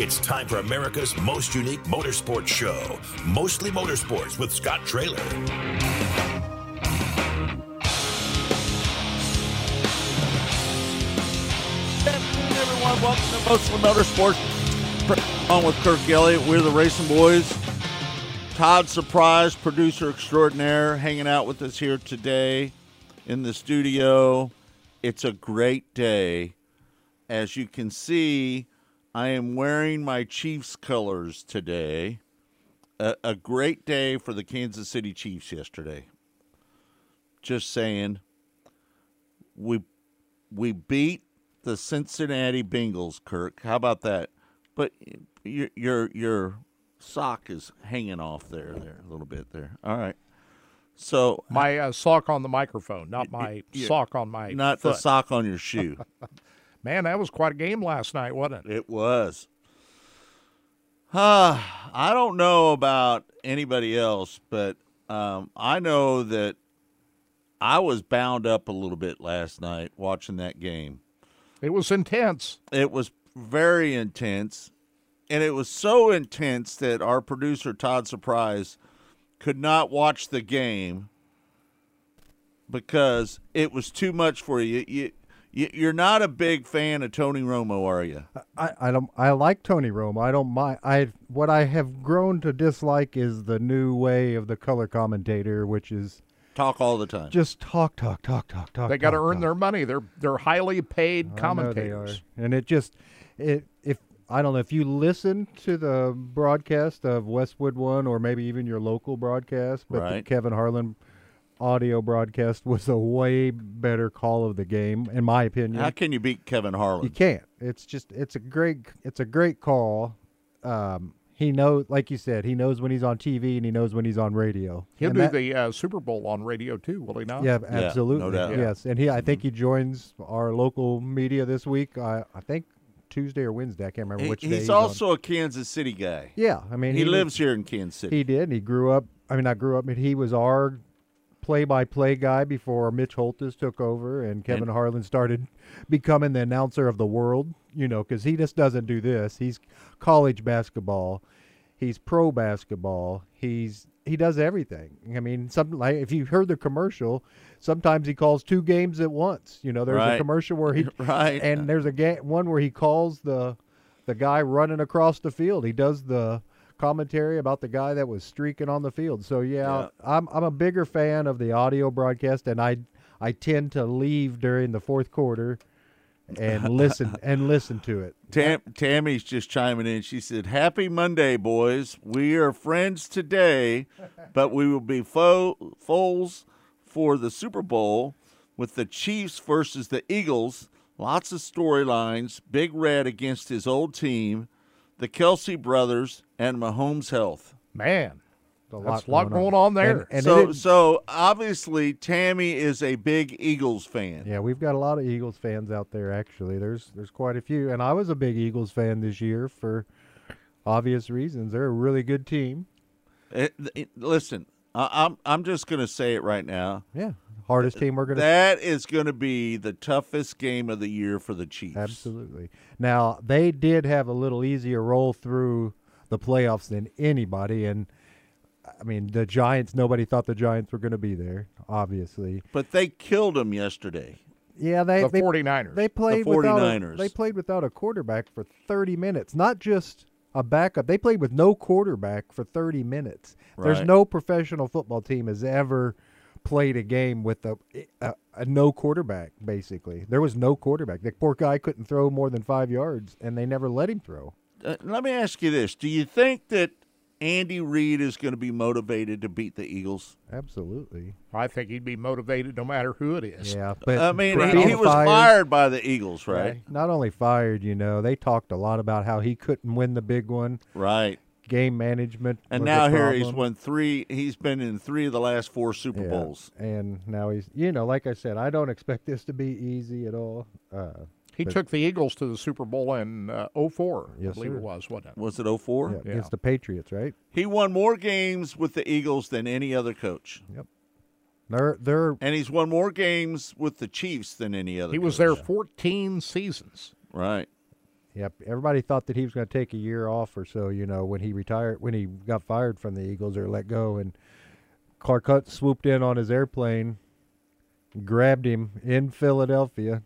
It's time for America's most unique motorsports show, Mostly Motorsports with Scott Traylor. Everyone. Welcome to Mostly Motorsports. On with Kirk Elliott. We're the RacinBoys. Todd Surprise, producer extraordinaire, hanging out with us here today in the studio. It's a great day. As you can see, I am wearing my Chiefs colors today. A, a great day for the Kansas City Chiefs yesterday. Just saying. We we beat the Cincinnati Bengals, Kirk. How about that? But your your your sock is hanging off there, there a little bit there. All right. So My uh, sock on the microphone, not my sock on my not the sock on your shoe. Man, that was quite a game last night, wasn't it? it was. Uh, I don't know about anybody else, but um, I know that I was bound up a little bit last night watching that game. It was intense. It was very intense, and it was so intense that our producer Todd Surprise could not watch the game because it was too much for you. You, you you're not a big fan of Tony Romo, are you? I, I don't I like Tony Romo. I don't mind. I what I have grown to dislike is the new way of the color commentator, which is Talk all the time. just talk, talk, talk, talk, talk. They got to earn talk. their money. They're they're highly paid I know they commentators. are. and it just it if I don't know if you listen to the broadcast of Westwood One or maybe even your local broadcast, but the Right. Kevin Harlan audio broadcast was a way better call of the game, in my opinion. How can you beat Kevin Harlan? You can't. It's just it's a great it's a great call. Um, he knows, like you said, he knows when he's on TV and he knows when he's on radio. He'll And do that- the uh, Super Bowl on radio too, will he not? yeah, no absolutely. doubt. Yes, and he I think he joins our local media this week. I I think Tuesday or Wednesday. I can't remember He- which day. he's on. also a Kansas City guy. yeah. I mean, He, was- lives here in Kansas City. He did. He grew up. I mean, I grew up, but he was our play-by-play guy before Mitch Holthus took over and Kevin And- Harlan started becoming the announcer of the world. You know, because he just doesn't do this. He's college basketball. He's pro basketball. He's he does everything. I mean, some like if you heard the commercial, sometimes he calls two games at once. You know, there's Right. a commercial where he right. and there's a ga- one where he calls the the guy running across the field. He does the commentary about the guy that was streaking on the field. So yeah, Yeah. I'm I'm a bigger fan of the audio broadcast, and I I tend to leave during the fourth quarter and listen and listen to it. Tam, Tammy's just chiming in. She said, "Happy Monday, boys. We are friends today, but we will be fo- foes for the Super Bowl with the Chiefs versus the Eagles. Lots of storylines. Big Red against his old team, the Kelce brothers, and Mahomes' health." A Man, a lot going on there. And, and so, so obviously, Tammy is a big Eagles fan. yeah, we've got a lot of Eagles fans out there. Actually, there's there's quite a few, and I was a big Eagles fan this year for obvious reasons. They're a really good team. Eh, it- it- eh, listen, I, I'm I'm just going to say it right now. Yeah, hardest team we're gonna That is going to be the toughest game of the year for the Chiefs. Absolutely. Now they did have a little easier roll through the playoffs than anybody, and I mean the Giants. Nobody thought the Giants were going to be there. Obviously, But they killed them yesterday. yeah. They the they, 49ers. they played without a, 49ers. they played without a quarterback for thirty minutes. Not just a backup. They played with no quarterback for thirty minutes. There's no professional football team has ever played a game with a, a, a no quarterback. Basically, there was no quarterback. The poor guy couldn't throw more than five yards, and they never let him throw. Uh, let me ask you this: Do you think that Andy Reid is going to be motivated to beat the Eagles? Absolutely. I think he'd be motivated no matter who it is. Yeah, but I mean, he, he was fired- fired by the Eagles, right? Right. Not only fired, you know, they talked a lot about how he couldn't win the big one. Right. Game management, And was now a here he's won three. He's been in three of the last four Super Yeah, Bowls. and now he's, you know, like I said, I don't expect this to be easy at all. Uh, He But- took the Eagles to the Super Bowl in uh, 04, Yes, I believe sir. it was, wasn't it? Was it 04? yeah, Yeah. against the Patriots, right? He won more games with the Eagles than any other coach. Yep. They're they're And he's won more games with the Chiefs than any other He was there 14 seasons. Right. Yep. Everybody thought that he was going to take a year off or so, you know, when he retired, when he got fired from the Eagles or let go. And Clark Hunt swooped in on his airplane, grabbed him in Philadelphia, and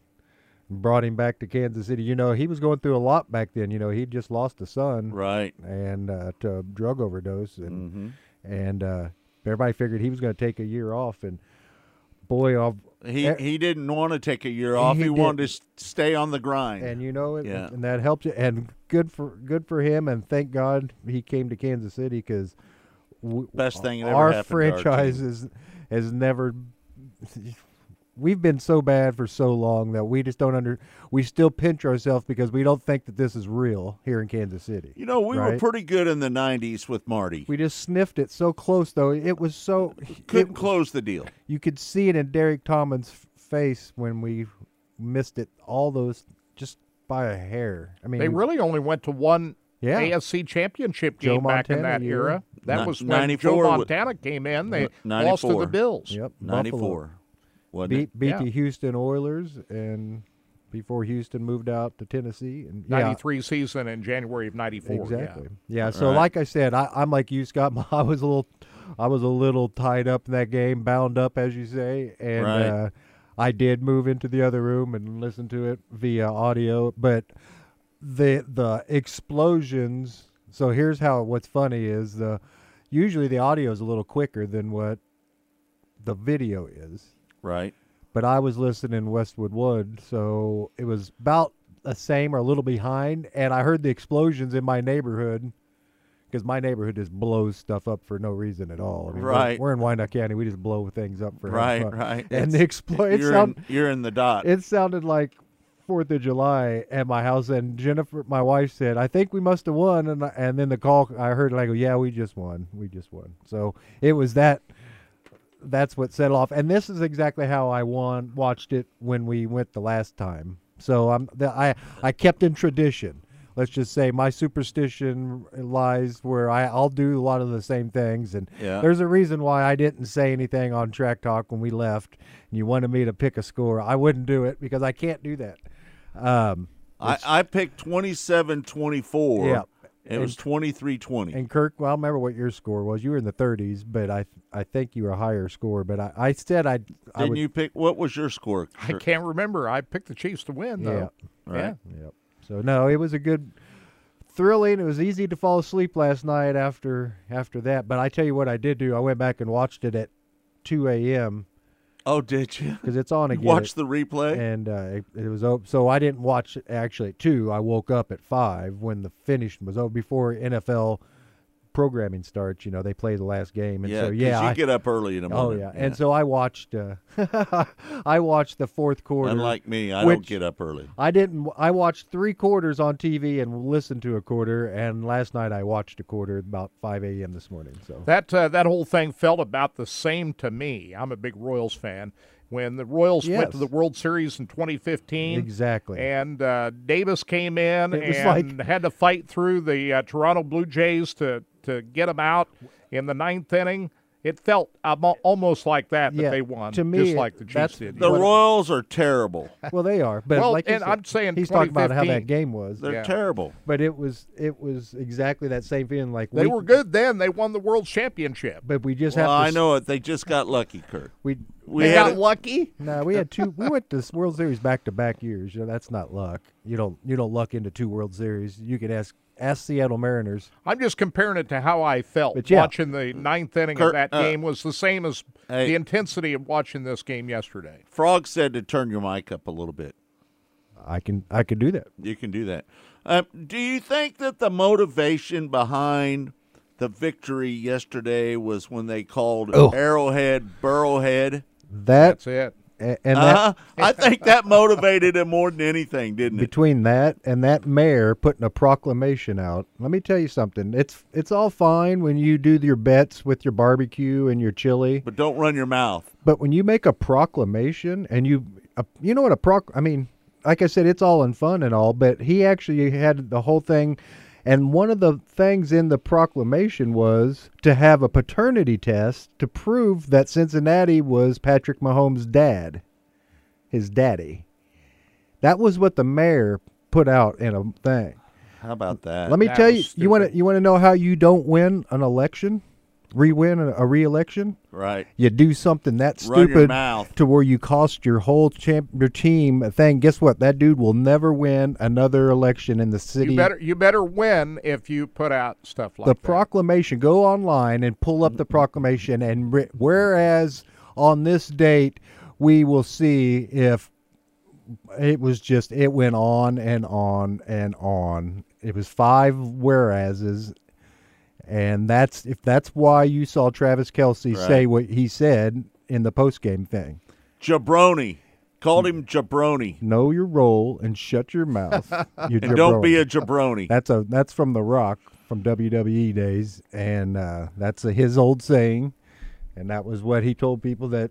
brought him back to Kansas City. You know, he was going through a lot back then. You know, he'd just lost a son Right. and uh, to a drug overdose, and hmm and uh, everybody figured he was going to take a year off. And boy, I'll, He he didn't want to take a year off. He He, wanted to stay on the grind. and you know it, Yeah. and that helped you. And good for good for him. And thank God he came to Kansas City because Best thing our our franchise is has never. We've been so bad for so long that we just don't under. We still pinch ourselves because we don't think that this is real here in Kansas City. you know, we were pretty good in the '90s with Marty. We just sniffed it so close though. It was so. couldn't it- close the deal. you could see it in Derek Tomlin's face when we missed it. All those just by a hair. I mean, They really only went to one Yeah. AFC championship Joe game back in that year. era. That Ni- was when 94 Joe wa- Montana came in. They lost to the Bills. Yep. Buffalo. '94, wasn't beat it? beat Yeah. the Houston Oilers and before Houston moved out to Tennessee and yeah, 93 season in January of 94. exactly. Yeah. Yeah. So Right. like I said, I, I'm like you, Scott. I was a little, I was a little tied up in that game, bound up, as you say, and Right. uh, I did move into the other room and listen to it via audio. But the the explosions. So here's how. What's funny is the usually the audio is a little quicker than what the video is Right. but I was listening Westwood Wood, so it was about the same or a little behind, and I heard the explosions in my neighborhood because my neighborhood just blows stuff up for no reason at all. I mean, we're- We're, in Wyandotte County, we just blow things up for Right. fun. Right. And It's- the explosion, you're, sound, in, you're in the dot. it sounded like Fourth of July at my house, and Jennifer, my wife, said, "I think we must have won," and and then the call, I heard like, "Yeah, we just won, we just won." So it was that. That's what set off, and this is exactly how I won. Watched it when we went the last time. So I'm the, I I kept in tradition. Let's just say my superstition lies where I I'll do a lot of the same things, and Yeah. there's a reason why I didn't say anything on track talk when we left, and you wanted me to pick a score. I wouldn't do it because I can't do that. Um, I, I picked 27-24. Yeah. It was 23-20. and Kirk, well, I remember what your score was. You were in the 30s, but I I think you were a higher score. But I, I said I I Didn't would you pick? What was your score? I can't remember. I picked the Chiefs to win, yeah though. Right. Yeah. Yep. So no, it was a good, thrilling. It was easy to fall asleep last night after after that. But I tell you what, I did do. I went back and watched it at 2 a.m. Oh, did you? because it's on again. watched the replay? and uh, it, it was over. So I didn't watch it actually at two. I woke up at five when the finish was over before NFL programming starts. You know, they play the last game, and yeah. so 'cause yeah, you I, get up early in the morning. oh morning. yeah. and so I watched. Uh, I watched the fourth quarter. Unlike me, I don't get up early. I didn't. I watched three quarters on TV and listened to a quarter. And last night I watched a quarter about 5 a.m. this morning. So That uh, that whole thing felt about the same to me. I'm a big Royals fan. When the Royals went to the World Series in 2015, exactly. and uh, Davis came in It and like- had to fight through the uh, Toronto Blue Jays to to get them out in the ninth inning. It felt um, almost like that that Yeah, they won, to me, just like the that's Chiefs did. The Royals are terrible. well, they are. But Well, like and said, I'm saying he's talking about how that game was. They're Yeah. terrible. But it was it was exactly that same feeling. Like they we, were good then. They won the World Championship. but we just Well, have to. I know it. They just got lucky, Kirk. We We they had got a- lucky. no, we had two. We went to this World Series back to back years. You know, that's not luck. You don't you don't luck into two World Series. You could ask ask Seattle Mariners. I'm just comparing it to how I felt But yeah. watching the ninth inning Kirk, of that uh, game was the same as hey. the intensity of watching this game yesterday. Frog said to turn your mic up a little bit. I can I can do that. You can do that. Um, do you think that the motivation behind the victory yesterday was when they called Oh. Arrowhead Burrowhead? That That's it. And that Uh-huh. I think that motivated him more than anything, didn't it? between that and that mayor putting a proclamation out. Let me tell you something. It's it's all fine when you do your bets with your barbecue and your chili. But don't run your mouth. But when you make a proclamation and you, a, you know what a proc, I mean, like I said, it's all in fun and all, but he actually had the whole thing. And one of the things in the proclamation was to have a paternity test to prove that Cincinnati was Patrick Mahomes' dad, his daddy. That was what the mayor put out in a thing. How about that? Let me that tell you, was you want to you want to know how you don't win an election, re-win a, a re-election? right. You do something that stupid mouth. to where you cost your whole champ, your team a thing. Guess what? That dude will never win another election in the city. You better you better win if you put out stuff like the that. proclamation. Go online and pull up the proclamation. And re- whereas on this date, we will see if it was just it went on and on and on. It was five whereases, and that's if that's why you saw Travis Kelce say what he said in the post game thing. Jabroni. Called him jabroni. Know your role and shut your mouth. You And don't be a jabroni. That's a that's from The Rock from WWE days, and uh, that's a, his old saying, and that was what he told people that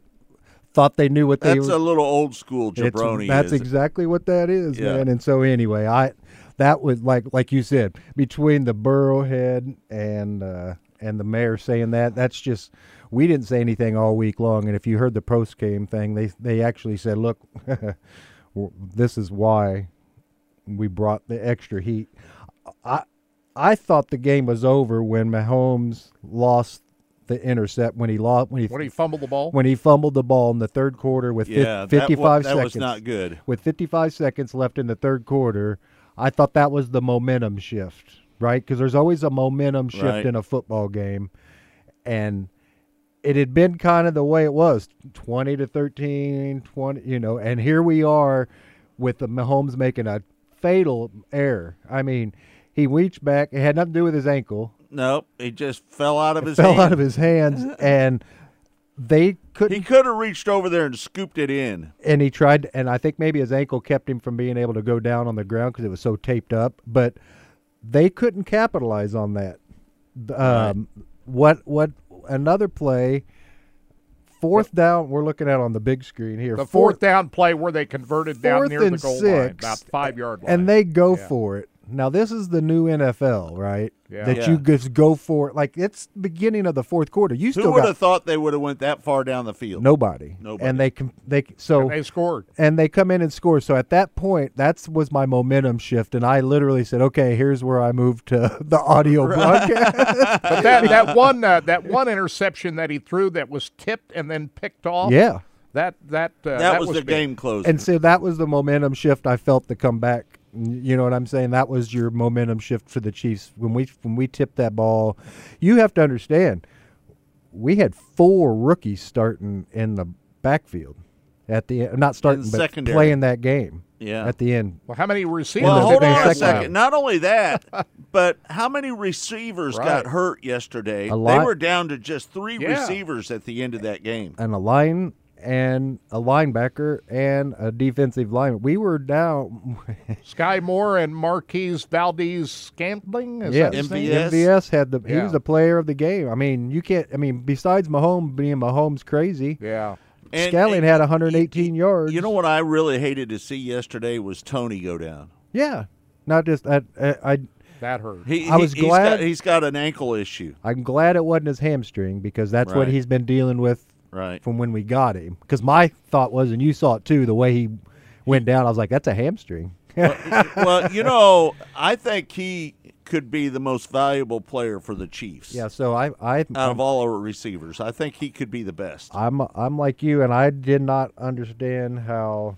thought they knew what they That's a little old school jabroni. that's exactly what that is, Yeah. man. And so anyway, I that was like like you said between the Burrowhead and uh, and the mayor saying that that's just we didn't say anything all week long. And if you heard the post game thing, they they actually said, look, this is why we brought the extra heat. I I thought the game was over when Mahomes lost the intercept when he lost when he when he fumbled the ball. when he fumbled the ball in the third quarter with fif- yeah, that, 55 wa- that seconds was not good. with 55 seconds left in the third quarter, I thought that was the momentum shift, right? Because there's always a momentum shift Right. in a football game. And it had been kind of the way it was 20 to 13, 20, you know, and here we are with the Mahomes making a fatal error. I mean, he reached back, it had nothing to do with his ankle, Nope, he just fell out of his fell hand. out of his hands, and they couldn't He could have reached over there and scooped it in. and he tried and i think maybe his ankle kept him from being able to go down on the ground because it was so taped up but they couldn't capitalize on that. Um, what what another play fourth down we're looking at on the big screen here. The fourth down play where they converted down fourth near the and goal line, about five yard line. and they go for it now this is the new nfl right Yeah. that Yeah. you just go for it like it's the beginning of the fourth quarter you Who still would got have thought they would have went that far down the field? nobody Nobody. and they can they so And they scored. and they come in and score. So at that point, that's was my momentum shift, and I literally said, "Okay, here's where I moved to the audio broadcast." But that that one uh, that one interception that he threw that was tipped and then picked off. yeah, That that uh, that, was, the big. game closer. and so that was the momentum shift I felt to come back. You know what I'm saying? That was your momentum shift for the Chiefs when we when we tipped that ball. You have to understand, we had four rookies starting in the backfield at the end, not starting, but secondary. playing that game. Yeah. at the end. Well, how many receivers? well, hold on a second left? Not only that, but how many receivers got hurt yesterday? A They were down to just three Yeah. receivers at the end of that game. and a line and a linebacker and a defensive lineman. We were down. Skyy Moore and Marquez Valdes Scantling. Is yeah, that? MVS. MVS had the. He Yeah. was the player of the game. I mean, you can't. I mean, besides Mahomes being Mahomes crazy, Yeah. And- Scallion and had 118 y- yards. You know what I really hated to see yesterday was Toney go down. Yeah, not just I. I, I That hurt. He, I he- was he's glad- got, he's got an ankle issue. I'm glad it wasn't his hamstring because that's what he's been dealing with Right. from when we got him. Because my thought was, and you saw it too, the way he went down. I was like, that's a hamstring. well, you know, I think he could be the most valuable player for the Chiefs. yeah. So I. I. Out of all our receivers, I think he could be the best. I'm I'm like you, and I did not understand how.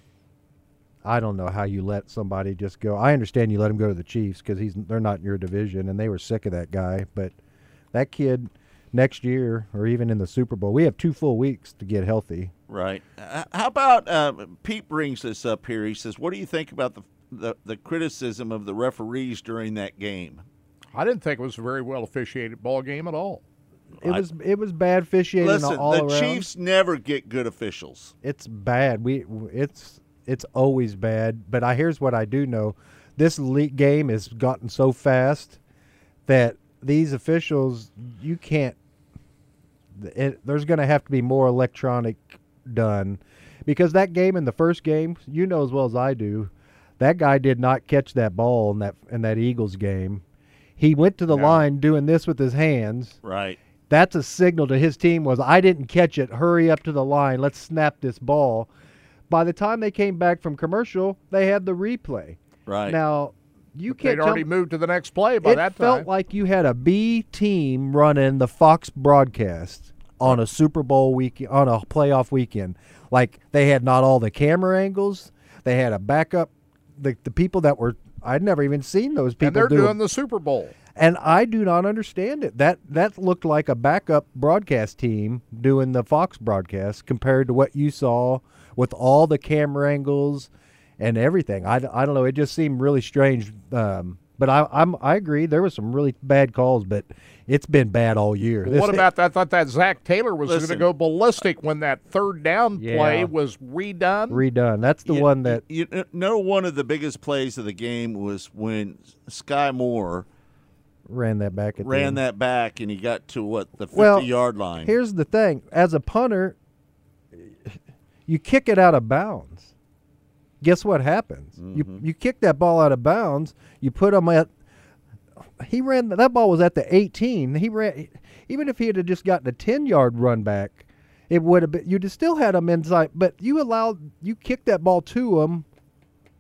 I don't know how you let somebody just go. I understand you let him go to the Chiefs because he's they're not in your division, and they were sick of that guy. But that kid, next year or even in the Super Bowl, we have two full weeks to get healthy. Right. Uh, how about uh, Pete brings this up here? He says, "What do you think about the, the the criticism of the referees during that game?" I didn't think it was a very well officiated ball game at all. It I- was it was bad officiating Listen, all the around. Chiefs never get good officials. it's bad. We it's it's always bad. But I here's what I do know: this league game has gotten so fast that these officials you can't. It, there's going to have to be more electronic done because that game in the first game, you know as well as I do, that guy did not catch that ball in that in that Eagles game. He went to the line doing this with his hands Right. that's a signal to his team was I didn't catch it. Hurry up to the line. Let's snap this ball. By the time they came back from commercial, they had the replay. Right. Now, you They'd can't tell already moved to the next play by it that felt like you had a B team running the Fox broadcast on a Super Bowl week on a playoff weekend. Like they had not all the camera angles. They had a backup. The the people that were I'd never even seen those people and they're do it. doing the Super Bowl. and I do not understand it. That that looked like a backup broadcast team doing the Fox broadcast compared to what you saw with all the camera angles and everything. I, I don't know. It just seemed really strange. Um, but I I'm I agree. There was some really bad calls, but it's been bad all year. Well, This- what about that? I thought that Zac Taylor was going to go ballistic when that third down Yeah. play was redone. redone? That's the You- one that you, you know one of the biggest plays of the game was when Skyy Moore ran that back at ran that back and he got to what the 50 Well, yard line. Here's the thing: as a punter, you kick it out of bounds. Guess what happens? Mm-hmm. You you kick that ball out of bounds. You put him at. He ran that ball was at the 18. He ran even if he had just gotten a 10 yard run back, it would have been. You'd still had him inside, but you allowed you kicked that ball to him.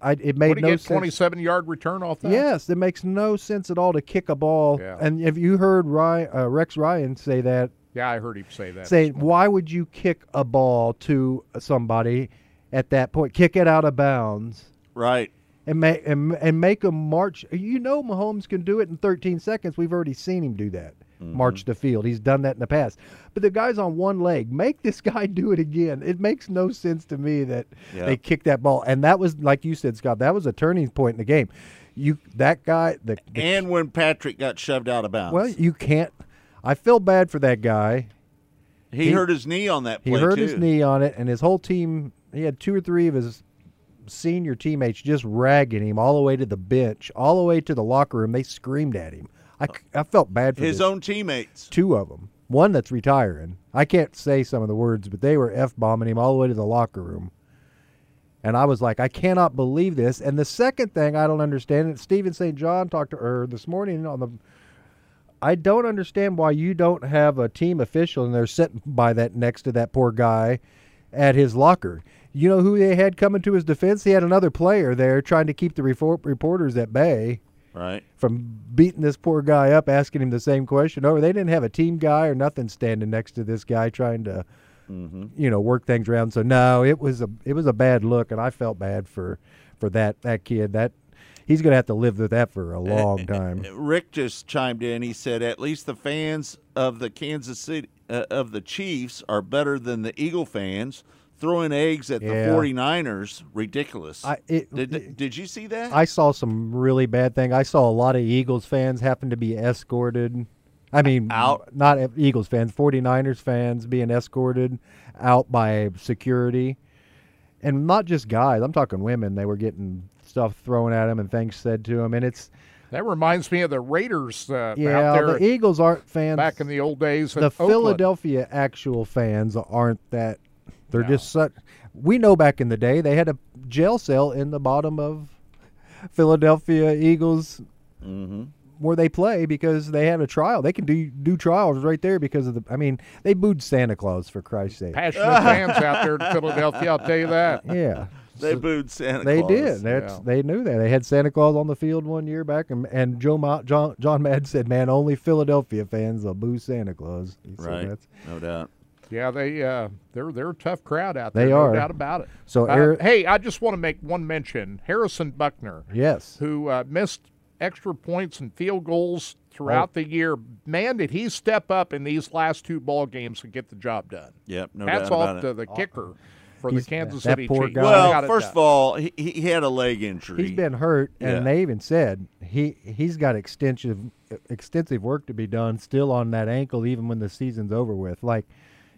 I, it made Would he no get sense. 27 yard return off that? Yes, it makes no sense at all to kick a ball. Yeah. And if you heard Ryan, uh, Rex Ryan say that Yeah, I heard him say that. saying why would you kick a ball to somebody at that point kick it out of bounds right. and make and, and make them march you know Mahomes can do it in 13 seconds we've already seen him do that Mm-hmm. march the field he's done that in the past but the guy's on one leg make this guy do it again it makes no sense to me that Yeah. they kicked that ball and that was like you said Scott that was a turning point in the game you that guy the, the And when Patrick got shoved out of bounds. well you can't I feel bad for that guy he, he- hurt his knee on that He hurt too. his knee on it, and his whole team. He had two or three of his senior teammates just ragging him all the way to the bench, all the way to the locker room. They screamed at him. I, I felt bad for His this. own teammates. two of them. One that's retiring. I can't say some of the words, but they were f bombing him all the way to the locker room. And I was like, I cannot believe this. And the second thing I don't understand, and Stephen St. John talked to her this morning on the. I don't understand why you don't have a team official and they're sitting by that next to that poor guy at his locker. You know who they had coming to his defense? He had another player there trying to keep the reporters at bay Right. from beating this poor guy up, asking him the same question over. They didn't have a team guy or nothing standing next to this guy trying to, mm-hmm. you know, work things around. So no, it was a it was a bad look, and I felt bad for for that that kid. That he's gonna have to live with that for a eh, long eh, time. Eh, Rick just chimed in. He said, "At least the fans of the Kansas City uh, of the Chiefs are better than the Eagle fans." Throwing eggs at Yeah. the 49ers, ridiculous. I- it- did, did you see that? I saw some really bad thing. I saw a lot of Eagles fans happen to be escorted. I mean, Out? not Eagles fans, 49ers fans being escorted out by security. And not just guys, I'm talking women. They were getting stuff thrown at them and things said to them. And it's, That reminds me of the Raiders uh, yeah, out there the Eagles aren't fans. back in the old days. the at Oakland. Philadelphia actual fans aren't that. They're No. just such. We know back in the day they had a jail cell in the bottom of Philadelphia Eagles mm-hmm. where they play because they have a trial. They can do do trials right there because of the. I mean, they booed Santa Claus for Christ's sake. Passionate fans out there in Philadelphia, I'll tell you that. Yeah, They booed Santa they Claus. did. That's Yeah. they knew that. They had Santa Claus on the field one year back, and and Joe Ma, John John Madden said, "Man, only Philadelphia fans will boo Santa Claus." He said Right. that's- No doubt. Yeah, they uh, they're they're a tough crowd out there. They there. are. no doubt about it. So, Uh, Eric- hey, I just want to make one mention. Harrison Butker, Yes. who uh, missed extra points and field goals throughout the year. Man, did he step up in these last two ball games and get the job done? Yep. No Hats doubt off about to it. the kicker for the Kansas that City poor Chiefs. guy. Well, Got it first done. of all, he, he had a leg injury. He's been hurt, and Yeah. they even said he he's got extensive extensive work to be done still on that ankle, even when the season's over with. Like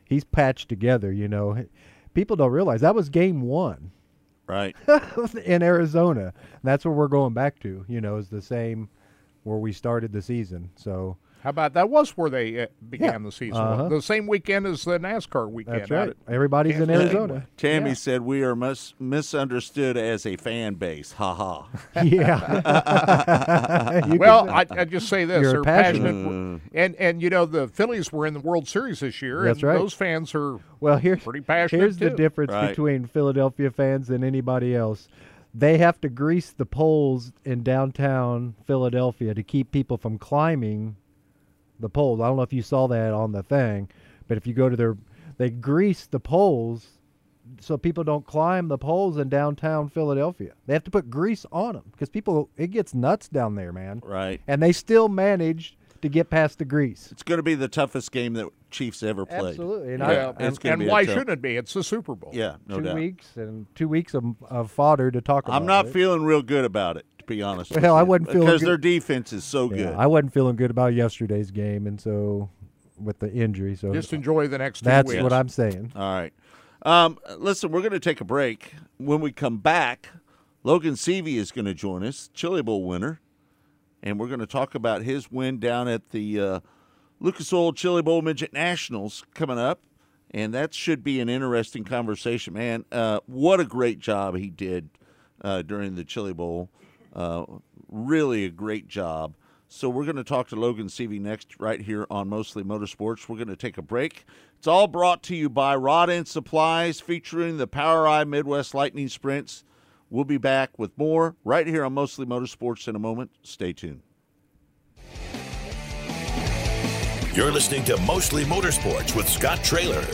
he's patched together. You know, people don't realize that was game one right. in Arizona. That's where we're going back to. You know, is the same where we started the season. So How about that? Was where they uh, began the season. Uh-huh. The same weekend as the NASCAR weekend. that's right. at- Everybody's in Arizona. Tammy Yeah. said we are mis- misunderstood as a fan base. Ha ha. yeah. Well, I, I just say this: You're they're passionate. passionate, and and you know the Phillies were in the World Series this year, That's and right. those fans are Well, here's pretty passionate Here's the difference Right. between Philadelphia fans and anybody else. they have to grease the poles in downtown Philadelphia to keep people from climbing the poles. I don't know if you saw that on the thing, but if you go to their, they grease the poles so people don't climb the poles in downtown Philadelphia. They have to put grease on them because people, it gets nuts down there, man. Right. And they still manage to get past the grease. It's going to be the toughest game that Chiefs ever played. Absolutely. And Yeah, I, and, it's and why shouldn't it be? It's the Super Bowl. Yeah, no two doubt. weeks and two weeks of, of fodder to talk about. I'm not it. feeling real good about it, to be honest. with Well, I you, wasn't feeling because good- their defense is so Yeah, good. I wasn't feeling good about yesterday's game, and so with the injury, so Just enjoy the next two that's weeks. what I'm saying. All right. Um, listen, we're going to take a break. When we come back, Logan Seavey is going to join us, Chili Bowl winner, and we're going to talk about his win down at the uh, Lucas Oil Chili Bowl Midget Nationals coming up, and that should be an interesting conversation, man. Uh, what a great job he did uh, during the Chili Bowl. Really a great job. So we're going to talk to Logan Seavey next, right here on Mostly Motorsports. We're going to take a break. It's all brought to you by Rod End Supplies, featuring the POWRi Midwest Lightning Sprints. We'll be back with more right here on Mostly Motorsports in a moment. Stay tuned. You're listening to Mostly Motorsports with Scott Traylor.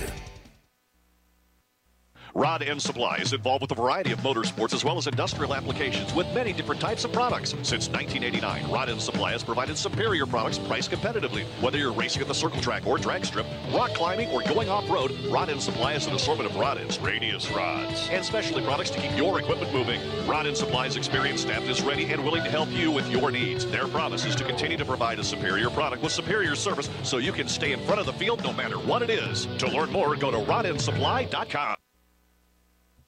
Rod End Supply is involved with a variety of motorsports as well as industrial applications with many different types of products. Since 1989, Rod End Supply has provided superior products priced competitively. Whether you're racing at the circle track or drag strip, rock climbing, or going off-road, Rod End Supply has an assortment of rod ends, radius rods, and specialty products to keep your equipment moving. Rod End Supply's experienced staff is ready and willing to help you with your needs. Their promise is to continue to provide a superior product with superior service so you can stay in front of the field no matter what it is. To learn more, go to rodendsupply.com.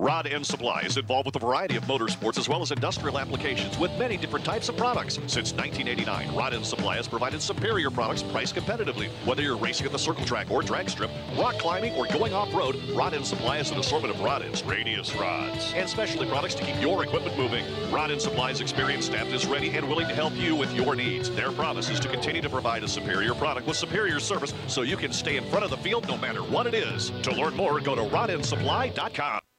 Rod End Supply is involved with a variety of motorsports as well as industrial applications with many different types of products. Since 1989, Rod End Supply has provided superior products priced competitively. Whether you're racing at the circle track or drag strip, rock climbing, or going off-road, Rod End Supply has an assortment of rod ends, radius rods, and specialty products to keep your equipment moving. Rod End Supply's experienced staff is ready and willing to help you with your needs. Their promise is to continue to provide a superior product with superior service so you can stay in front of the field no matter what it is. To learn more, go to rodendsupply.com.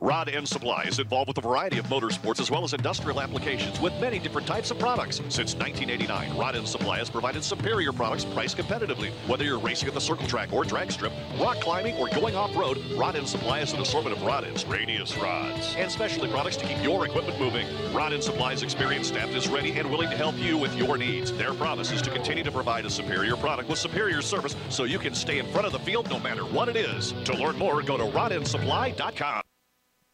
Rod End Supply is involved with a variety of motorsports as well as industrial applications with many different types of products. Since 1989, Rod End Supply has provided superior products priced competitively. Whether you're racing at the circle track or drag strip, rock climbing, or going off-road, Rod End Supply has an assortment of rod ends, radius rods, and specialty products to keep your equipment moving. Rod End Supply's experienced staff is ready and willing to help you with your needs. Their promise is to continue to provide a superior product with superior service so you can stay in front of the field no matter what it is. To learn more, go to rodendsupply.com.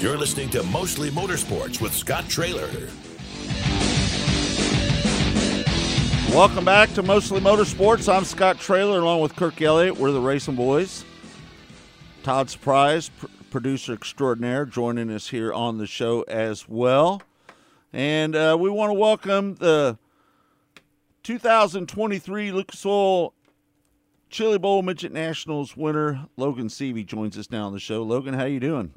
You're listening to Mostly Motorsports with Scott Traylor. Welcome back to Mostly Motorsports. I'm Scott Traylor along with Kirk Elliott. We're the RacinBoys. Todd Surprise, pr- producer extraordinaire, joining us here on the show as well. And uh, we want to welcome the 2023 Lucas Oil Chili Bowl Midget Nationals winner Logan Seavey joins us now on the show. Logan, how you doing?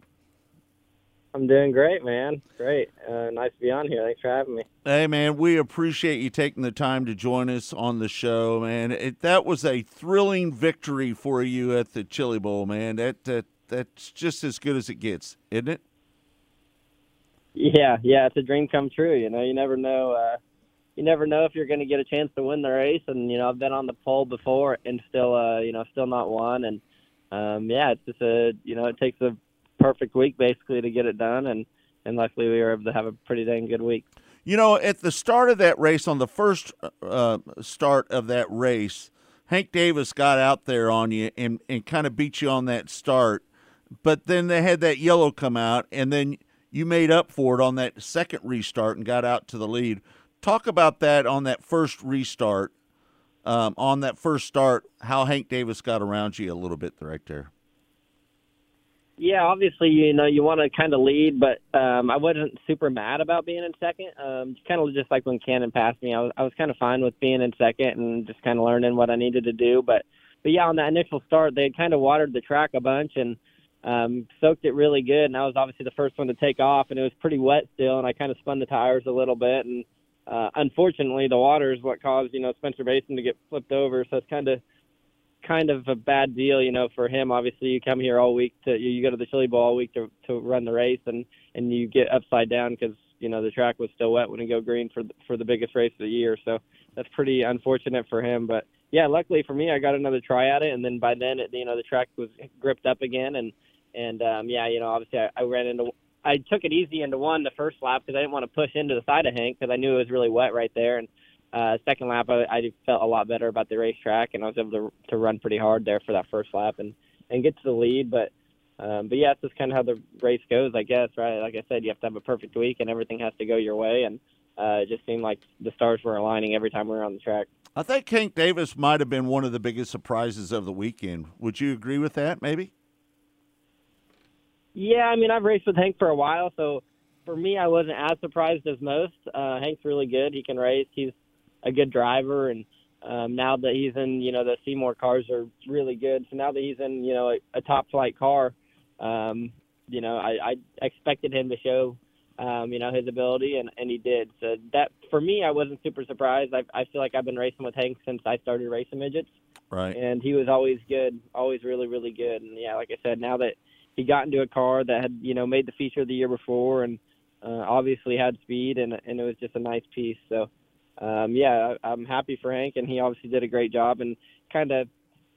I'm doing great, man. Great. Uh, nice to be on here. Thanks for having me. Hey, man, we appreciate you taking the time to join us on the show, man. It, that was a thrilling victory for you at the Chili Bowl, man. That, that that's just as good as it gets, isn't it? Yeah, yeah, it's a dream come true. You know, you never know. Uh, you never know if you're going to get a chance to win the race. And you know, I've been on the pole before and still, uh, you know, still not won. And um, yeah, it's just a, you know, it takes a perfect week basically to get it done. And and luckily we were able to have a pretty dang good week. You know, at the start of that race, on the first uh, start of that race, Hank Davis got out there on you and, and kind of beat you on that start. But then they had that yellow come out, and then you made up for it on that second restart and got out to the lead. Talk about that on that first restart, um, on that first start, how Hank Davis got around you a little bit right there. Yeah, obviously, you know, you want to kind of lead, but um, I wasn't super mad about being in second. Um, kind of just like when Cannon passed me, I was I was kind of fine with being in second and just kind of learning what I needed to do. But but yeah, on that initial start, they had kind of watered the track a bunch and um, soaked it really good. And I was obviously the first one to take off, and it was pretty wet still, and I kind of spun the tires a little bit. And uh, unfortunately, the water is what caused you know Spencer Bayston to get flipped over. So it's kind of kind of a bad deal, you know, for him. Obviously, you come here all week to you, go to the Chili Bowl all week to to run the race, and and you get upside down because you know the track was still wet when you go green for the, for the biggest race of the year. So that's pretty unfortunate for him. But yeah, luckily for me, I got another try at it, and then by then, it, you know, the track was gripped up again, and and um, yeah, you know, obviously I, I ran into. I took it easy into one the first lap because I didn't want to push into the side of Hank because I knew it was really wet right there, and uh, second lap, I, I felt a lot better about the racetrack, and I was able to to run pretty hard there for that first lap and and get to the lead. But um, but yeah, it's just kind of how the race goes, I guess. Right? Like I said, you have to have a perfect week, and everything has to go your way. And uh, it just seemed like the stars were aligning every time we were on the track. I think Hank Davis might have been one of the biggest surprises of the weekend. Would you agree with that? Maybe. Yeah, I mean, I've raced with Hank for a while, so for me, I wasn't as surprised as most. Uh, Hank's really good. He can race. He's a good driver, and um, now that he's in, you know, the Seymour cars are really good. So now that he's in, you know, a, a top flight car, um, you know, I, I expected him to show, um, you know, his ability, and and he did. So that for me, I wasn't super surprised. I I feel like I've been racing with Hank since I started racing midgets, Right. and he was always good, always really really good. And yeah, like I said, now that he got into a car that had, you know, made the feature the year before, and uh, obviously had speed, and and it was just a nice piece. So um, yeah, I- I'm happy for Hank, and he obviously did a great job. And kind of,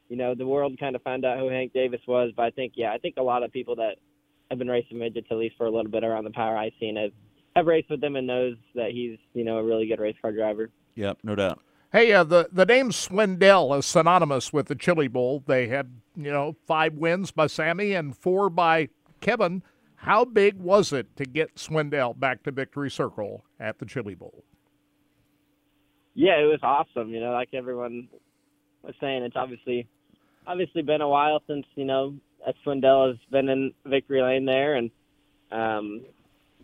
you know, the world kind of found out who Hank Davis was. But I think, yeah, I think a lot of people that have been racing midgets at least for a little bit around the POWRi scene have have raced with him and knows that he's, you know, a really good race car driver. Yep, no doubt. Hey, uh, the the name Swindell is synonymous with the Chili Bowl. They had you know five wins by Sammy and four by Kevin. How big was it to get Swindell back to victory circle at the Chili Bowl? Yeah, it was awesome. You know, like everyone was saying, it's obviously obviously been a while since you know Swindell has been in victory lane there, and um,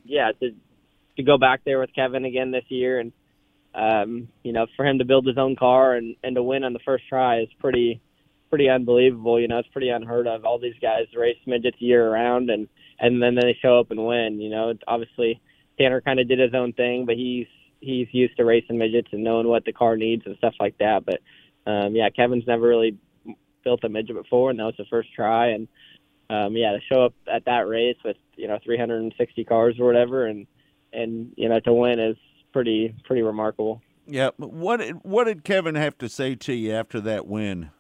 yeah, to to go back there with Kevin again this year, and um, you know, for him to build his own car and and to win on the first try is pretty pretty unbelievable. You know, it's pretty unheard of. All these guys race midgets year round, and and then they show up and win. You know, obviously Tanner kind of did his own thing, but he's he's used to racing midgets and knowing what the car needs and stuff like that. But um, yeah, Kevin's never really built a midget before, and that was the first try. And um, yeah, to show up at that race with you know 360 cars or whatever, and and you know to win is pretty pretty remarkable. Yeah, what did, what did Kevin have to say to you after that win?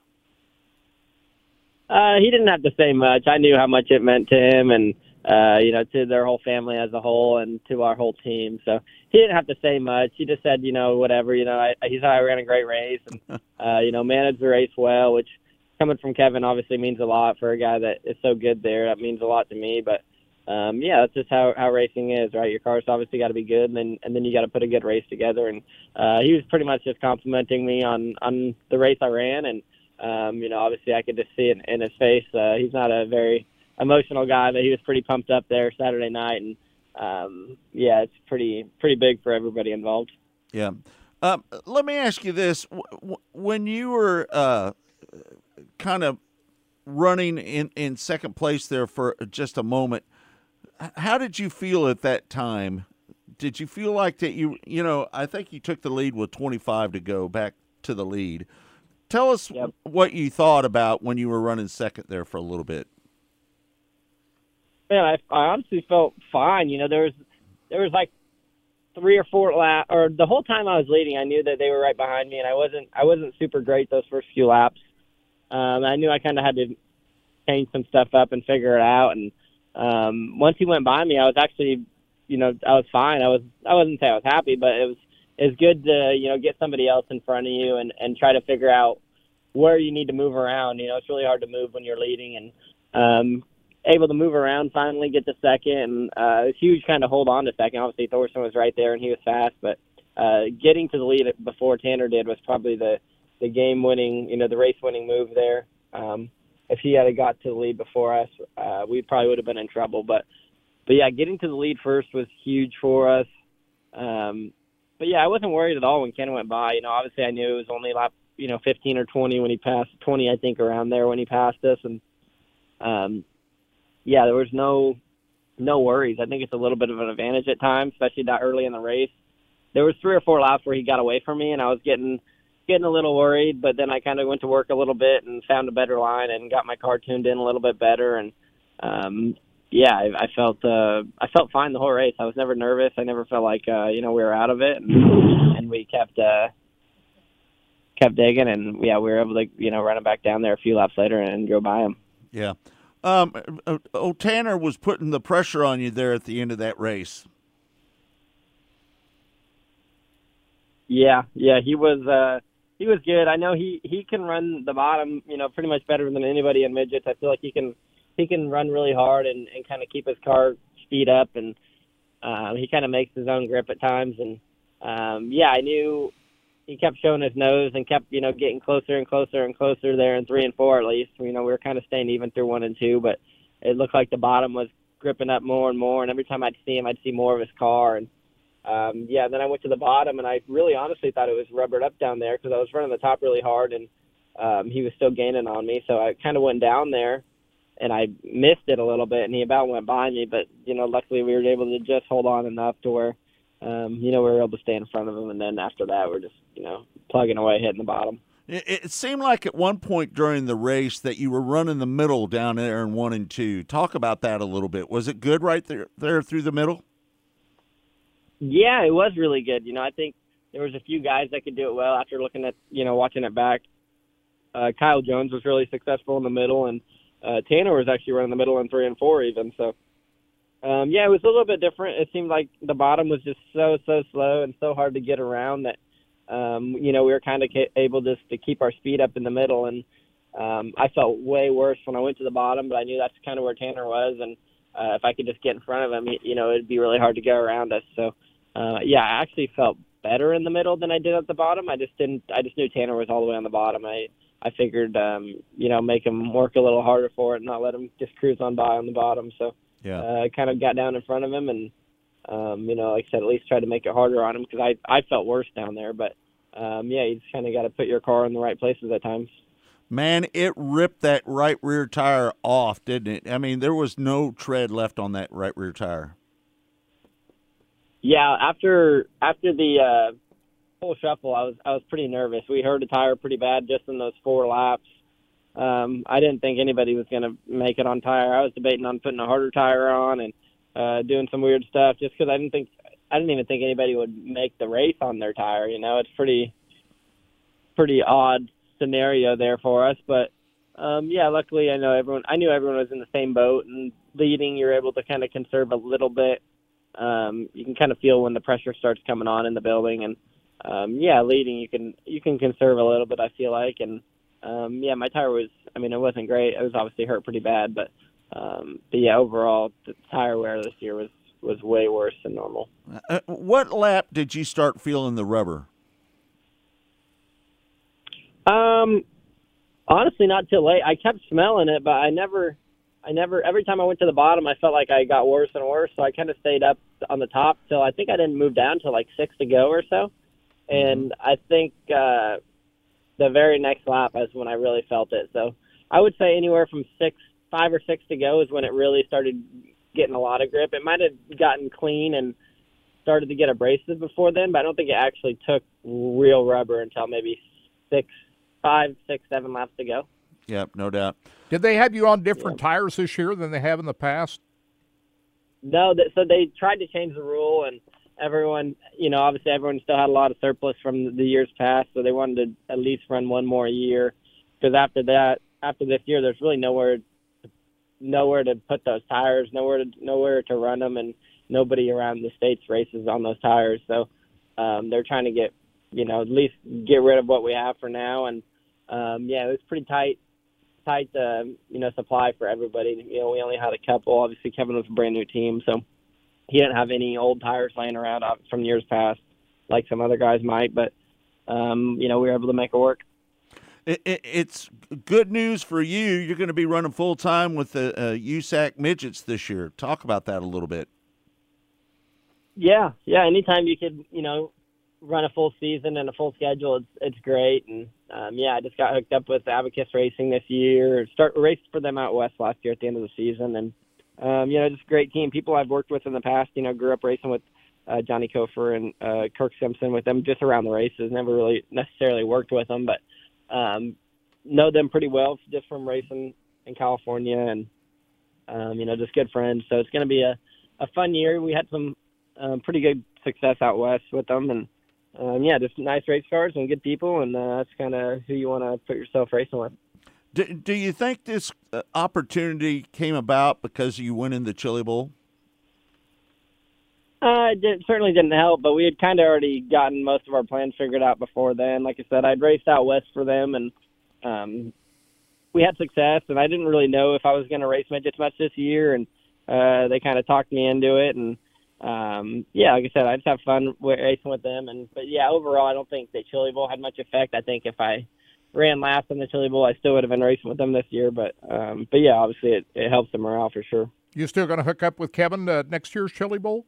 Uh, he didn't have to say much. I knew how much it meant to him, and uh, you know, to their whole family as a whole, and to our whole team. So he didn't have to say much. He just said, you know, whatever. You know, I, he said I ran a great race, and uh, you know, managed the race well, which coming from Kevin obviously means a lot for a guy that is so good there. That means a lot to me. But um, yeah, that's just how how racing is, right? Your car's obviously got to be good, and then and then you got to put a good race together. And uh, he was pretty much just complimenting me on on the race I ran, and um, you know, obviously I could just see it in his face. Uh, he's not a very emotional guy, but he was pretty pumped up there Saturday night, and um, yeah, it's pretty pretty big for everybody involved. Yeah. Um, let me ask you this: when you were uh, kind of running in, in second place there for just a moment, how did you feel at that time? Did you feel like that you you know I think you took the lead with 25 to go back to the lead. Tell us what you thought about when you were running second there for a little bit. Man, I, I honestly felt fine. You know, there was there was like three or four lap, or the whole time I was leading, I knew that they were right behind me, and I wasn't I wasn't super great those first few laps. Um, I knew I kind of had to change some stuff up and figure it out. And um, once he went by me, I was actually, you know, I was fine. I was I wasn't say I was happy, but it was it was good to you know get somebody else in front of you and and try to figure out where you need to move around. You know, it's really hard to move when you're leading, and um, able to move around, finally get to second, and uh, it's huge kind of hold on to second. Obviously, Thorson was right there, and he was fast, but uh, getting to the lead before Tanner did was probably the the game winning, you know, the race winning move there. Um, if he had got to the lead before us, uh, we probably would have been in trouble. But but yeah, getting to the lead first was huge for us. Um, but yeah, I wasn't worried at all when Ken went by. You know, obviously I knew it was only lap, you know, 15 or 20 when he passed 20, I think, around there when he passed us, and um, yeah, there was no no worries. I think it's a little bit of an advantage at times, especially that early in the race. There was three or four laps where he got away from me, and I was getting getting a little worried. But then I kind of went to work a little bit and found a better line and got my car tuned in a little bit better. And um, yeah, I, I felt uh, I felt fine the whole race. I was never nervous. I never felt like uh, you know we were out of it, and, and we kept uh, kept digging. And yeah, we were able to you know run it back down there a few laps later and go by him. Yeah. Um, uh, oh, Tanner was putting the pressure on you there at the end of that race. Yeah, yeah, he was uh he was good. I know he he can run the bottom, you know, pretty much better than anybody in midgets. I feel like he can he can run really hard and and kind of keep his car speed up and um he kind of makes his own grip at times and um yeah, I knew he kept showing his nose and kept, you know, getting closer and closer and closer there in 3 and 4 at least. You know, we were kind of staying even through 1 and 2, but it looked like the bottom was gripping up more and more and every time I'd see him I'd see more of his car and um, yeah, then I went to the bottom, and I really honestly thought it was rubbered up down there because I was running the top really hard, and um, he was still gaining on me. So I kind of went down there, and I missed it a little bit, and he about went by me. But you know, luckily we were able to just hold on enough to where, um, you know, we were able to stay in front of them, and then after that, we're just you know plugging away, hitting the bottom. It, it seemed like at one point during the race that you were running the middle down there in one and two. Talk about that a little bit. Was it good right there, there through the middle? Yeah, it was really good. You know, I think there was a few guys that could do it well after looking at you know watching it back. Uh, Kyle Jones was really successful in the middle, and uh, Tanner was actually running the middle in three and four even. So, um, yeah, it was a little bit different. It seemed like the bottom was just so so slow and so hard to get around that um, you know we were kind of able just to keep our speed up in the middle, and um, I felt way worse when I went to the bottom, but I knew that's kind of where Tanner was, and uh, if I could just get in front of him, you know, it'd be really hard to go around us. So uh, yeah, I actually felt better in the middle than I did at the bottom. I just didn't. I just knew Tanner was all the way on the bottom. I I figured, um, you know, make him work a little harder for it, and not let him just cruise on by on the bottom. So Yeah. uh, I kind of got down in front of him, and um, you know, like I said, at least tried to make it harder on him because I I felt worse down there. But um, yeah, you just kind of got to put your car in the right places at times. Man, it ripped that right rear tire off, didn't it? I mean, there was no tread left on that right rear tire. Yeah, after after the uh, full shuffle, I was I was pretty nervous. We heard the tire pretty bad just in those four laps. Um, I didn't think anybody was going to make it on tire. I was debating on putting a harder tire on and uh, doing some weird stuff just because I didn't think I didn't even think anybody would make the race on their tire. You know, it's pretty pretty odd scenario there for us, but um, yeah, luckily I know everyone. I knew everyone was in the same boat, and leading, you're able to kind of conserve a little bit. Um, you can kind of feel when the pressure starts coming on in the building, and um, yeah, leading you can you can conserve a little bit. I feel like, and um, yeah, my tire was. I mean, it wasn't great. It was obviously hurt pretty bad, but um, but yeah, overall the tire wear this year was was way worse than normal. Uh, what lap did you start feeling the rubber? Um, honestly, not till late. I kept smelling it, but I never, I never. Every time I went to the bottom, I felt like I got worse and worse. So I kind of stayed up on the top till I think I didn't move down till like six to go or so. And I think uh, the very next lap is when I really felt it. So I would say anywhere from six, five or six to go is when it really started getting a lot of grip. It might have gotten clean and started to get abrasive before then, but I don't think it actually took real rubber until maybe six, five, six, seven laps to go. Yep, no doubt. Did they have you on different tires this year than they have in the past? No, that, so they tried to change the rule, and everyone, you know, obviously everyone still had a lot of surplus from the years past, so they wanted to at least run one more year. Because after that, after this year, there's really nowhere, nowhere to put those tires, nowhere to nowhere to run them, and nobody around the states races on those tires. So um, they're trying to get, you know, at least get rid of what we have for now. And um, yeah, it was pretty tight, tight, uh, you know, supply for everybody. You know, we only had a couple. Obviously, Kevin was a brand new team, so he didn't have any old tires laying around from years past, like some other guys might. But um, you know, we were able to make it work. It, it, it's good news for you. You're going to be running full time with the uh, USAC midgets this year. Talk about that a little bit. Yeah, yeah. Anytime you could, you know, run a full season and a full schedule, it's it's great. And um, yeah, I just got hooked up with Abacus Racing this year. Start raced for them out west last year at the end of the season, and um, you know, just a great team. People I've worked with in the past. You know, grew up racing with uh, Johnny Kofer and uh, Kirk Simpson with them just around the races. Never really necessarily worked with them, but um, know them pretty well just from racing in California, and um, you know, just good friends. So it's going to be a a fun year. We had some um, pretty good success out west with them, and um, yeah, just nice race cars and good people, and uh, that's kind of who you want to put yourself racing with. Do, do you think this uh, opportunity came about because you went in the Chili Bowl? Uh, it certainly didn't help, but we had kind of already gotten most of our plans figured out before then. Like I said, I'd raced out west for them, and um, we had success. And I didn't really know if I was going to race midgets much this year, and uh, they kind of talked me into it. And um, yeah, like I said, I just have fun racing with them. And but yeah, overall, I don't think the Chili Bowl had much effect. I think if I ran last in the Chili Bowl, I still would have been racing with them this year. But um, but yeah, obviously it, it helps the morale for sure. You still going to hook up with Kevin uh, next year's Chili Bowl?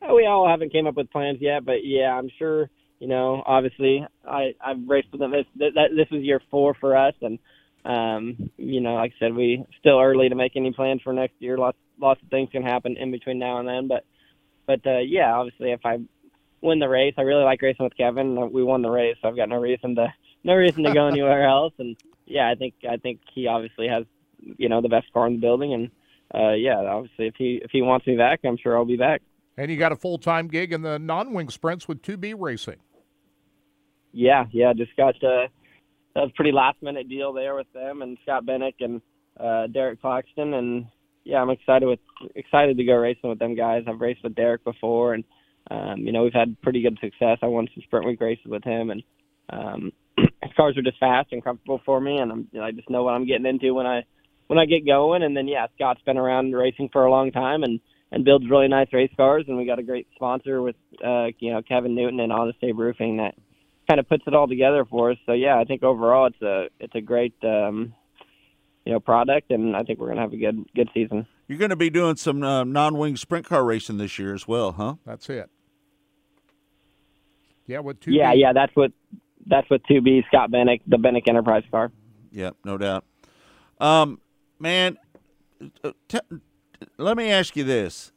Uh, We all haven't came up with plans yet, but yeah, I'm sure. You know, obviously, I I've raced with them. This that, that- this was year four for us, and um, you know, like I said, we still early to make any plans for next year. Lots lots of things can happen in between now and then, but but uh, yeah, obviously, if I win the race, I really like racing with Kevin. We won the race, so I've got no reason to no reason to go anywhere else. And yeah, I think I think he obviously has you know the best car in the building, and uh, yeah, obviously, if he if he wants me back, I'm sure I'll be back. And you got a full time gig in the non wing sprints with 2B Racing. Yeah, yeah, just got uh, that was a pretty last minute deal there with them and Scott Bennick and uh, Derek Claxton, and yeah, I'm excited with excited to go racing with them guys. I've raced with Derek before, and um, you know we've had pretty good success. I won some sprint week races with him, and um, his cars are just fast and comfortable for me, and I'm, you know, I just know what I'm getting into when I when I get going. And then yeah, Scott's been around racing for a long time and and builds really nice race cars, and we got a great sponsor with uh, you know Kevin Newton and Honest Abe Roofing that kind of puts it all together for us. So yeah, I think overall it's a it's a great um, you know product, and I think we're gonna have a good good season. You're going to be doing some uh, non-wing sprint car racing this year as well, huh? That's it. Yeah, with 2B. Yeah, yeah, that's what that's what 2B Scott Bennick, the Bennick Enterprise car. Yep, no doubt. Um, man, uh, t- let me ask you this: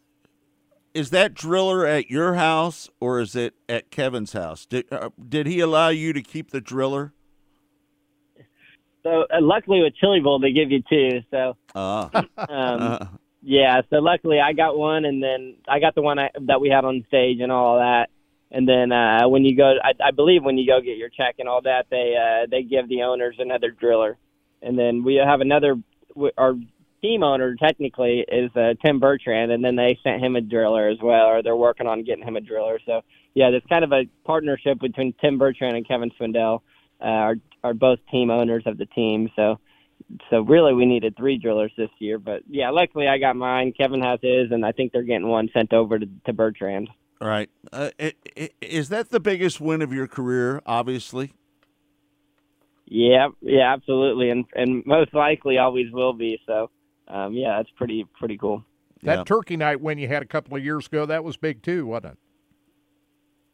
Is that driller at your house or is it at Kevin's house? Did uh, did he allow you to keep the driller? So uh, luckily with Chili Bowl they give you two. So Ah, um, yeah, so luckily I got one, and then I got the one I, that we had on stage and all that. And then uh, when you go, I, I believe when you go get your check and all that, they uh, they give the owners another driller. And then we have another. Our team owner technically is uh, Tim Bertrand, and then they sent him a driller as well, or they're working on getting him a driller. So yeah, there's kind of a partnership between Tim Bertrand and Kevin Swindell, uh, are are both team owners of the team. So so really we needed three drillers this year. But yeah, luckily I got mine. Kevin has his, and I think they're getting one sent over to, to Bertrand. All right. Uh, i- i- is that the biggest win of your career? Obviously. Yeah, yeah, absolutely, and and most likely always will be. So, um, yeah, that's pretty pretty cool. That Turkey Night win you had a couple of years ago, that was big too, wasn't it?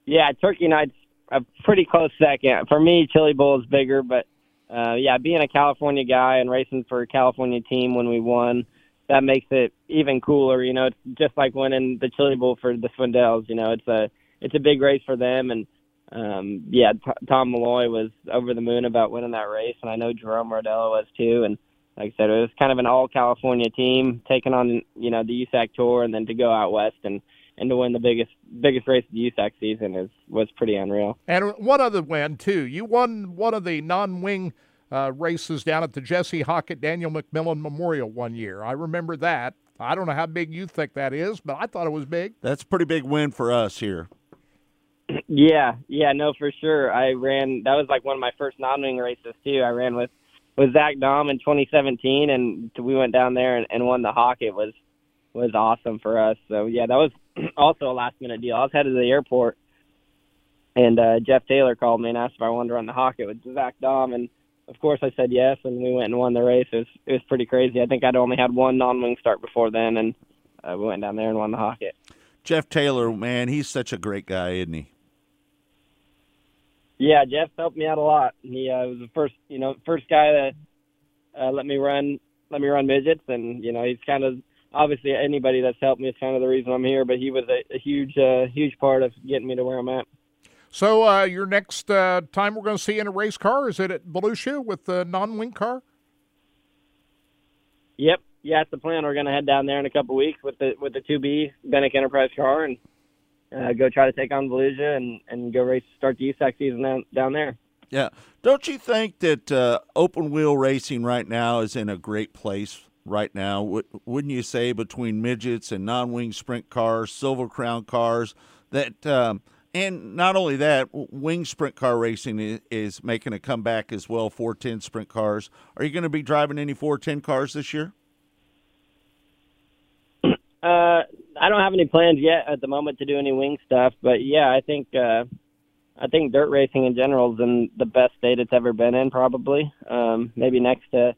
Yeah, Turkey Night's a pretty close second for me. Chili Bowl is bigger, but uh, yeah, being a California guy and racing for a California team when we won, that makes it even cooler. You know, it's just like winning the Chili Bowl for the Swindells. You know, it's a it's a big race for them, and um, yeah, T- Tom Malloy was over the moon about winning that race, and I know Jerome Rodella was too. And like I said, it was kind of an all California team taking on you know the USAC tour, and then to go out west and and to win the biggest biggest race of the USAC season is was pretty unreal. And one other win too. You won one of the non-wing uh, races down at the Jesse Hockett Daniel McMillin Memorial one year. I remember that. I don't know how big you think that is, but I thought it was big. That's a pretty big win for us here. Yeah, yeah, no, for sure. I ran. That was like one of my first non-wing races too. I ran with with Zach Daum in 2017, and we went down there and, and won the hawk. It was was awesome for us. So yeah, that was also a last minute deal. I was headed to the airport, and uh, Jeff Taylor called me and asked if I wanted to run the hawk. It with Zach Daum, and of course I said yes, and we went and won the race. It was it was pretty crazy. I think I'd only had one non-wing start before then, and uh, we went down there and won the hawk. Jeff Taylor, man, he's such a great guy, isn't he? Yeah, Jeff helped me out a lot. He uh, was the first, you know, first guy that uh, let me run, let me run midgets, and you know, he's kind of obviously anybody that's helped me is kind of the reason I'm here. But he was a, a huge, uh, huge part of getting me to where I'm at. So uh, your next uh, time we're going to see you in a race car is it at Volusia with the non-wing car? Yep, yeah, that's the plan. We're gonna head down there in a couple weeks with the with the two B Bennick Enterprise car and uh, go try to take on Volusia and and go race start the USAC season down down there. Yeah. Don't you think that uh, open wheel racing right now is in a great place right now? W- wouldn't you say between midgets and non-wing sprint cars, silver crown cars, that um, and not only that, wing sprint car racing is, is making a comeback as well. 410 sprint cars. Are you going to be driving any 410 cars this year? Uh, I don't have any plans yet at the moment to do any wing stuff, but yeah, I think uh, I think dirt racing in general is in the best state it's ever been in, probably. Um, maybe next to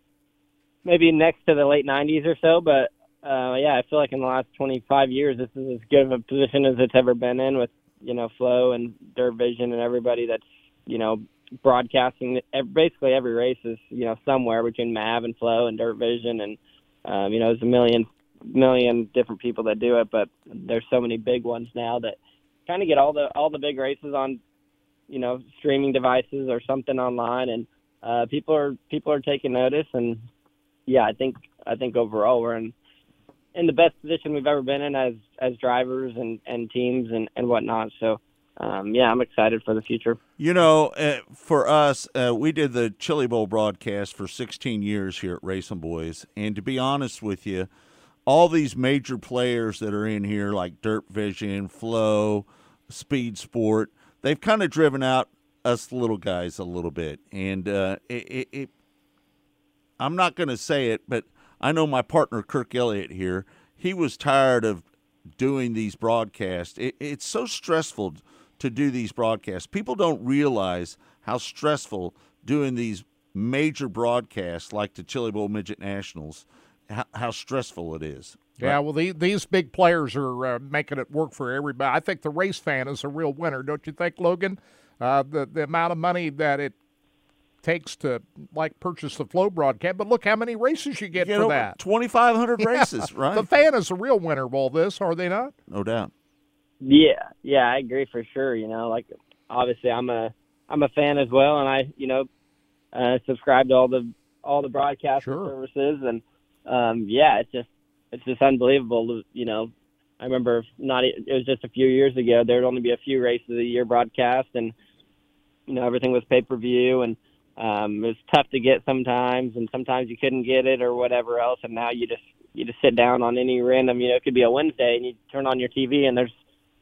maybe next to the late '90s or so, but uh, yeah, I feel like in the last 25 years, this is as good of a position as it's ever been in with you know Flow and Dirt Vision and everybody that's you know broadcasting. Basically, every race is you know somewhere between Mav and Flow and Dirt Vision, and um, you know there's a million million different people that do it, but there's so many big ones now that kind of get all the all the big races on you know streaming devices or something online, and uh, people are people are taking notice, and yeah, I think I think overall we're in in the best position we've ever been in as as drivers and and teams and and whatnot. So um, yeah, I'm excited for the future. You know, uh, for us, uh, we did the Chili Bowl broadcast for 16 years here at RacinBoys, and to be honest with you, all these major players that are in here, like Dirt Vision, Flow, Speed Sport, they've kind of driven out us little guys a little bit, and uh, it, it, I'm not going to say it, but I know my partner Kirk Elliott here. He was tired of doing these broadcasts. It, it's so stressful to do these broadcasts. People don't realize how stressful doing these major broadcasts like the Chili Bowl Midget Nationals, how, how stressful it is. Yeah, well, the, these big players are uh, making it work for everybody. I think the race fan is a real winner, don't you think, Logan? Uh, the the amount of money that it takes to like purchase the flow broadcast, but look how many races you get You for that. 2,500 Yeah. races, right? The fan is a real winner of all this, are they not? No doubt. Yeah, yeah, I agree for sure. You know, like obviously I'm a I'm a fan as well, and I you know uh, subscribe to all the all the broadcast services, and um, yeah, it's just it's just unbelievable. You know, I remember not it was just a few years ago there would only be a few races a year broadcast, and you know everything was pay per view, and um, it was tough to get sometimes, and sometimes you couldn't get it or whatever else, and now you just you just sit down on any random you know it could be a Wednesday and you turn on your TV and there's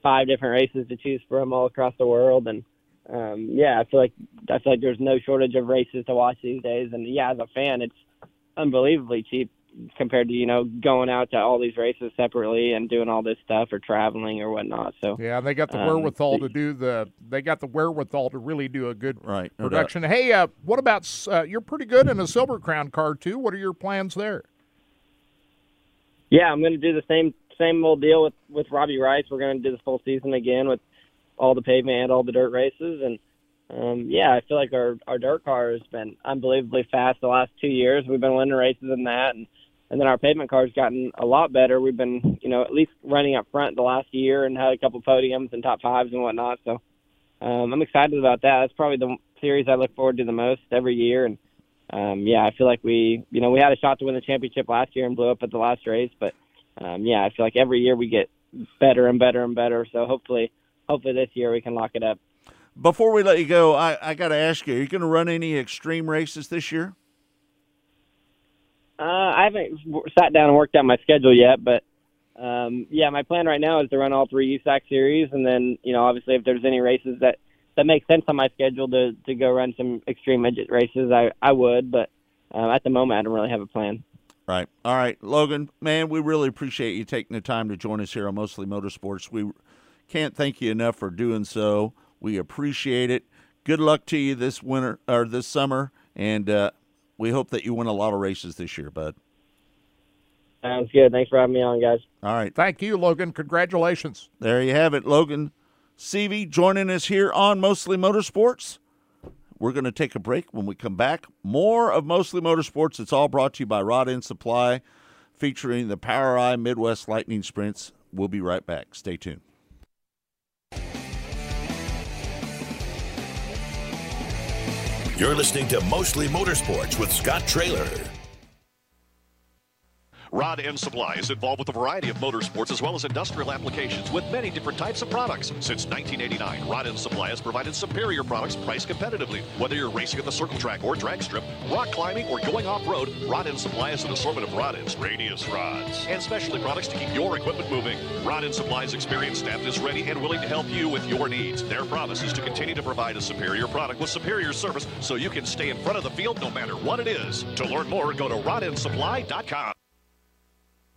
five different races to choose from all across the world and um yeah i feel like i feel like there's no shortage of races to watch these days and yeah as a fan it's unbelievably cheap compared to you know going out to all these races separately and doing all this stuff or traveling or whatnot. So Yeah, they got the um, wherewithal to do the. They got the wherewithal to really do a good Right. no doubt. production. hey, uh, what about? Uh, you're pretty good in a Silver Crown car too. What are your plans there? Yeah, I'm going to do the same same old deal with with Robbie Rice. We're going to do the full season again with all the pavement and all the dirt races, and um, yeah, I feel like our our dirt car has been unbelievably fast the last two years. We've been winning races in that, and and then our pavement car's gotten a lot better. We've been you know at least running up front the last year and had a couple podiums and top fives and whatnot. So um, I'm excited about that. That's probably the series I look forward to the most every year, and um, yeah, I feel like we, you know, we had a shot to win the championship last year and blew up at the last race, but um, yeah, I feel like every year we get better and better and better. So hopefully, hopefully this year we can lock it up. Before we let you go, I, I got to ask you: Are you going to run any extreme races this year? Uh, I haven't sat down and worked out my schedule yet, but um, yeah, my plan right now is to run all three USAC series, and then you know, obviously, if there's any races that that make sense on my schedule to to go run some extreme midget races, I I would, but uh, at the moment, I don't really have a plan. Right. All right, Logan, man, we really appreciate you taking the time to join us here on Mostly Motorsports. We can't thank you enough for doing so. We appreciate it. Good luck to you this winter or this summer, and uh, we hope that you win a lot of races this year, bud. Sounds good. Thanks for having me on, guys. All right. Thank you, Logan. Congratulations. There you have it, Logan Seavey joining us here on Mostly Motorsports. We're going to take a break. When we come back, more of Mostly Motorsports. It's all brought to you by Rod End Supply, featuring the POWRi Midwest Lightning Sprints. We'll be right back. Stay tuned. You're listening to Mostly Motorsports with Scott Traylor. Rod End Supply is involved with a variety of motorsports as well as industrial applications with many different types of products. Since 1989, Rod End Supply has provided superior products priced competitively. Whether you're racing at the circle track or drag strip, rock climbing, or going off-road, Rod End Supply has an assortment of rod ends, radius rods, and specialty products to keep your equipment moving. Rod End Supply's experienced staff is ready and willing to help you with your needs. Their promise is to continue to provide a superior product with superior service so you can stay in front of the field no matter what it is. To learn more, go to rodendsupply.com.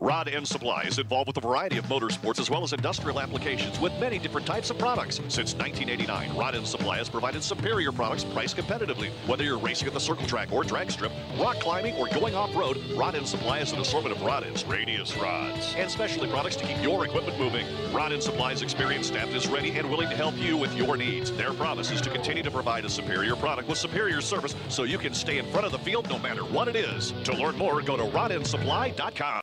Rod End Supply is involved with a variety of motorsports as well as industrial applications with many different types of products. Since 1989, Rod End Supply has provided superior products priced competitively. Whether you're racing at the circle track or drag strip, rock climbing, or going off-road, Rod End Supply has an assortment of rod ends, radius rods, and specialty products to keep your equipment moving. Rod End Supply's experienced staff is ready and willing to help you with your needs. Their promise is to continue to provide a superior product with superior service so you can stay in front of the field no matter what it is. To learn more, go to rodendsupply.com.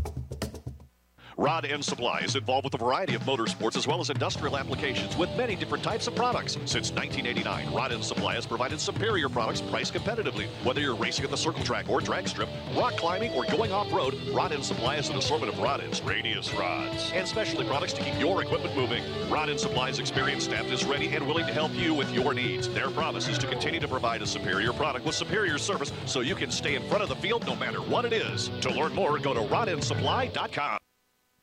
Rod End Supply is involved with a variety of motorsports as well as industrial applications with many different types of products. Since 1989, Rod End Supply has provided superior products priced competitively. Whether you're racing at the circle track or drag strip, rock climbing, or going off-road, Rod End Supply has an assortment of rod ends, radius rods, and specialty products to keep your equipment moving. Rod End Supply's experienced staff is ready and willing to help you with your needs. Their promise is to continue to provide a superior product with superior service so you can stay in front of the field no matter what it is. To learn more, go to rodendsupply.com.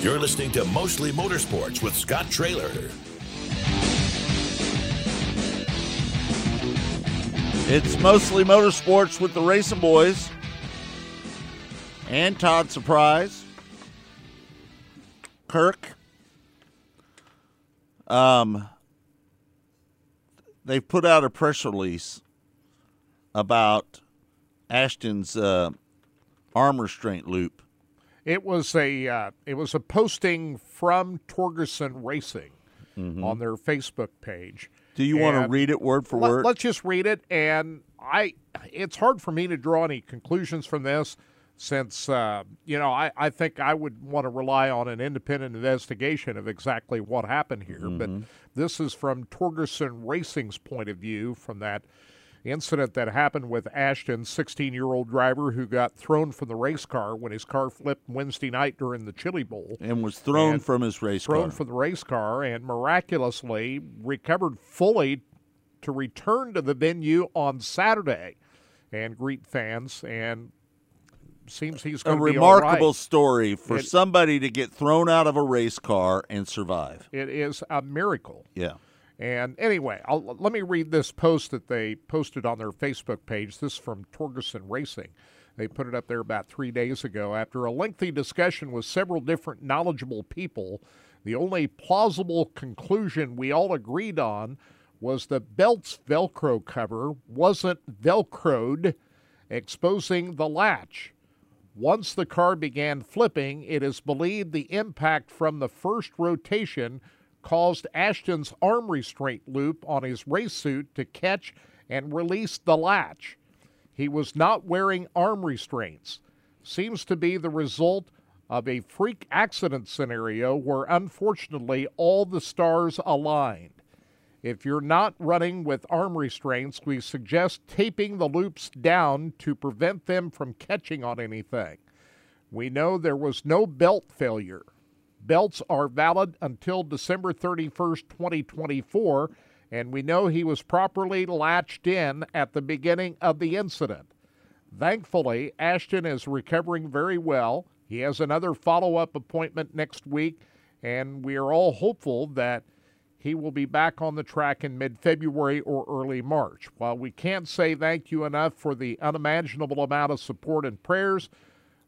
You're listening to Mostly Motorsports with Scott Traylor. It's mostly motorsports with the RacinBoys and Todd Surprise, Kirk. Um, they've put out a press release about Ashton's uh, arm restraint loop. It was a uh, it was a posting from Torgerson Racing on their Facebook page. Do you want to read it word for let- word? Let's just read it. And I, it's hard for me to draw any conclusions from this, since uh, you know I, I think I would want to rely on an independent investigation of exactly what happened here. But this is from Torgerson Racing's point of view from that incident that happened with Ashton, 16 year old driver who got thrown from the race car when his car flipped Wednesday night during the Chili Bowl and was thrown and from his race thrown car. from the race car and miraculously recovered fully to return to the venue on Saturday and greet fans. And seems he's a remarkable right. story for It- somebody to get thrown out of a race car and survive. It is a miracle. Yeah. And anyway, I'll, let me read this post that they posted on their Facebook page. This is from Torgerson Racing. They put it up there about three days ago. After a lengthy discussion with several different knowledgeable people, the only plausible conclusion we all agreed on was the belt's Velcro cover wasn't Velcroed, exposing the latch. Once the car began flipping, it is believed the impact from the first rotation caused Ashton's arm restraint loop on his race suit to catch and release the latch. He was not wearing arm restraints. Seems to be the result of a freak accident scenario where unfortunately all the stars aligned. If you're not running with arm restraints, we suggest taping the loops down to prevent them from catching on anything. We know there was no belt failure. Belts are valid until December 31st, 2024, and we know he was properly latched in at the beginning of the incident. Thankfully, Ashton is recovering very well. He has another follow up appointment next week, and we are all hopeful that he will be back on the track in mid February or early March. While we can't say thank you enough for the unimaginable amount of support and prayers,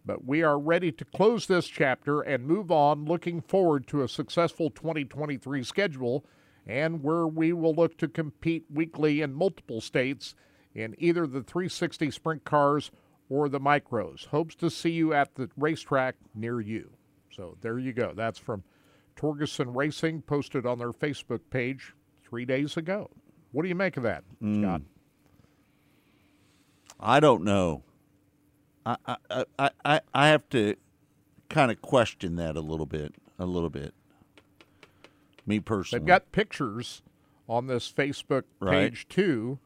but we are ready to close this chapter and move on, looking forward to a successful 2023 schedule and where we will look to compete weekly in multiple states in either the 360 sprint cars or the micros. Hopes to see you at the racetrack near you. So there you go. That's from Torgerson Racing, posted on their Facebook page three days ago. What do you make of that, hmm. Scott? I don't know. I I, I, I, have to kind of question that a little bit. A little bit. Me personally. They've got pictures on this Facebook Right. page too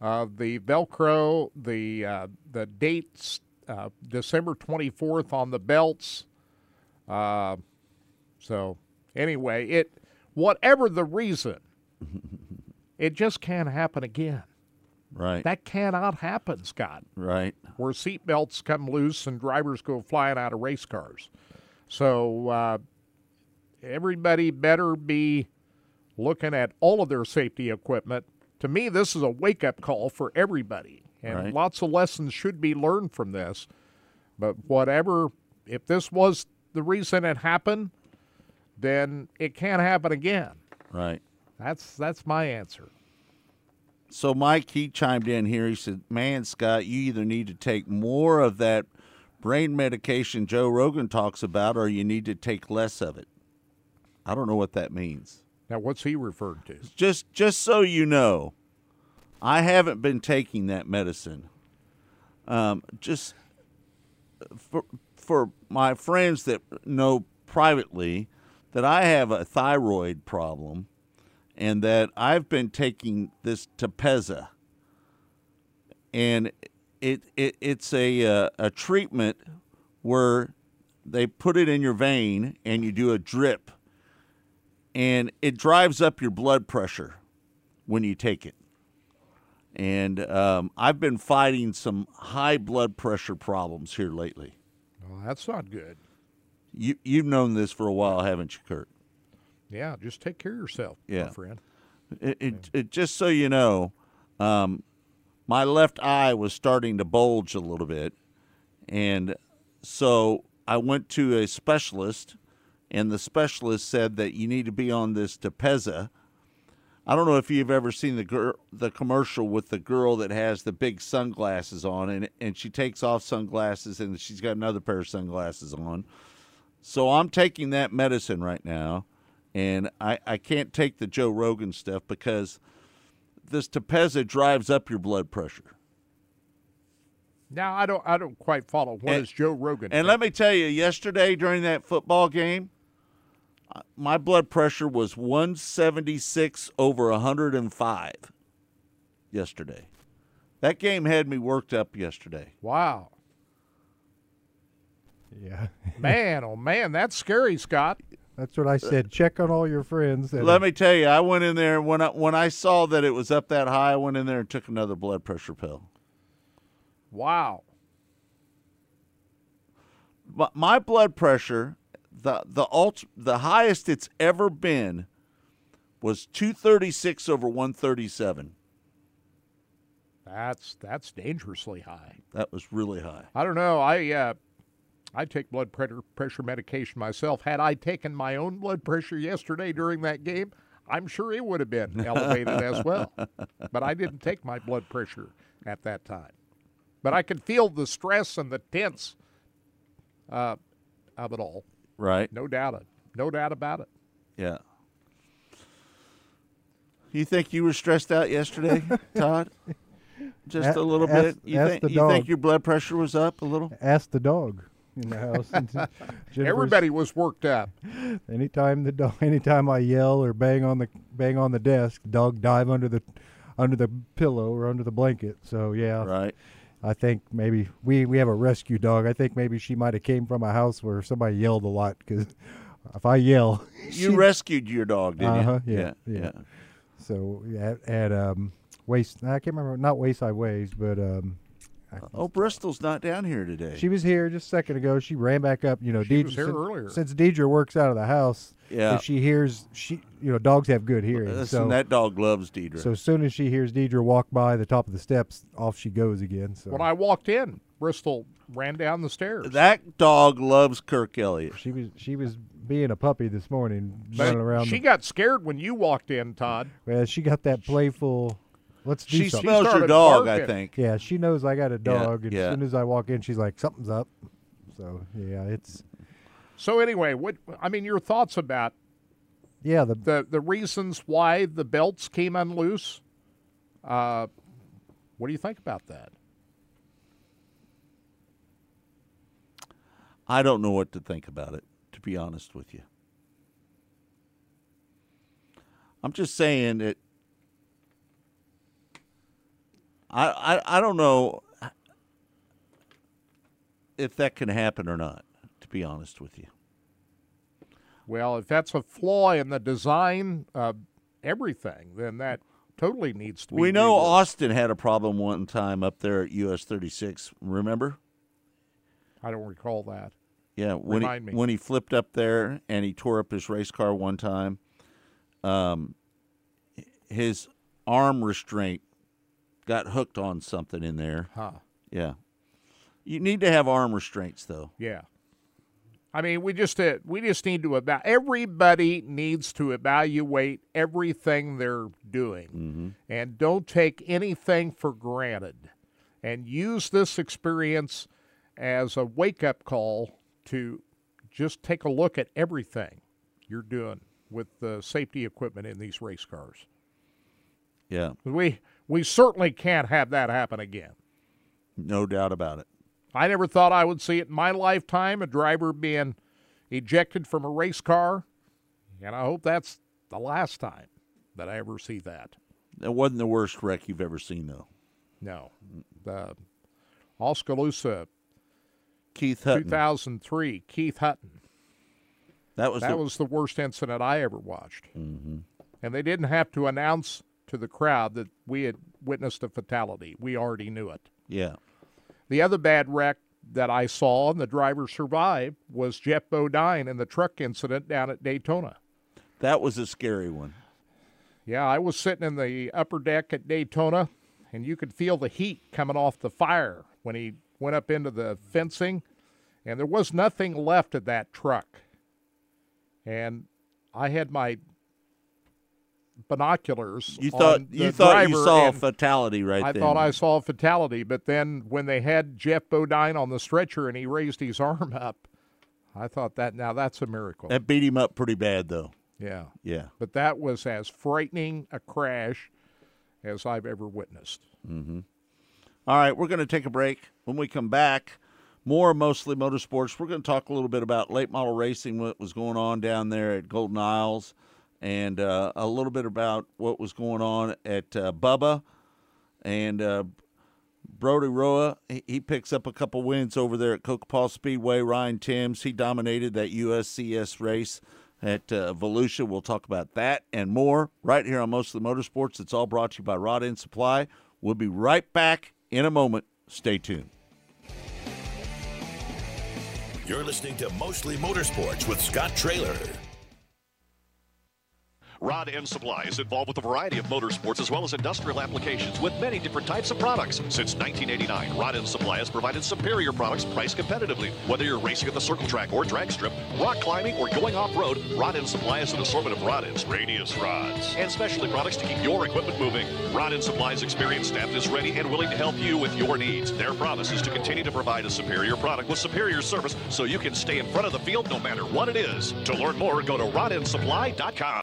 of the Velcro, the uh, the dates, uh, December twenty fourth on the belts. Uh, so anyway, it whatever the reason, it just can't happen again. Right. That cannot happen, Scott. right. Where seatbelts come loose and drivers go flying out of race cars. So uh, everybody better be looking at all of their safety equipment. To me, this is a wake up call for everybody. And Right. lots of lessons should be learned from this. But whatever, if this was the reason it happened, then it can't happen again. Right. That's that's my answer. So Mike he chimed in here. He said, "Man, Scott, you either need to take more of that brain medication Joe Rogan talks about, or you need to take less of it." I don't know what that means. Now, what's he referred to? Just just so you know, I haven't been taking that medicine. Um, just for for my friends that know privately that I have a thyroid problem and that I've been taking this Tepezza and it, it it's a uh, a treatment where they put it in your vein and you do a drip and it drives up your blood pressure when you take it. And um, I've been fighting some high blood pressure problems here lately. Well, that's not good. You you've known this for a while, haven't you, Kirk? Yeah, just take care of yourself, Yeah. my friend. It, it, it, just so you know, um, my left eye was starting to bulge a little bit, and so I went to a specialist, and the specialist said that you need to be on this Tepezza. I don't know if you've ever seen the gir- the commercial with the girl that has the big sunglasses on, and and she takes off sunglasses, and she's got another pair of sunglasses on. So I'm taking that medicine right now, and I, I can't take the Joe Rogan stuff because this Tepezza drives up your blood pressure. Now, I don't, I don't quite follow. What is And- Joe Rogan? And let me tell you, yesterday during that football game, uh, my blood pressure was 176 over 105 yesterday. That game had me worked up yesterday. Wow. Yeah. Man, oh man, that's scary, Scott. That's what I said. Check on all your friends. that Let are- me tell you, I went in there when I, when I saw that it was up that high. I went in there and took another blood pressure pill. Wow. my, my blood pressure, the the ult, the highest it's ever been, was two thirty six over one thirty seven. That's that's dangerously high. That was really high. I don't know. I uh, I take blood pressure pressure medication myself. Had I taken my own blood pressure yesterday during that game, I'm sure it would have been elevated as well. But I didn't take my blood pressure at that time. But I could feel the stress and the tense uh, of it all. Right. No doubt it. No doubt about it. Yeah. You think you were stressed out yesterday, Todd? Just A- a little ask- bit. You ask think the you think your blood pressure was up a little? Ask the dog in the house. And Everybody was worked up. Anytime the dog, anytime I yell or bang on the bang on the desk, dog dive under the under the pillow or under the blanket. So yeah, Right. I think maybe we we have a rescue dog. I think maybe she might have came from a house where somebody yelled a lot because if I yell, You she- rescued your dog, didn't Uh-huh, you? yeah, yeah. So at, at um waste, I can't remember not Wayside Waifs, but um. I- Oh, Bristol's not down here today. She was here just a second ago. She ran back up. You know, She Deidre, was here since, earlier. since Deidre works out of the house. Yeah. If she hears, she you know, dogs have good hearing. Listen, so that dog loves Deidre. so as soon as she hears Deidre walk by the top of the steps, off she goes again. So When I walked in, Bristol ran down the stairs. that dog loves Kirk Elliott. she was she was being a puppy this morning, But running around. she the- got scared when you walked in, Todd. well, she got that playful. Let's do She something. smells your started dog, I think. yeah, she knows I got a dog, and yeah. as soon as I walk in, she's like, "Something's up." So yeah, it's So anyway, what I mean, your thoughts about yeah the the the reasons why the belts came unloose? Uh, what do you think about that? I don't know what to think about it, to be honest with you. I'm just saying that I, I I don't know if that can happen or not, to be honest with you. Well, if that's a flaw in the design of everything, then that totally needs to be. We know reworked. Austin had a problem one time up there at US 36, remember? I don't recall that. Yeah, when Remind he me. when he flipped up there and he tore up his race car one time, um, his arm restraint got hooked on something in there. Huh. Yeah, you need to have arm restraints though. Yeah. I mean, we just uh, we just need to about everybody needs to evaluate everything they're doing, and don't take anything for granted, and use this experience as a wake up call to just take a look at everything you're doing with the safety equipment in these race cars. Yeah, We we certainly can't have that happen again. no doubt about it. I never thought I would see it in my lifetime, a driver being ejected from a race car. And I hope that's the last time that I ever see that. That wasn't the worst wreck you've ever seen, though. No. The Oskaloosa Keith Hutton. 2003, Keith Hutton. That was that the- was the worst incident I ever watched. Mm-hmm. And they didn't have to announce to the crowd that we had witnessed a fatality. We already knew it. Yeah. The other bad wreck that I saw and the driver survived was Geoff Bodine in the truck incident down at Daytona. That was a scary one. Yeah, I was sitting in the upper deck at Daytona, and you could feel the heat coming off the fire when he went up into the fencing, and there was nothing left of that truck. And I had my binoculars. You thought you thought you saw a fatality right there. I then. thought I saw a fatality, but then when they had Geoff Bodine on the stretcher and he raised his arm up, I thought that now that's a miracle. that beat him up pretty bad, though. yeah. Yeah. But that was as frightening a crash as I've ever witnessed. Mm-hmm. All right, we're going to take a break. When we come back, more mostly motorsports. We're going to talk a little bit about late model racing, what was going on down there at Golden Isles, and uh, a little bit about what was going on at uh, Bubba and uh, Brody Roa. He, he picks up a couple wins over there at Cocopah Speedway. Ryan Timms, he dominated that USCS race at uh, Volusia. We'll talk about that and more right here on Mostly Motorsports. It's all brought to you by Rod End Supply. We'll be right back in a moment. Stay tuned. You're listening to Mostly Motorsports with Scott Traylor. Rod End Supply is involved with a variety of motorsports as well as industrial applications with many different types of products. Since 1989, Rod End Supply has provided superior products priced competitively. Whether you're racing at the circle track or drag strip, rock climbing, or going off-road, Rod End Supply has an assortment of rod ends, radius rods, and specialty products to keep your equipment moving. Rod End Supply's experienced staff is ready and willing to help you with your needs. Their promise is to continue to provide a superior product with superior service so you can stay in front of the field no matter what it is. To learn more, go to rodendsupply.com.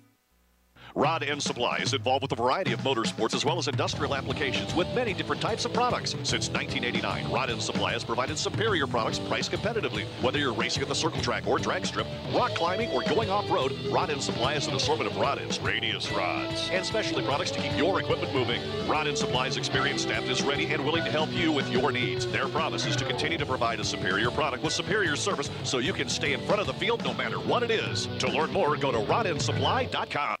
Rod End Supply is involved with a variety of motorsports as well as industrial applications with many different types of products. Since 1989, Rod End Supply has provided superior products priced competitively. Whether you're racing at the circle track or drag strip, rock climbing, or going off-road, Rod End Supply has an assortment of rod ends, radius rods, and specialty products to keep your equipment moving. Rod End Supply's experienced staff is ready and willing to help you with your needs. Their promise is to continue to provide a superior product with superior service so you can stay in front of the field no matter what it is. To learn more, go to rodendsupply.com.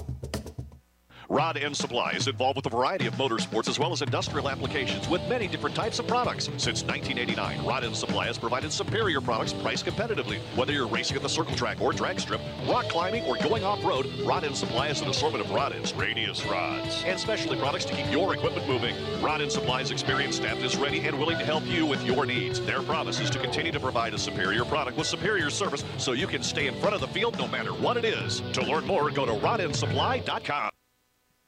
Rod End Supply is involved with a variety of motorsports as well as industrial applications with many different types of products. Since 1989, Rod End Supply has provided superior products priced competitively. Whether you're racing at the circle track or drag strip, rock climbing, or going off-road, Rod End Supply has an assortment of rod ends, radius rods, and specialty products to keep your equipment moving. Rod End Supply's experienced staff is ready and willing to help you with your needs. Their promise is to continue to provide a superior product with superior service so you can stay in front of the field no matter what it is. To learn more, go to rodendsupply.com.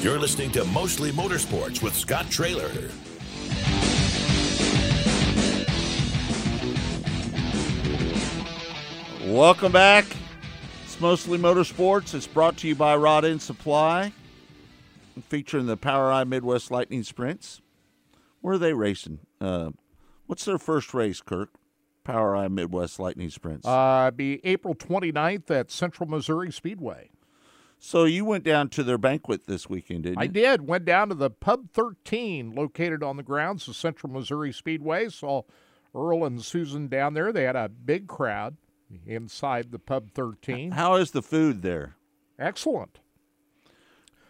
You're listening to Mostly Motorsports with Scott Traylor. Welcome back. It's mostly motorsports. It's brought to you by Rod End Supply, featuring the POWRi Midwest Lightning Sprints. Where are they racing? Uh, what's their first race, Kirk? POWRi Midwest Lightning Sprints. Uh, be April 29th at Central Missouri Speedway. So you went down to their banquet this weekend, didn't you? I did. Went down to the Pub 13 located on the grounds of Central Missouri Speedway. Saw Earl and Susan down there. They had a big crowd inside the Pub 13. How is the food there? Excellent.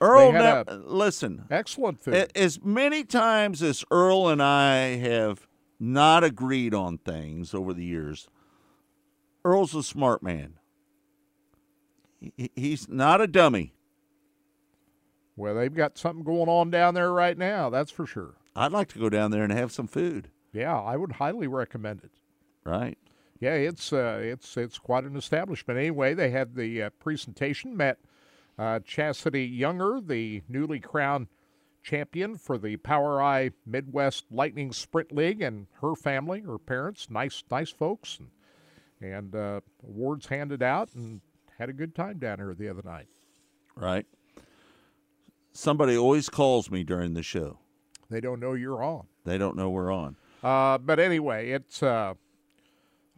Earl, had listen. Excellent food. As many times as Earl and I have not agreed on things over the years, Earl's a smart man. He- He's not a dummy. Well, they've got something going on down there right now, that's for sure. I'd like to go down there and have some food. Yeah, I would highly recommend it. Right. Yeah, it's uh, it's it's quite an establishment. Anyway, they had the uh, presentation. Met uh, Chastity Younger, the newly crowned champion for the POWRi Midwest Lightning Sprint League, and her family, her parents, nice nice folks, and and uh, awards handed out, and had a good time down here the other night. Right. Somebody always calls me during the show. They don't know you're on. They don't know we're on. Uh, but anyway, it's uh,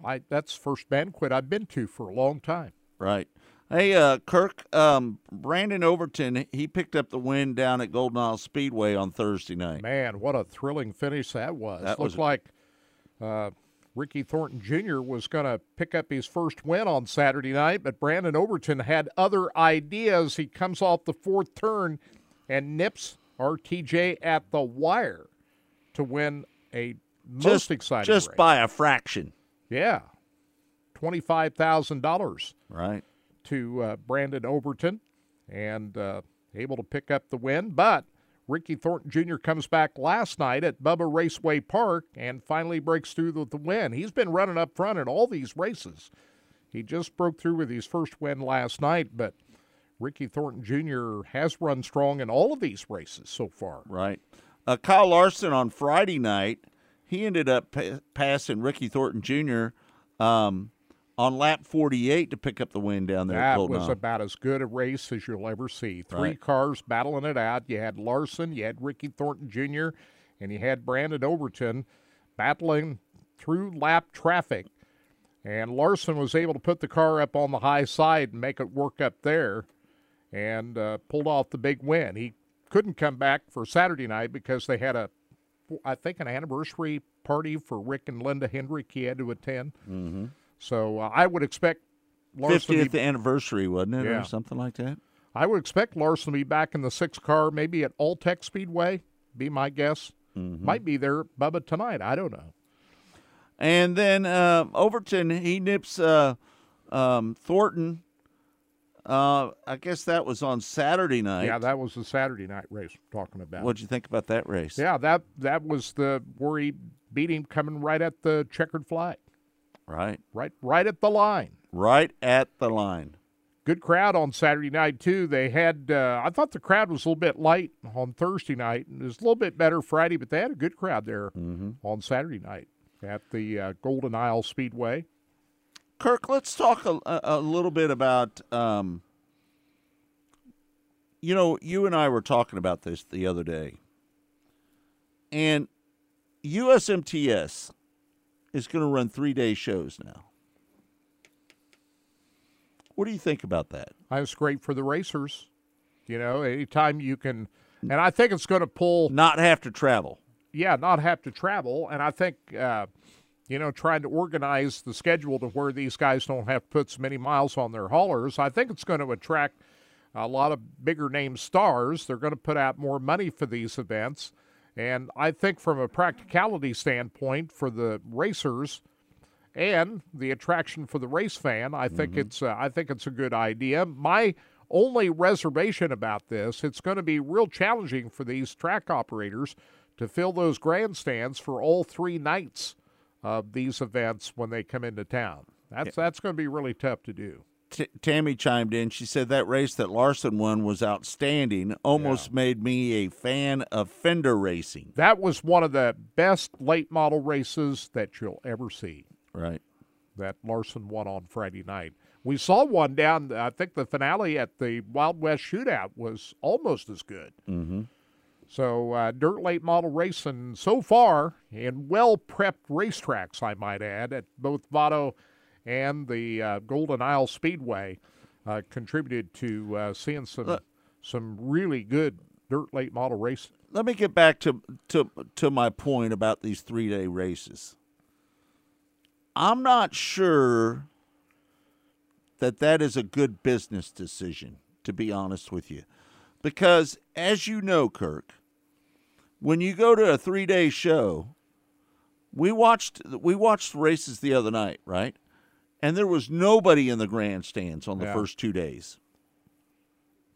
I that's first banquet I've been to for a long time. Right. Hey, uh, Kirk, um, Brandon Overton, he picked up the win down at Golden Isle Speedway on Thursday night. Man, what a thrilling finish that was. That Looked was- like uh, Ricky Thornton Jr. was going to pick up his first win on Saturday night, but Brandon Overton had other ideas. He comes off the fourth turn and nips RTJ at the wire to win a most just exciting just race. by a fraction. Yeah. $25,000 Right. to uh, Brandon Overton and uh, able to pick up the win. But Ricky Thornton Jr. comes back last night at Bubba Raceway Park and finally breaks through with the win. He's been running up front in all these races. He just broke through with his first win last night, but Ricky Thornton Jr. has run strong in all of these races so far. Right. Uh, Kyle Larson on Friday night, he ended up pa- passing Ricky Thornton Jr. Um, on lap 48 to pick up the win down there at That was about as good a race as you'll ever see. Three Right. cars battling it out. You had Larson, you had Ricky Thornton Jr., and you had Brandon Overton battling through lap traffic. And Larson was able to put the car up on the high side and make it work up there and uh, pulled off the big win. He couldn't come back for Saturday night because they had a, I think, an anniversary party for Rick and Linda Hendrick he had to attend. mm-hmm. So uh, I would expect Larson to 50th be- anniversary, wasn't it, Yeah. or something like that? I would expect Larson to be back in the six car, maybe at Alltech Speedway. Be my guess. Mm-hmm. Might be there, Bubba, tonight. I don't know. And then uh, Overton, he nips uh, um, Thornton. Uh, I guess that was on Saturday night. Yeah, that was the Saturday night race we're talking about. What'd you think about that race? Yeah, that that was the where he beat him coming right at the checkered flag, Right. right right at the line. Right at the line. Good crowd on Saturday night too. They had uh, I thought the crowd was a little bit light on Thursday night. It was a little bit better Friday, but they had a good crowd there Mm-hmm. on Saturday night at the uh, Golden Isle Speedway. Kirk, let's talk a, a, a little bit about. Um, you know, you and I were talking about this the other day, and USMTS is going to run three day shows now. What do you think about that? That's great for the racers. You know, anytime you can, and I think it's going to pull. Not have to travel. Yeah, not have to travel. And I think, uh, you know, trying to organize the schedule to where these guys don't have to put so many miles on their haulers, I think it's going to attract a lot of bigger name stars. They're going to put out more money for these events. And I think from a practicality standpoint for the racers and the attraction for the race fan, I think it's uh, I think it's a good idea. My only reservation about this, it's going to be real challenging for these track operators to fill those grandstands for all three nights of these events when they come into town. That's that's going to be really tough to do. T- Tammy chimed in. She said that race that Larson won was outstanding. Almost made me a fan of fender racing. That was one of the best late model races that you'll ever see. Right. That Larson won on Friday night. We saw one down. I think the finale at the Wild West Shootout was almost as good. Mm-hmm. So uh, dirt late model racing so far in well prepped racetracks, I might add, at both Vado and the uh, Golden Isle Speedway, uh, contributed to uh, seeing some Look. some really good dirt late model racing. Let me get back to to to my point about these three day races. I'm not sure that that is a good business decision, to be honest with you, because as you know, Kirk, when you go to a three day show, we watched we watched races the other night, right? And there was nobody in the grandstands on the Yeah. first two days.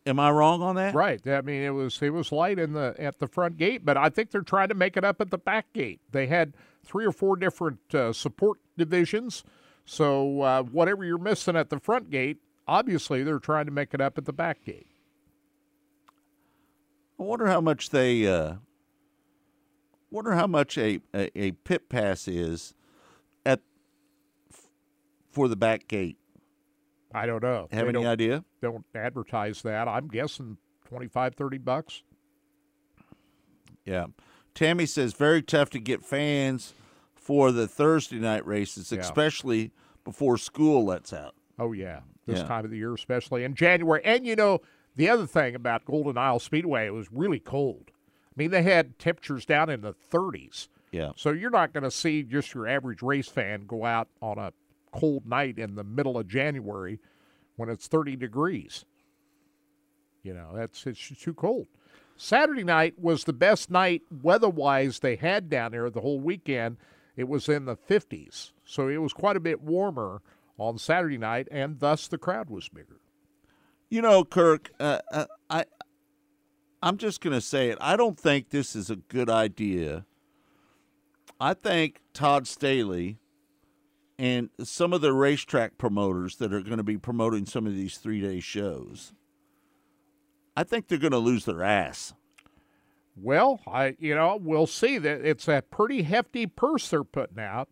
Am I wrong on that? Right. I mean, it was it was light in the at the front gate, but I think they're trying to make it up at the back gate. They had three or four different uh, support divisions, so uh, whatever you're missing at the front gate, obviously they're trying to make it up at the back gate. I wonder how much they uh wonder how much a, a, a pit pass is for the back gate. I don't know. Have They any idea? Don't advertise that. I'm guessing 25, 30 bucks. Yeah. Tammy says very tough to get fans for the Thursday night races, Yeah. especially before school lets out. Oh yeah, this Yeah. time of the year, especially in January. And you know, the other thing about Golden Isle Speedway, it was really cold. I mean, they had temperatures down in the 30s. Yeah. So you're not going to see just your average race fan go out on a cold night in the middle of January when it's 30 degrees. You know, that's it's too cold. Saturday night was the best night weather-wise they had down there the whole weekend. It was in the 50s. So it was quite a bit warmer on Saturday night and thus the crowd was bigger. You know, Kirk, uh, uh, I I'm just going to say it. I don't think this is a good idea. I think Todd Staley and some of the racetrack promoters that are going to be promoting some of these three day shows, I think they're going to lose their ass. Well, I you know, we'll see that it's a pretty hefty purse they're putting out.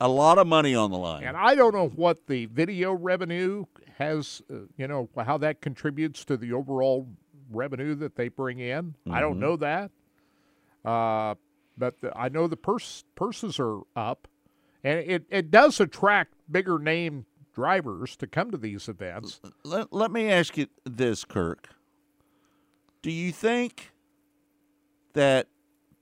A lot of money on the line. And I don't know what the video revenue has, uh, you know, how that contributes to the overall revenue that they bring in. I don't Mhm. know that. Uh, but the, I know the purse purses are up, and it, it does attract bigger name drivers to come to these events. let, let me ask you this, Kirk. Do you think that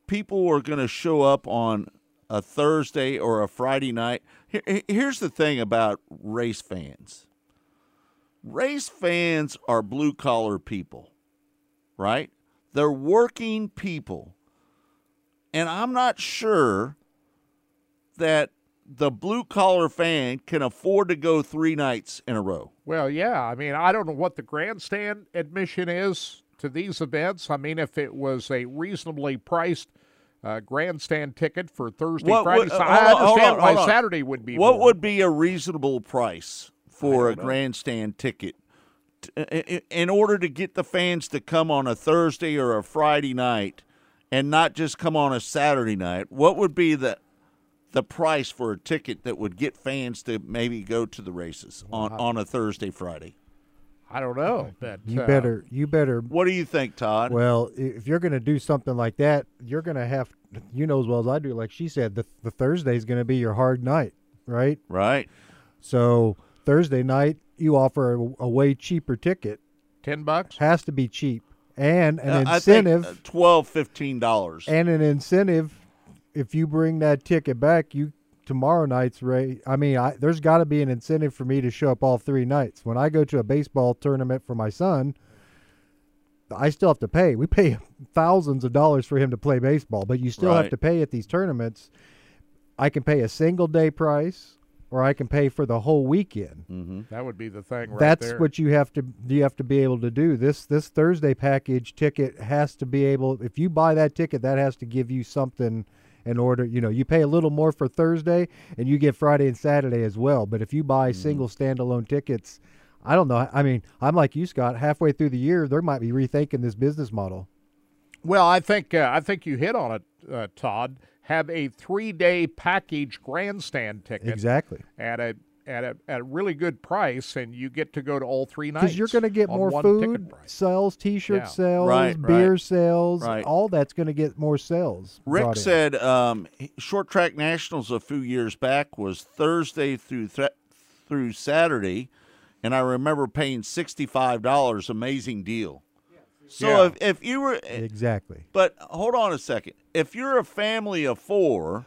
people are going to show up on a Thursday or a Friday night? Here, here- here's the thing about race fans race fans are blue collar people, right? They're working people. And I'm not sure that the blue collar fan can afford to go three nights in a row. Well, yeah. I mean, I don't know what the grandstand admission is to these events. I mean, if it was a reasonably priced uh, grandstand ticket for Thursday, What Friday, so uh, I hold on, hold understand on, why. Saturday would be. What more. would be a reasonable price for a know. grandstand ticket T- i- in order to get the fans to come on a Thursday or a Friday night and not just come on a Saturday night? What would be the the price for a ticket that would get fans to maybe go to the races on, on a Thursday, Friday? I don't know. But You uh, better, you better. What do you think, Todd? Well, if you're going to do something like that, you're going to have, you know as well as I do. Like she said, the the Thursday is going to be your hard night, right? Right. So Thursday night, you offer a, a way cheaper ticket. ten bucks. Has to be cheap and an Uh, I think, incentive. uh, twelve, fifteen dollars. and an incentive if you bring that ticket back you tomorrow night's rate i mean I, there's got to be an incentive for me to show up all three nights when i go to a baseball tournament for my son i still have to pay we pay thousands of dollars for him to play baseball but you still have to pay at these tournaments i can pay a single day price or i can pay for the whole weekend Mm-hmm. That would be the thing. Right that's there. what you have to you have to be able to do. This this Thursday package ticket has to be able if you buy that ticket that has to give you something in order, you know, you pay a little more for Thursday and you get Friday and Saturday as well. But if you buy Mm-hmm. single standalone tickets, I don't know. I mean, I'm like you Scott, halfway through the year there might be rethinking this business model. Well, I think uh, I think you hit on it, uh, Todd. Have a three-day package grandstand ticket Exactly. at a at a at a really good price, and you get to go to all three nights. Because you're going to get more food sales, T-shirt Yeah. sales, Right, beer right. sales, Right. all that's going to get more sales. Rick said um, short track nationals a few years back was Thursday through th- through Saturday, and I remember paying sixty five dollars. Amazing deal. So Yeah. if, if you were, exactly. but hold on a second. If you're a family of four, And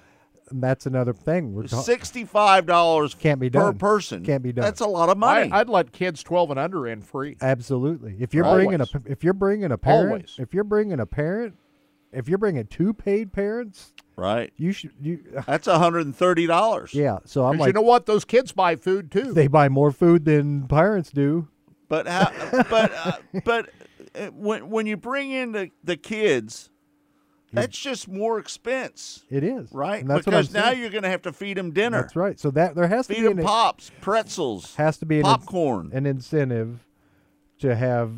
that's another thing. We're ta- sixty five dollars Can't be done per person Can't be done. That's a lot of money. I, I'd let kids 12 and under in free. Absolutely. If you're Always. bringing a if you're bringing a parent, Always. if you're bringing a parent, if you're bringing two paid parents, right. you should you That's hundred and thirty dollars. yeah. So I'm like you know what? Those kids buy food too. they buy more food than parents do. But how? but uh, but uh, when when you bring in the, the kids, that's just more expense, It is right? And that's what I'm because now you're going to have to feed them dinner, That's right. So that there has to be them an, pops, pretzels, has to be an, popcorn. an incentive to have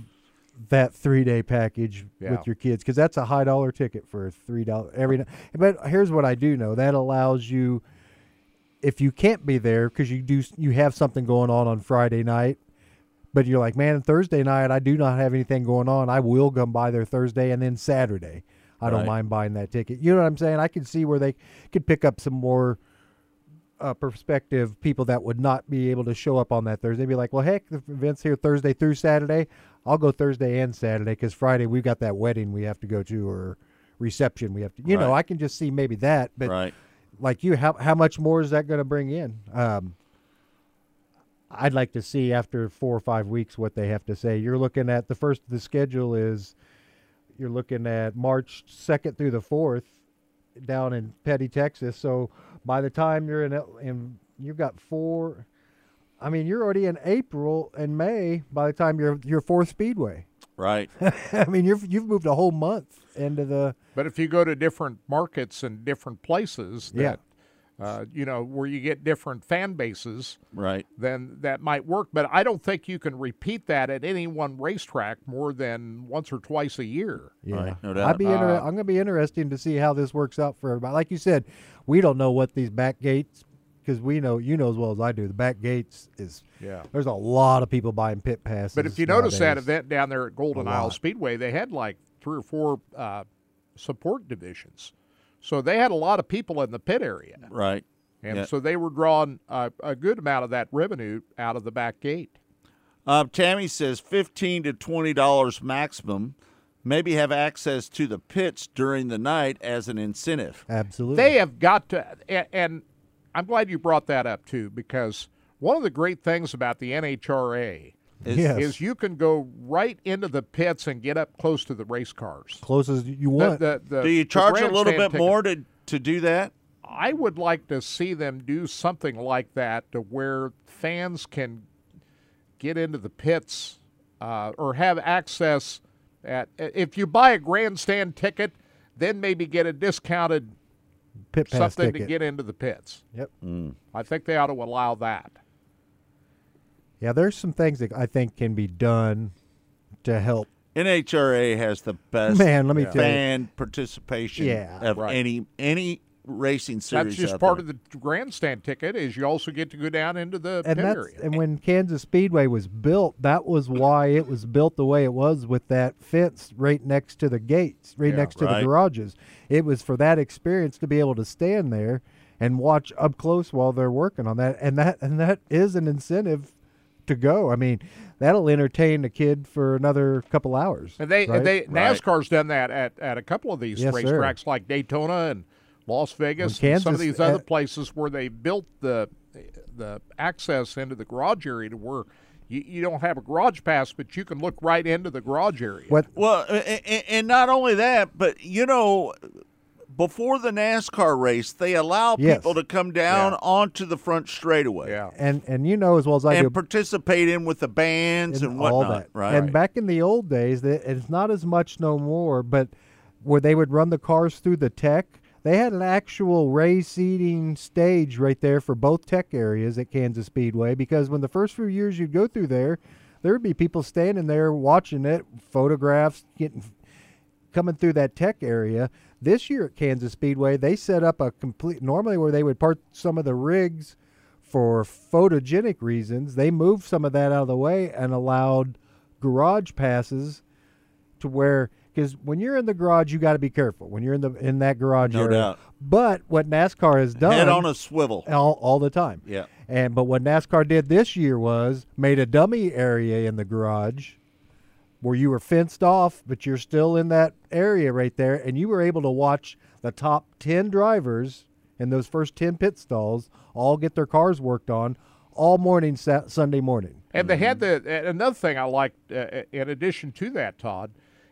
that three day package Yeah. with your kids because that's a high dollar ticket for three dollars every night. But here's what I do know that allows you, if you can't be there because you do you have something going on on Friday night, but you're like, man, Thursday night I do not have anything going on. I will come by there Thursday and then Saturday. I don't Right. mind buying that ticket. You know what I'm saying? I can see where they could pick up some more uh, perspective people that would not be able to show up on that Thursday. Be like, well, heck, the event's here Thursday through Saturday. I'll go Thursday and Saturday because Friday we've got that wedding we have to go to or reception we have to. You know, I can just see maybe that, but right. like you, how how much more is that going to bring in? Um, I'd like to see after four or five weeks what they have to say. You're looking at the first. The schedule is you're looking at March second through the fourth down in Petty, Texas. So by the time you're in, in you've got four. I mean, you're already in April and May. By the time you're your fourth Speedway, Right. I mean, you've you've moved a whole month into the But if you go to different markets and different places that, Yeah. Uh, you know, where you get different fan bases, Right. then that might work. But I don't think you can repeat that at any one racetrack more than once or twice a year. Yeah, Right, no doubt. I'd be inter- Uh, I'm going to be interesting to see how this works out for everybody. Like you said, we don't know what these back gates because we know you know as well as I do. The back gates is Yeah. There's a lot of people buying pit passes. But if you notice that nowadays. event down there at Golden Isle. Speedway, they had like three or four uh, support divisions. So they had a lot of people in the pit area. Right. And Yeah. so they were drawing a, a good amount of that revenue out of the back gate. Uh, Tammy says fifteen to twenty dollars maximum. Maybe have access to the pits during the night as an incentive. absolutely, They have got to, and, and I'm glad you brought that up too, because one of the great things about the NHRA Is- Yes. is you can go right into the pits and get up close to the race cars. close as you want. the- the- Do you charge a little bit ticket- more to to do that? I would like to see them do something like that to where fans can get into the pits uh, or have access at if you buy a grandstand ticket, then maybe get a discounted pit pass something ticket. to get into the pits. Yep. I think they ought to allow that. Yeah, there's some things that I think can be done to help. NHRA has the best Man, let me tell you. fan participation Yeah. of Right. any any racing series. That's just out part there. of the grandstand ticket. Is you also get to go down into the and pit area. and when Kansas Speedway was built, that was why it was built the way it was with that fence right next to the gates, right Yeah, next to right. the garages. It was for that experience to be able to stand there and watch up close while they're working on that, and that and that is an incentive to go. I mean, that'll entertain a kid for another couple hours. And they right? and they NASCAR's done that at, at a couple of these Yes, sir. racetracks like Daytona and Las Vegas Well, and some of these other uh, places where they built the the access into the garage area to where you, you don't have a garage pass, but you can look right into the garage area. What Well, a- a- and not only that, but you know, before the NASCAR race, they allow Yes. people to come down Yeah. onto the front straightaway Yeah. and and you know as well as I do, and participate in with the bands and, and whatnot. all that. Right. And back in the old days, it's not as much no more, but where they would run the cars through the tech, they had an actual race seating stage right there for both tech areas at Kansas Speedway. Because when the first few years you'd go through there, there would be people standing there watching it, photographs, getting coming through that tech area. This year at Kansas Speedway, they set up a complete normally where they would park some of the rigs for photogenic reasons. They moved some of that out of the way and allowed garage passes to where because when you're in the garage, you got to be careful when you're in the in that garage No area. doubt. But what NASCAR has done Head on a swivel. all, all the time. Yeah. And but what NASCAR did this year was made a dummy area in the garage where you were fenced off, but you're still in that area right there, and you were able to watch the top ten drivers in those first ten pit stalls all get their cars worked on all morning sa- Sunday morning. And they had mm-hmm. the another thing I liked uh, uh, in addition to that, Todd,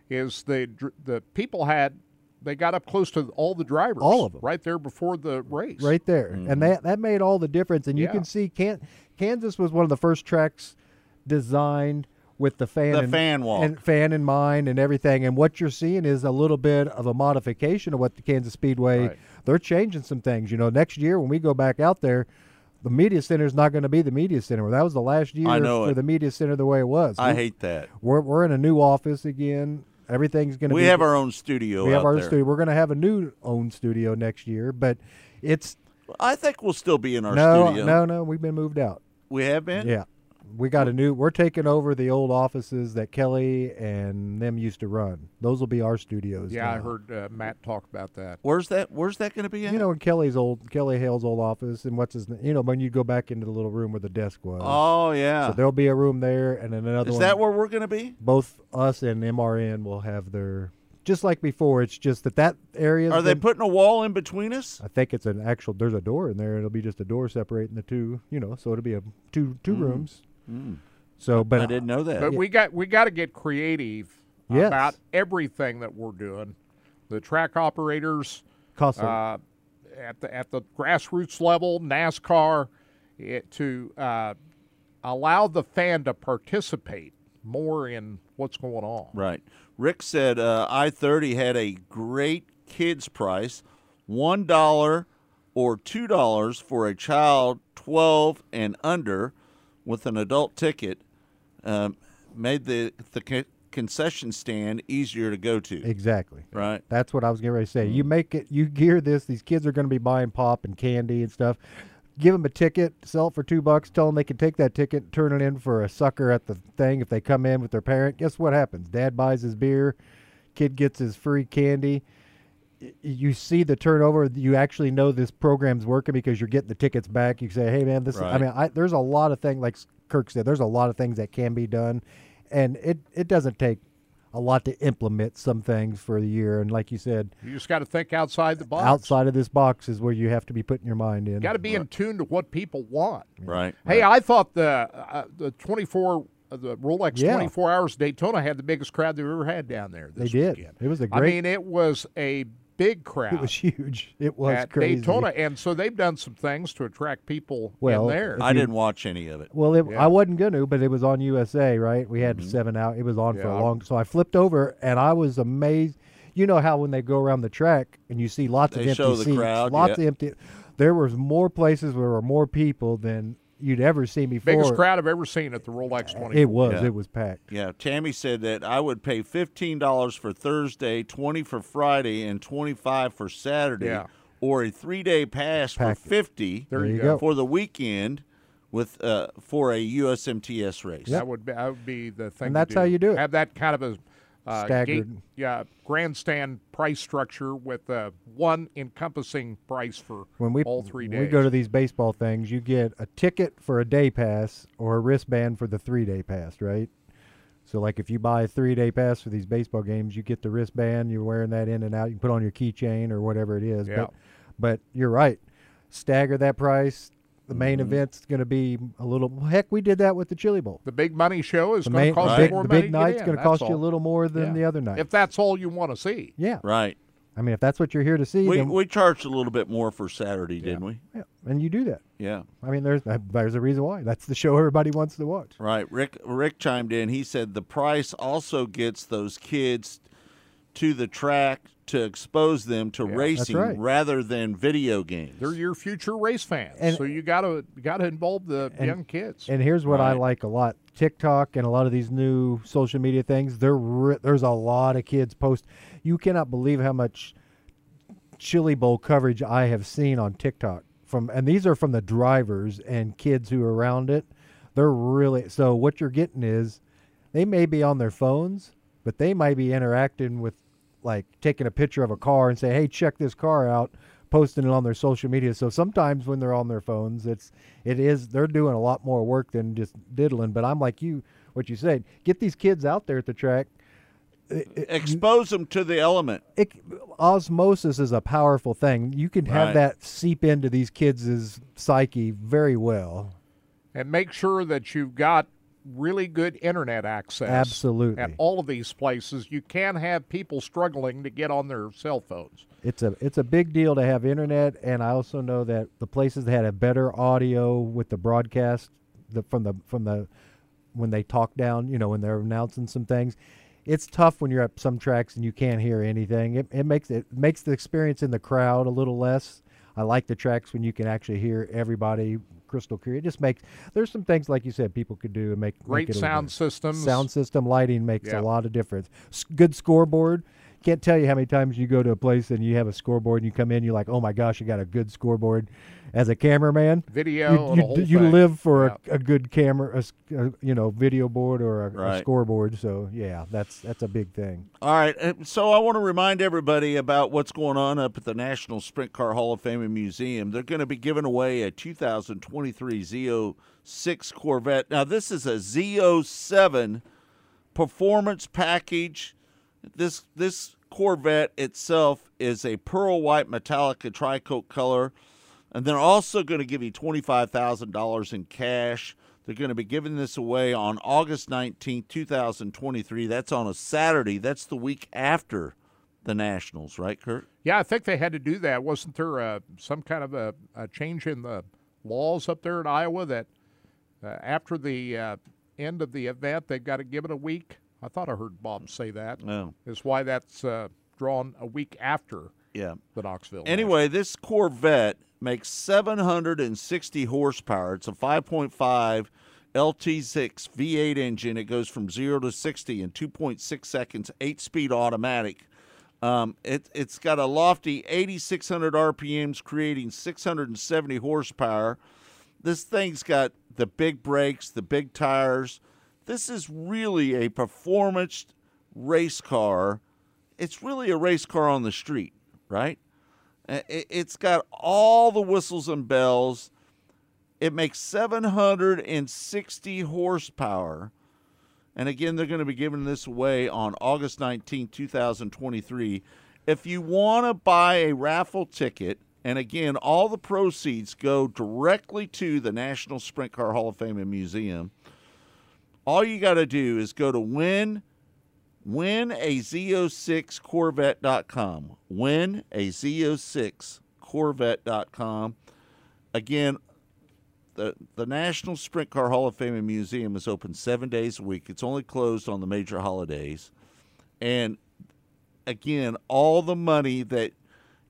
is the the people had they got up close to all the drivers, All of them, right there before the race. right there, and mm-hmm. that that made all the difference. And you Yeah. can see, Can- Kansas was one of the first tracks designed with the fan The in, fan walk. and fan in mind and everything. And what you're seeing is a little bit of a modification of what the Kansas Speedway. Right. They're changing some things. You know, next year when we go back out there. The media center is not going to be the media center. That was the last year for it. the media center the way it was. I We- hate that. We're we're in a new office again. Everything's going to. We be. have our own studio. we have our there. studio. We're going to have a new own studio next year, but it's I think we'll still be in our no, studio. no, no. We've been moved out. We have been. Yeah, we got a new. We're taking over the old offices that Kelly and them used to run. Those will be our studios. Yeah, I heard uh, Matt talk about that. Where's that? Where's that going to be at? You know, in Kelly's old Kelly Hale's old office, and what's his? na- You know, when you go back into the little room where the desk was. oh yeah. So there'll be a room there, and then another Is one. that where we're going to be? both us and MRN will have their? Just like before, it's just that that area. Are they putting a wall in between us? I think it's an actual. There's a door in there. It'll be just a door separating the two. You know, so it'll be a two two rooms. So, but I didn't know that. But we got we got to get creative Yes. about everything that we're doing. The track operators costs uh, at the at the grassroots level, NASCAR, it, to uh, allow the fan to participate more in what's going on. Right. Rick said uh, I thirty had a great kids price, one dollar or two dollars for a child twelve and under, with an adult ticket. Um, made the the concession stand easier to go to. Exactly. Right. That's what I was getting ready to say. You make it, you gear this. These kids are going to be buying pop and candy and stuff. Give them a ticket, sell it for two bucks. Tell them they can take that ticket, turn it in for a sucker at the thing. If they come in with their parent, guess what happens? Dad buys his beer, kid gets his free candy. Y- You see the turnover. You actually know this program's working because you're getting the tickets back. You say, "Hey, man, this." Is, I mean, I, there's a lot of things, like Kirk said. There's a lot of things that can be done, and it it doesn't take a lot to implement some things for the year. And like you said, You just got to think outside the box. outside of this box is where you have to be putting your mind in. Got to be in tune to what people want. Right. Hey, I thought the uh, the 24 uh, the Rolex Yeah. 24 Hours Daytona had the biggest crowd they've ever had down there. They did. Weekend. It was a I great- I mean, it was a big crowd. It was huge. It was at crazy. Daytona, and so they've done some things to attract people Well, in there. I didn't watch any of it. Well, it, Yeah. I wasn't going to, but it was on USA, right? We had mm-hmm. seven out. It was on for a long. So I flipped over, and I was amazed. You know how when they go around the track and you see lots They of empty show the seats, crowd, lots yeah. of empty. There was more places where there were more people than you'd ever seen before. Biggest crowd I've ever seen at the Rolex 20. It was. Yeah. It was packed. Yeah, Tammy said that I would pay fifteen dollars for Thursday, twenty for Friday, and twenty five for Saturday, Yeah. or a three day pass Package. for fifty There There you you go. go. for the weekend with uh, for a USMTS race. That would be that would be the thing. And to that's how you do it. Have that kind of a uh, Staggered. gate- yeah, grandstand price structure with uh, one encompassing price for When we all three when days. we go to these baseball things, you get a ticket for a day pass or a wristband for the three day pass, right? So like if you buy a three day pass for these baseball games, you get the wristband. You're wearing that in and out. You can put on your keychain or whatever it is. Yeah. But but you're right. Stagger that price. The main Mm-hmm. event's going to be a little. Heck, we did that with the Chili Bowl. the big money show is going main, to cost the you more the money big night's going to that's cost you a little more than Yeah. the other night. If that's all you want to see. yeah, Right. I mean, if that's what you're here to see, We then we charged a little bit more for Saturday, didn't we? yeah, and you do that. Yeah. I mean, there's there's a reason why. That's the show everybody wants to watch. Right. Rick Rick chimed in. He said the price also gets those kids to the track to expose them to racing right. rather than video games. They're your future race fans, And- so you got to got to involve the And- young kids. And here's what I like a lot: TikTok and a lot of these new social media things. There, re- there's a lot of kids post. You cannot believe how much Chili Bowl coverage I have seen on TikTok from, and these are from the drivers and kids who are around it. They're really so. What you're getting is, they may be on their phones, but they might be interacting with, like taking a picture of a car and say, "Hey, check this car out." posting it on their social media so sometimes when they're on their phones it's it is they're doing a lot more work than just diddling but i'm like you what you said get these kids out there at the track expose them to the element. it, osmosis is a powerful thing. You can have Right. that seep into these kids' psyche very well. and make sure that you've got really good internet access. Absolutely. At all of these places, you can have people struggling to get on their cell phones. It's a it's a big deal to have internet, and I also know that the places that had a better audio with the broadcast, the from the from the when they talk down, you know, when they're announcing some things. It's tough when you're at some tracks and you can't hear anything. It, it makes it makes the experience in the crowd a little less. I like the tracks when you can actually hear everybody crystal clear. It just makes there's some things like you said people could do and make Great make sound systems. Sound system lighting makes Yeah. a lot of difference. S- good scoreboard. Can't tell you how many times you go to a place and you have a scoreboard and you come in, you're like, oh my gosh, you got a good scoreboard. As a cameraman, Video, you, the you, whole you thing. live for Yeah. a, a good camera, a, s- a, you know, video board or a, a scoreboard. So yeah, that's that's a big thing. All right, so I want to remind everybody about what's going on up at the National Sprint Car Hall of Fame and Museum. They're going to be giving away a 2023 Z06 Corvette. Now, this is a Z07 performance package. This this Corvette itself is a pearl white Metallica tricoat color, and they're also going to give you twenty five thousand dollars in cash. They're going to be giving this away on August nineteenth, two thousand twenty three. That's on a Saturday. That's the week after the Nationals, right, Kirk? Yeah, I think they had to do that. Wasn't there uh, some kind of a, a change in the laws up there in Iowa that uh, after the uh, end of the event they've got to give it a week? I thought I heard Bob say that. No. Is why that's uh, drawn a week after Yeah. the Knoxville. Anyway, this Corvette makes 760 horsepower. It's a 5.5 LT6 V8 engine. It goes from 0 to 60 in 2.6 seconds, 8-speed automatic. Um, it, it's got a lofty 8,600 RPMs, creating 670 horsepower. This thing's got the big brakes, the big tires. This is really a performance race car. It's really a race car on the street, right? It- It's got all the whistles and bells. It makes 760 horsepower. And again, they're going to be giving this away on August 19, 2023. If you want to buy a raffle ticket, and again, all the proceeds go directly to the National Sprint Car Hall of Fame and Museum, all you got to do is go to win winaz06corvette.com. winaz06corvette.com. Again, the the National Sprint Car Hall of Fame and Museum is open seven days a week. It's only closed on the major holidays, and again, all the money that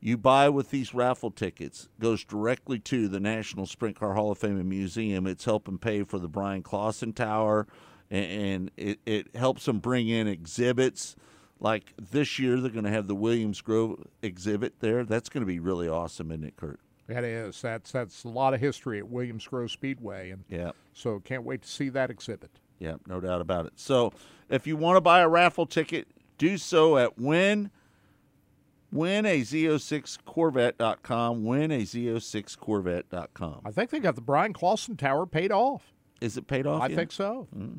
you buy with these raffle tickets goes directly to the National Sprint Car Hall of Fame and Museum. It's helping pay for the Bryan Clauson Tower, and, it, it helps them bring in exhibits like this year they're going to have the Williams Grove exhibit there. That's going to be really awesome, isn't it, Kirk? That is. That's that's a lot of history at Williams Grove Speedway, and yeah. So can't wait to see that exhibit. Yeah, no doubt about it. So if you want to buy a raffle ticket, do so at win win a Z06 Corvette.com. Win a Z06 Corvette.com. I think they got the Bryan Clauson Tower paid off. Is it paid off? I yet? think so. Mm.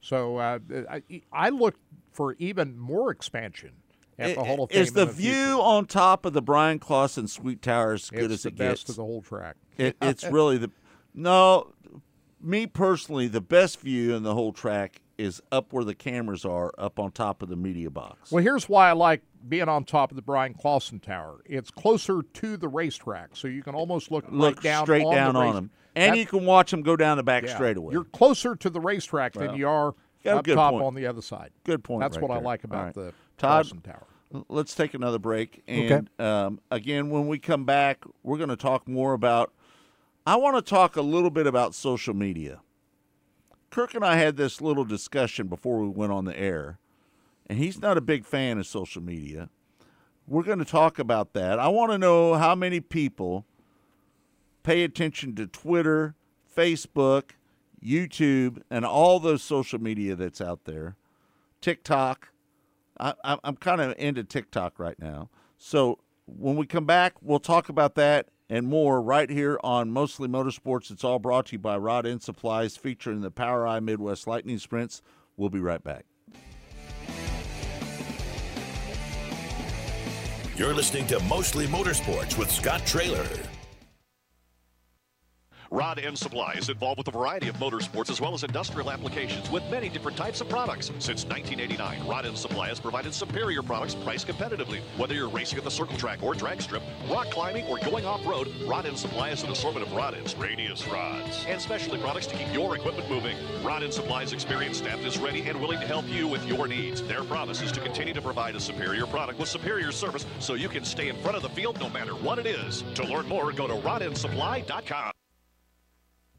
So uh, I, I look for even more expansion at the Hall of Fame. Is the, view on top of the Bryan Clauson Suite Tower as good it's as the it best gets? of the whole track. It, it's really the no. Me personally, the best view in the whole track is up where the cameras are, up on top of the media box. Well, here's why I like being on top of the Brian Clausen Tower. It's closer to the racetrack, so you can almost look, Look right down straight on down the on race- them, and you can watch them go down the back yeah, straightaway. You're closer to the racetrack than you are up top point. on the other side. Good point. That's right what I like about right. the Todd, Clausen Tower. Let's take another break, Okay. and um, again, when we come back, we're going to talk more about. I want to talk a little bit about social media. Kirk and I had this little discussion before we went on the air, and he's not a big fan of social media. We're going to talk about that. I want to know how many people pay attention to Twitter, Facebook, YouTube, and all those social media that's out there. TikTok. I, I'm kind of into TikTok right now. So when we come back, we'll talk about that and more right here on Mostly Motorsports. It's all brought to you by Rod End Supplies, featuring the POWRi Midwest Lightning Sprints. We'll be right back. You're listening to Mostly Motorsports with Scott Traylor. Rod End Supply is involved with a variety of motorsports as well as industrial applications with many different types of products. Since 1989, Rod End Supply has provided superior products priced competitively. Whether you're racing at the circle track or drag strip, rock climbing, or going off-road, Rod End Supply has an assortment of rod ends, radius rods, and specialty products to keep your equipment moving. Rod End Supply's experienced staff is ready and willing to help you with your needs. Their promise is to continue to provide a superior product with superior service so you can stay in front of the field no matter what it is. To learn more, go to rodendsupply.com.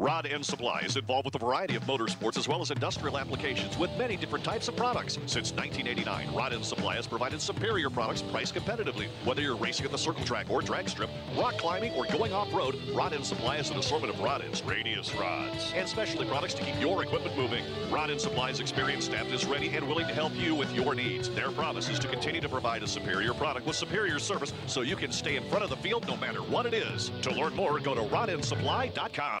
Rod End Supply is involved with a variety of motorsports as well as industrial applications with many different types of products. Since 1989, Rod End Supply has provided superior products priced competitively. Whether you're racing at the circle track or drag strip, rock climbing, or going off-road, Rod End Supply has an assortment of rod ends, radius rods, and specialty products to keep your equipment moving. Rod End Supply's experienced staff is ready and willing to help you with your needs. Their promise is to continue to provide a superior product with superior service so you can stay in front of the field no matter what it is. To learn more, go to rodendsupply.com.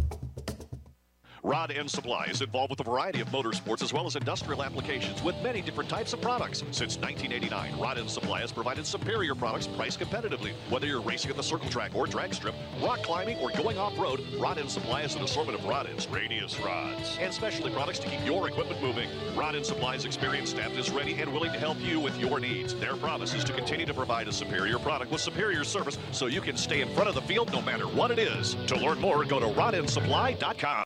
Rod End Supply is involved with a variety of motorsports as well as industrial applications with many different types of products. Since 1989, Rod End Supply has provided superior products priced competitively. Whether you're racing at the circle track or drag strip, rock climbing, or going off-road, Rod End Supply has an assortment of rod ends, radius rods, and specialty products to keep your equipment moving. Rod End Supply's experienced staff is ready and willing to help you with your needs. Their promise is to continue to provide a superior product with superior service so you can stay in front of the field no matter what it is. To learn more, go to rodendsupply.com.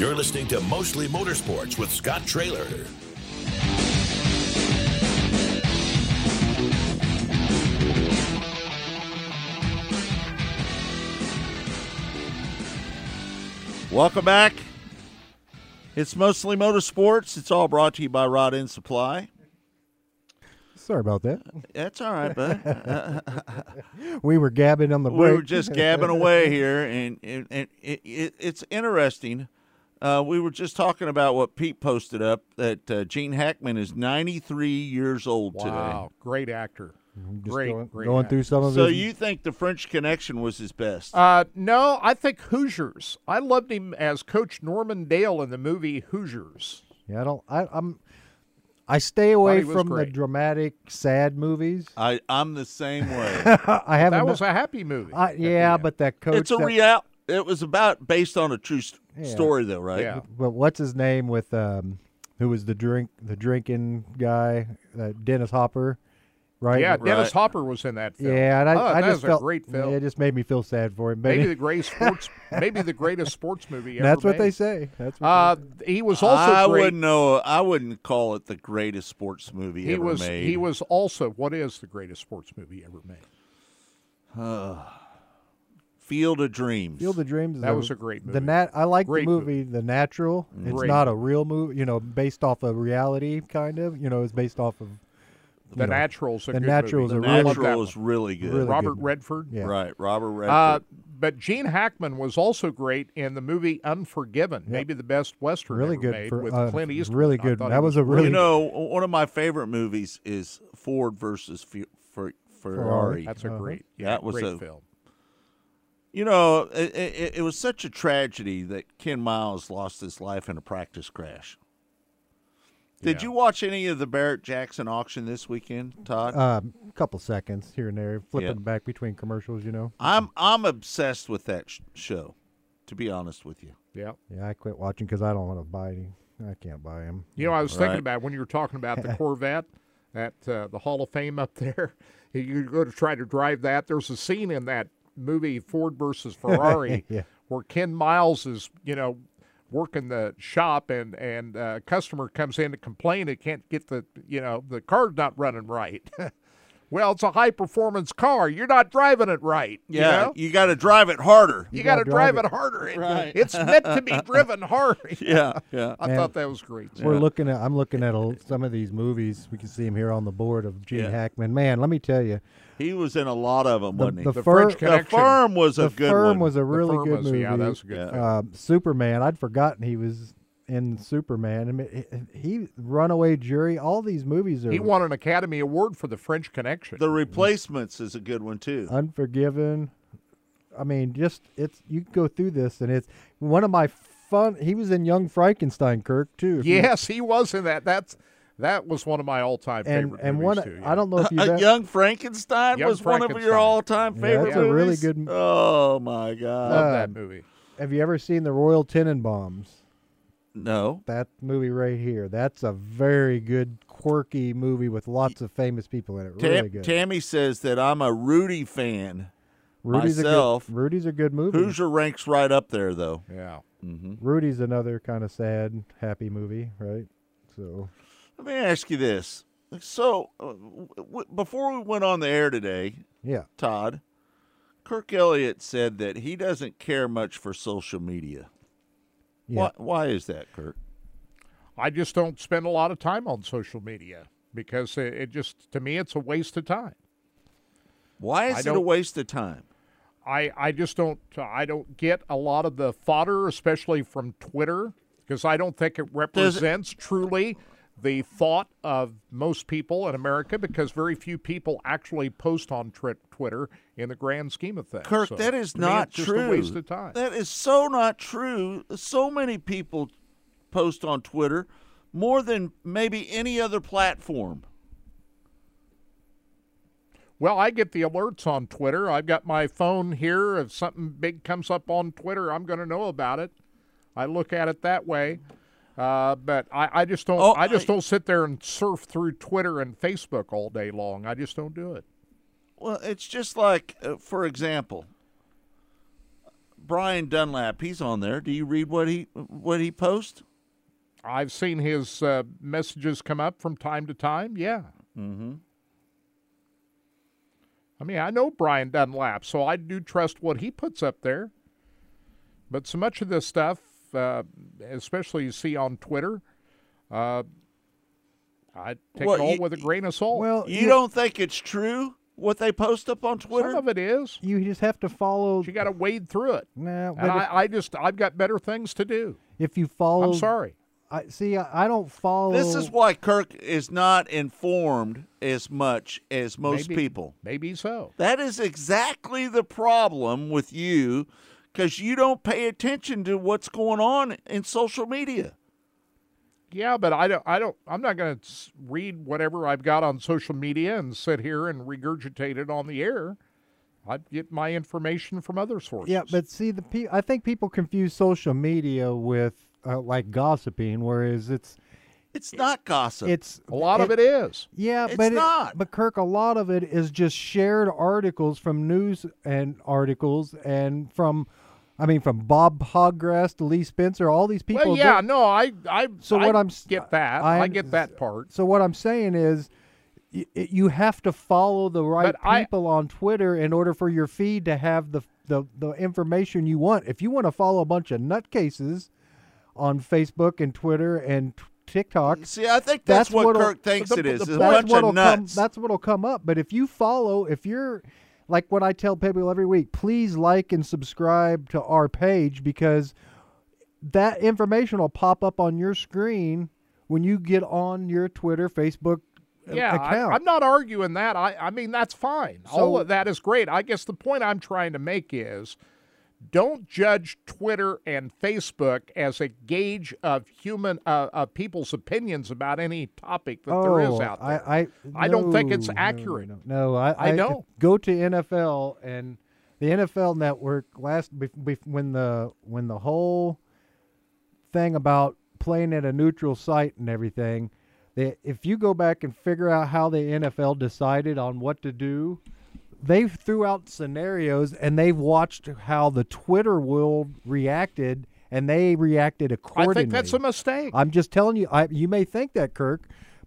You're listening to Mostly Motorsports with Scott Traylor. Welcome back. It's mostly motorsports. It's all brought to you by Rod End Supply. Sorry about that. That's all right, bud. we were gabbing on the we were just gabbing away here, and, and, and it, it, it's interesting. Uh, we were just talking about what Pete posted up that uh, Gene Hackman is 93 years old today. Wow, great actor. Great, going, great going actor. through some of So his. you think the French Connection was his best? Uh, no, I think Hoosiers. I loved him as Coach Norman Dale in the movie Hoosiers. yeah, I don't. I, I'm. I stay away he was from the dramatic, sad movies. I I'm the same way. I haven't. That was a happy movie. I, yeah, but that coach. it's a that- real. It was about based on a true st- Yeah. story, though, right? Yeah. But what's his name with um, who was the drink the drinking guy, uh, Dennis Hopper, right? yeah, Dennis Right. Hopper was in that film. Yeah, and I, thought I that just was felt a great film. Yeah, it just made me feel sad for him. But maybe the greatest sports, maybe the greatest sports movie ever that's what made. they say. That's what Uh, they he was also I great. wouldn't know. I wouldn't call it the greatest sports movie he ever was made. he was also what is the greatest sports movie ever made? Field of Dreams. Field of Dreams. is That was a great movie. The movie. nat. I like the movie, The Natural. It's Great not a real movie. You know, based off of reality, kind of. You know, it's based off of. The you know, Natural's a The good Natural's movie. the a really- I love that Natural one. is really good. Really Robert good. Redford. Yeah. Right, Robert Redford. Uh, but Gene Hackman was also great in the movie Unforgiven, maybe the best western Really ever good made for- with uh, Clint Eastwood. really good. That he was a really- you know, one of my favorite movies is Ford versus Fe- Fer- Ferrari. That's a Uh-huh. great, yeah, That was great a- film. You know, it, it, it was such a tragedy that Ken Miles lost his life in a practice crash. Did Yeah. you watch any of the Barrett Jackson auction this weekend, Todd? Um, a couple seconds here and there, flipping Yeah. back between commercials. You know. I'm I'm obsessed with that sh- show. To be honest with you, Yeah. Yeah, I quit watching because I don't want to buy any. I can't buy them. You know, I was thinking about when you were talking about the Corvette at uh, the Hall of Fame up there. You go to try to drive that. There's a scene in that movie Ford versus Ferrari Yeah. where Ken Miles is, you know, working the shop and and uh, a customer comes in to complain it can't get the you know the car's not running right. well, it's a high performance car. You're not driving it right. you yeah, know? you, got to drive it harder. You, You got to drive, drive it it. harder. It- Right. It's meant to be driven hard. yeah, yeah. I Man. thought that was great. We're looking at. I'm looking at a, some of these movies. We can see him here on the board of Gene Yeah. Hackman. Man, let me tell you, He was in a lot of them, the, wasn't he? the, The fir- French the Connection. firm was a good movie. the good firm one. was a The really good was- movie. Yeah, that was a good Yeah. film. Um, Superman. I'd forgotten he was in Superman. I mean, he, Runaway Jury. All these movies are He won an Academy Award for The French Connection. the Replacements is a good one too. Unforgiven. I mean, just it's you can go through this and it's one of my fun. He was in Young Frankenstein, Kirk too. if you- yes, he was in that. That's that was one of my all-time and favorite and movies one. too. I don't know if you. Uh, Young Frankenstein Young was one of your all-time Yeah, favorite that's a really good m- Oh my god! love uh, that movie. Have you ever seen the Royal Tenenbaums? no, That movie right here. That's a very good, quirky movie with lots of famous people in it. Tam- Really good. Tammy says that I'm a Rudy fan. Rudy's myself. a good. Rudy's a good movie. Hoosier ranks right up there, though. Yeah. Rudy's another kind of sad, happy movie, right? So Let me ask you this: So, uh, w- w- before we went on the air today, yeah, Todd, Kirk Elliott said that he doesn't care much for social media. yeah. Why, why is that, Kirk? I just don't spend a lot of time on social media because it, it just to me it's a waste of time. Why I is it a waste of time? I, I just don't I don't get a lot of the fodder, especially from Twitter, because I don't think it represents truly the thought of most people in America because very few people actually post on tri- Twitter in the grand scheme of things. Kirk, So, that is me, not just true. a waste of time. That is so not true. So many people post on Twitter more than maybe any other platform. Well, I get the alerts on Twitter. I've got my phone here. If something big comes up on Twitter, I'm going to know about it. I look at it that way. Uh, but I, I just don't. Oh, I just I- don't sit there and surf through Twitter and Facebook all day long. I just don't do it. Well, it's just like, uh, for example, Brian Dunlap. He's on there. Do you read what he what he posts? I've seen his uh, messages come up from time to time. Yeah. Mm-hmm. I mean, I know Brian Dunlap, so I do trust what he puts up there. But so much of this stuff, uh, especially you see on Twitter, uh, I take Well, it all you- with a grain of salt. Well, You don't think it's true what they post up on Twitter? some of it is. You just have to follow. You got to wade through it. Nah, And I, I just, I've got better things to do. if you follow, I'm sorry. I see. I, I don't follow. This is why Kirk is not informed as much as most Maybe- people. Maybe so. That is exactly the problem with you because you don't pay attention to what's going on in social media. Yeah, but I don't. I don't. I'm not going to read whatever I've got on social media and sit here and regurgitate it on the air. I get my information from other sources. Yeah, but see, the pe- I think people confuse social media with uh, like gossiping, whereas it's It's not gossip. it's a lot of it is. Yeah, It's but it- not. but Kirk, a lot of it is just shared articles from news and articles and from, I mean, from Bob Pockrass to Lee Spencer, all these people. well, yeah, no, I, I, So I what I'm get that. I I, get that part. So what I'm saying is, y- y- you have to follow the right But I- people on Twitter in order for your feed to have the the, the information you want. If you want to follow a bunch of nutcases on Facebook and Twitter and t- TikTok, See, I think that's, what what'll- Kirk thinks the- it is. the is a point- bunch what'll of nuts. Come, that's what'll come up. But if you follow, if you're like what I tell people every week, please like and subscribe to our page because that information will pop up on your screen when you get on your Twitter, Facebook uh, Yeah, account. I, am not arguing that. I, I mean, that's fine. All of that is great. I guess the point I'm trying to make is don't judge Twitter and Facebook as a gauge of human uh, of people's opinions about any topic that there is Oh, out I, there. I, I don't think it's no, no, accurate. No, no, I, I don't. Go to NFL and the NFL Network last bef- bef- when the when the whole thing about playing at a neutral site and everything. They, if you go back and figure out how the NFL decided on what to do, they threw out scenarios and they've watched how the Twitter world reacted and they reacted accordingly. I think that's a mistake. I'm just telling you. I, you may think that, Kirk,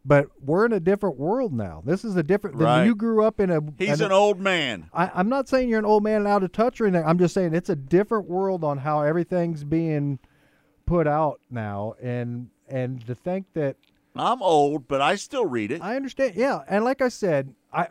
but we're in a different world now. This is a different. Right. You grew up in a. He's in an old man. I, I'm not saying you're an old man out of touch or anything. I'm just saying it's a different world on how everything's being put out now, and and to think that I'm old, but I still read it. I understand. Yeah, and like I said, I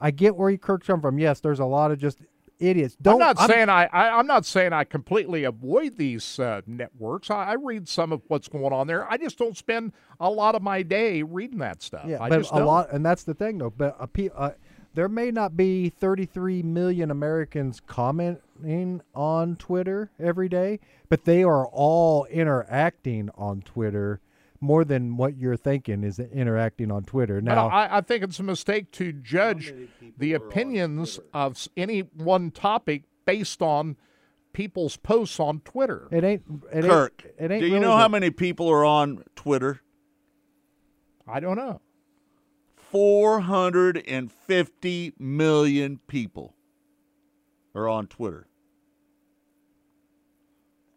I get where you Kirk's come from. Yes, there's a lot of just idiots. Don't I'm not saying I, I. I'm not saying I completely avoid these uh, networks. I, I read some of what's going on there. I just don't spend a lot of my day reading that stuff. Yeah, I but just a don't. lot, and that's the thing, though. But a uh, there may not be 33 million Americans commenting on Twitter every day, but they are all interacting on Twitter more than what you're thinking is interacting on Twitter. Now, I, I think it's a mistake to judge the opinions of any one topic based on people's posts on Twitter. it ain't. It Kirk, ain't, it ain't do you really know the- how many people are on Twitter? I don't know. 450 million people are on Twitter.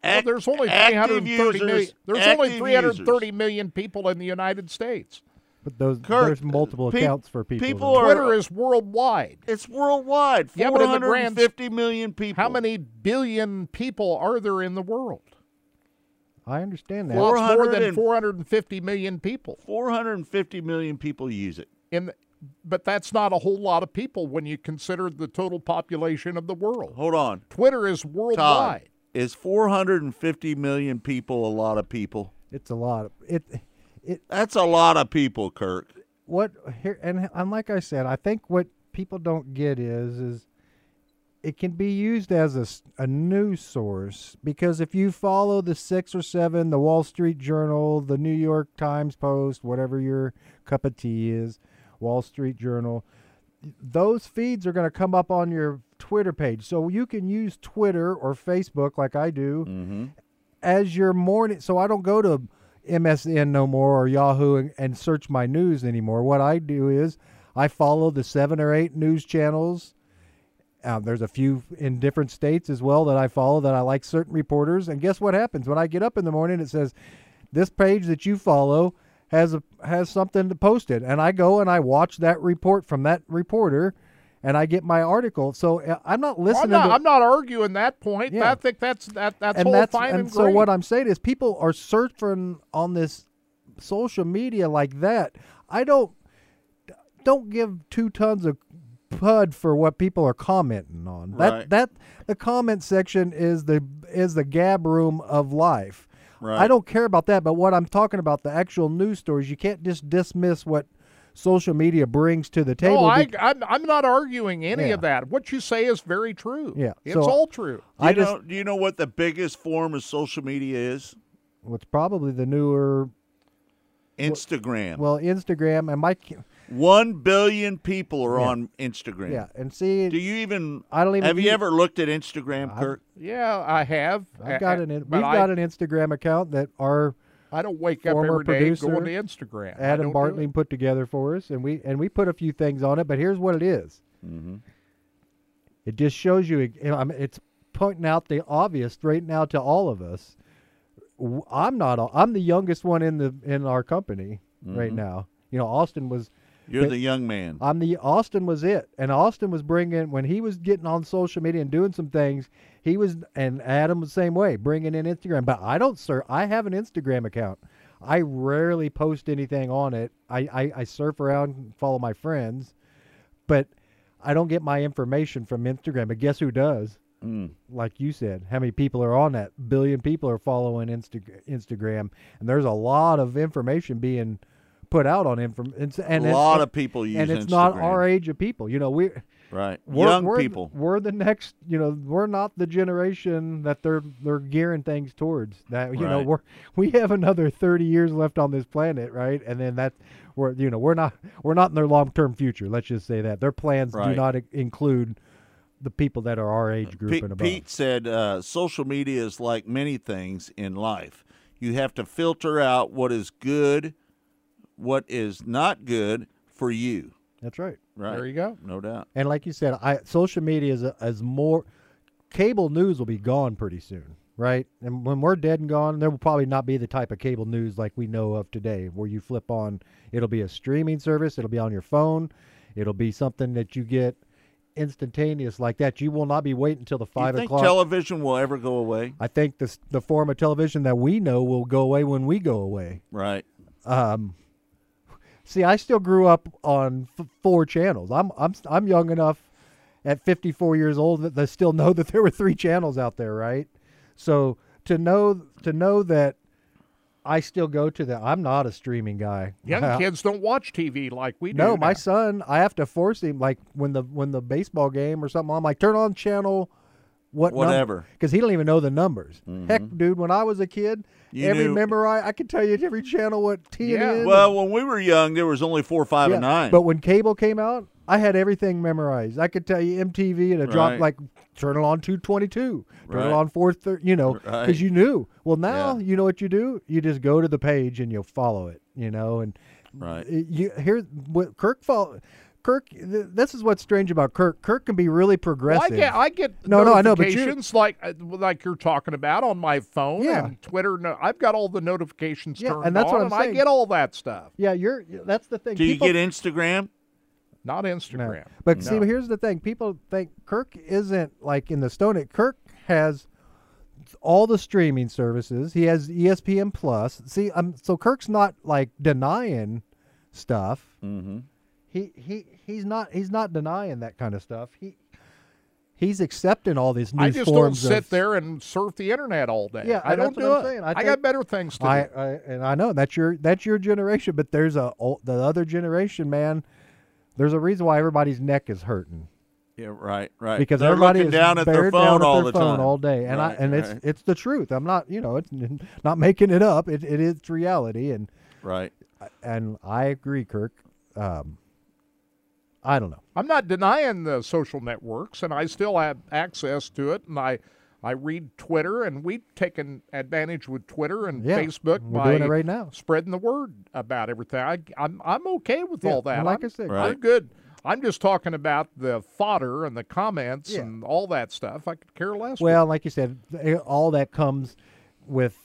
Well, there's only active 330 million. users- There's only 330 users. million people in the United States. But those Kirk, there's multiple pe- accounts for people. people are- Twitter is worldwide. It's worldwide. Yeah, but in the grand- 450 million people. How many billion people are there in the world? I understand that. Well, more than 450 million people. 450 million people use it. In the, but that's not a whole lot of people when you consider the total population of the world. Hold on. Twitter is Todd, worldwide. Is 450 million people a lot of people? It's a lot. Of, it It, That's a lot of people, Kirk. what here and and like I said, I think what people don't get is is it can be used as a, a news source because if you follow the six or seven, the Wall Street Journal, the New York Times Post, whatever your cup of tea is, Wall Street Journal, those feeds are going to come up on your Twitter page. So you can use Twitter or Facebook like I do as your morning. So I don't go to MSN no more or Yahoo and, and search my news anymore. What I do is I follow the seven or eight news channels. Uh, there's a few in different states as well that I follow that I like certain reporters. And guess what happens when I get up in the morning? It says this page that you follow has a has something to post it, and I go and I watch that report from that reporter, and I get my article. So uh, I'm not Well, listening. I'm, not, to, I'm not arguing that point. Yeah. I think that's that that's and all that's fine and, and so what I'm saying is people are searching on this social media like that. I don't don't give two tons of pud for what people are commenting on. That that the comment section is the is the gab room of life. Right. I don't care about that, but what I'm talking about the actual news stories, you can't just dismiss what social media brings to the table. no, I, bec- I'm, I'm not arguing any Yeah. of that. What you say is very true. Yeah, It's so all true. Do I you just know, do you know what the biggest form of social media is? what's probably the newer Instagram. well Instagram and my ki- One billion people are Yeah. on Instagram. yeah, and see Do you even? I don't even Have you ever looked at Instagram, I've- Kirk? Yeah, I have. I've got A- an in- but we've I, got an Instagram account that our I don't wake up former every day producer, going to Instagram. Adam don't Bartling put together for us, and we and we put a few things on it. But here's what it is. Mm-hmm. It just shows you. you I mean, it's pointing out the obvious right now to all of us. I'm not. I'm the youngest one in the in our company right Mhm. now. You know, Austin was. You're but the young man. I'm the Austin was it, and Austin was bringing when he was getting on social media and doing some things. He was, and Adam the same way, bringing in Instagram. But I don't, sir. I have an Instagram account. I rarely post anything on it. I, I, I surf around, and follow my friends, but I don't get my information from Instagram. But guess who does? Mm. Like you said, how many people are on that? Billion people are following Insta- Instagram, and there's a lot of information being put out on inform. And, and a lot of people use and it's not our age of people. You know, we Right. we're, Young we're the- people. we're the next. You know, we're not the generation that they're they're gearing things towards. That you know, we're we have another thirty years left on this planet, right? And then that we're you know we're not we're not in their long term future. Let's just say that their plans do not include the people that are our age group Pete, and above. Pete said uh, social media is like many things in life. You have to filter out what is good, what is not good for you. That's right. Right. There you go. No doubt. And like you said, I social media is a, is more cable news will be gone pretty soon, right? And when we're dead and gone, there will probably not be the type of cable news like we know of today, where you flip on. It'll be a streaming service. It'll be on your phone. It'll be something that you get instantaneous like that. You will not be waiting until the five you think o'clock. television will ever go away? I think this the form of television that we know will go away when we go away. Right. Um, see, I still grew up on f- four channels. I'm I'm I'm young enough at 54 years old that I still know that there were three channels out there, right? So to know to know that I still go to that. I'm not a streaming guy. Young I- kids don't watch TV like we do. no, my son, I have to force him. Like when the when the baseball game or something, I'm like, turn on channel, what Whatever. because he don't even know the numbers. Mm-hmm. Heck, dude, when I was a kid, You every knew- memorize, I could tell you every channel what T Yeah. it is. Well, when we were young, there was only four, five, Yeah, and nine. But when cable came out, I had everything memorized. I could tell you MTV and a dropped Right. like turn it on 222, turn Right. it on 430, you know, because Right. you knew. Well, now Yeah. you know what you do? You just go to the page and you'll follow it, you know, and Right. you here what Kirk follow Kirk th- this is what's strange about Kirk. Kirk can be really Well, I progressive. get I get No, no, I know, but you- notifications like uh, like you're talking about on my phone Yeah. and Twitter. No, I've got all the notifications Yeah, turned and that's on, what I'm and I get all that stuff. yeah, you're that's the thing. Do you get Instagram? Not No. Instagram. But see, here's the thing: people think Kirk isn't like in the Stone Age. Kirk has all the streaming services. He has ESPN Plus. See, um, so Kirk's not like denying stuff. Mm-hmm. He he he's not he's not denying that kind of stuff. He he's accepting all these new I just don't sit of, there and surf the internet all day. Yeah, I don't do I'm it. saying. I I, got better things to I, do. I and I know that's your that's your generation, but there's a the other generation, man. There's a reason why everybody's neck is hurting Yeah, right, right. because They're everybody looking is down at their phone down at all their the phone time all day, and Right, I and it's it's the truth. I'm not you know it's not making it up. It it is reality, and right. and I agree, Kirk. Um, I don't know. I'm not denying the social networks, and I still have access to it, and I. I read Twitter, and we've taken advantage with Twitter and Yeah, Facebook we're by doing it right now. spreading the word about everything. I, I'm I'm okay with Yeah, all that. like I'm, I said, I'm good. I'm just talking about the fodder and the comments Yeah. and all that stuff. I could care less. Well, like you said, all that comes with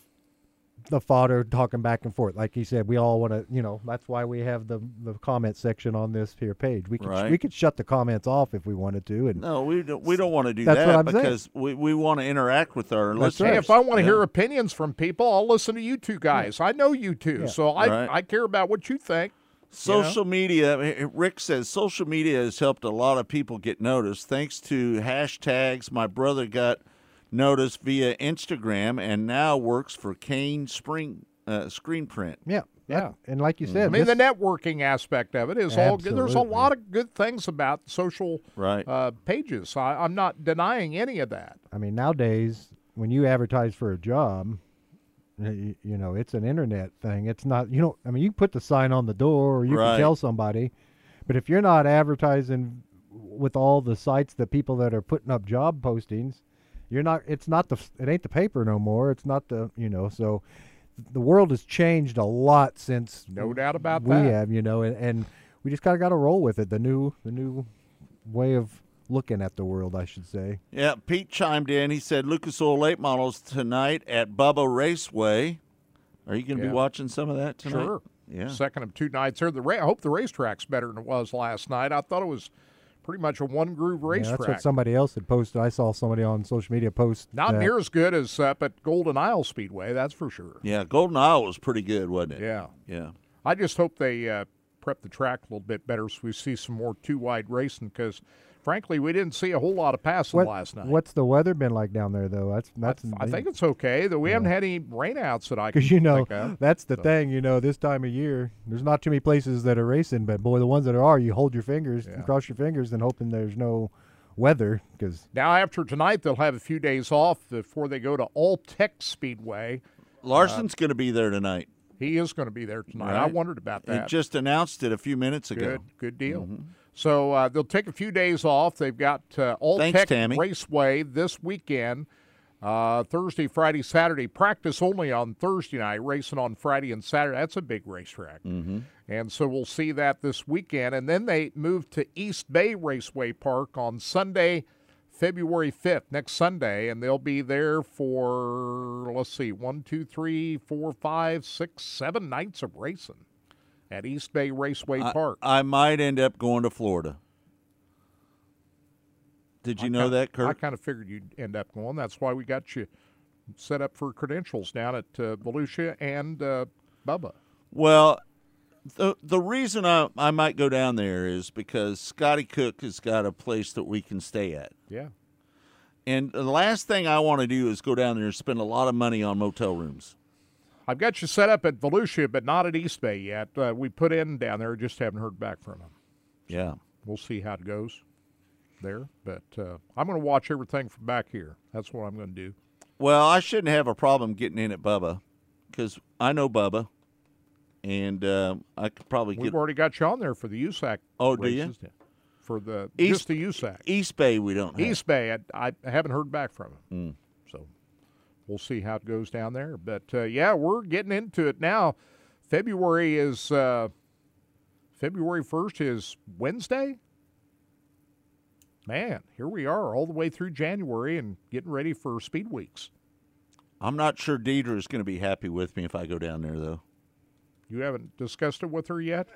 the fodder talking back and forth. Like you said, we all want to, you know, that's why we have the the comment section on this here page. We could Right. we could shut the comments off if we wanted to, and No, we don't, we don't want to do That's that what I'm saying. because we, we want to interact with our That's listeners. Hey, if I want to Yeah. hear opinions from people, I'll listen to you two guys. I know you two, Yeah. so I Right. I care about what you think. Social media, eh, Rick says social media has helped a lot of people get noticed thanks to hashtags. My brother got noticed via Instagram and now works for Kane Spring uh, Screen Print. yeah, Yeah. and like you said, I mean, the networking aspect of it is all good. There's a lot of good things about social Right. uh, pages. I, I'm not denying any of that. I mean, nowadays when you advertise for a job, you, you know, it's an internet thing. It's not you know. I mean, you can put the sign on the door, or you Right. can tell somebody, but if you're not advertising with all the sites, the people that are putting up job postings, you're not. It's not the. It ain't the paper no more. It's not the. You know, so the world has changed a lot since No doubt about we that. We have. You know, and, and we just kind of got to roll with it. The new, the new way of looking at the world, I should say. Yeah, Pete chimed in. He said Lucas Oil Late Models tonight at Bubba Raceway. Are you going to Yeah. be watching some of that tonight? Sure. Yeah. Second of two nights here. The ra- I hope the racetrack's better than it was last night. I thought it was pretty much a one groove Yeah, racetrack. that's what somebody else had posted. I saw somebody on social media post. Not that. near as good as up at Golden Isle Speedway, that's for sure. Yeah, Golden Isle was pretty good, wasn't it? Yeah. Yeah. I just hope they uh, prep the track a little bit better so we see some more two wide racing because, frankly, we didn't see a whole lot of passing What- last night. What's the weather been like down there, though? That's that's. I think it's okay that we haven't had any rainouts that I because you know think of. that's the thing. You know, this time of year, there's not too many places that are racing, but boy, the ones that are, you hold your fingers, Yeah. cross your fingers, and hoping there's no weather. Because Now, after tonight, they'll have a few days off before they go to All Tech Speedway. Larson's going to be there tonight. He is going to be there tonight. I wondered about that. He just announced it a few minutes ago. Good, good deal. Mm-hmm. So uh, they'll take a few days off. They've got uh, All Thanks, Tech Tammy. Raceway this weekend. Uh, Thursday, Friday, Saturday. Practice only on Thursday night. Racing on Friday and Saturday. That's a big racetrack. Mm-hmm. And so we'll see that this weekend. And then they move to East Bay Raceway Park on Sunday, February 5th, next Sunday. And they'll be there for, let's see, one, two, three, four, five, six, seven nights of racing at East Bay Raceway I, Park. I might end up going to Florida. Did you I know kinda- that, Kirk? I kind of figured you'd end up going. That's why we got you set up for credentials down at uh, Volusia and uh, Bubba. Well, the the reason I, I might go down there is because Scotty Cook has got a place that we can stay at. Yeah. And the last thing I want to do is go down there and spend a lot of money on motel rooms. I've got you set up at Volusia, but not at East Bay yet. Uh, we put in down there, just haven't heard back from them. Yeah. We'll see how it goes there. But uh, I'm going to watch everything from back here. That's what I'm going to do. Well, I shouldn't have a problem getting in at Bubba because I know Bubba, and um, I could probably get We've already got you on there for the USAC. Oh, do you? For the East- just the USAC. East Bay. We don't have. East Bay, I, I haven't heard back from him. Mm. We'll see how it goes down there. But uh, yeah, we're getting into it now. February is uh, February first is Wednesday. Man, here we are, all the way through January and getting ready for Speed Weeks. I'm not sure Deidre is going to be happy with me if I go down there, though. You haven't discussed it with her yet.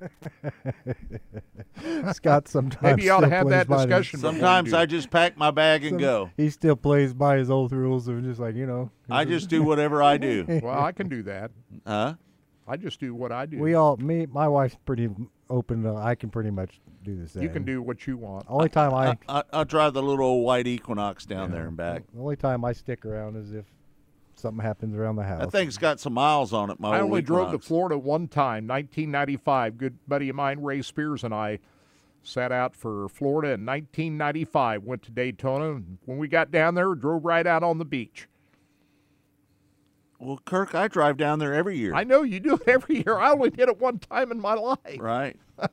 Scott sometimes Maybe you ought to have that discussion. Sometimes I just pack my bag and some- go. He still plays by his old rules of just like you know. I just do whatever I do. Well, I can do that. Huh? I just do what I do. We all, me, my wife's pretty open. To, I can pretty much do the same. you can do what you want. Only time I, I, I drive the little old white Equinox down there and back. the only time I stick around is if something happens around the house. That thing's got some miles on it. My way. I only drove to Florida one time, 1995. Good buddy of mine, Ray Spears, and I sat out for Florida in 1995. Went to Daytona. and When we got down there, drove right out on the beach. Well, Kirk, I drive down there every year. I know you do it every year. I only did it one time in my life. right.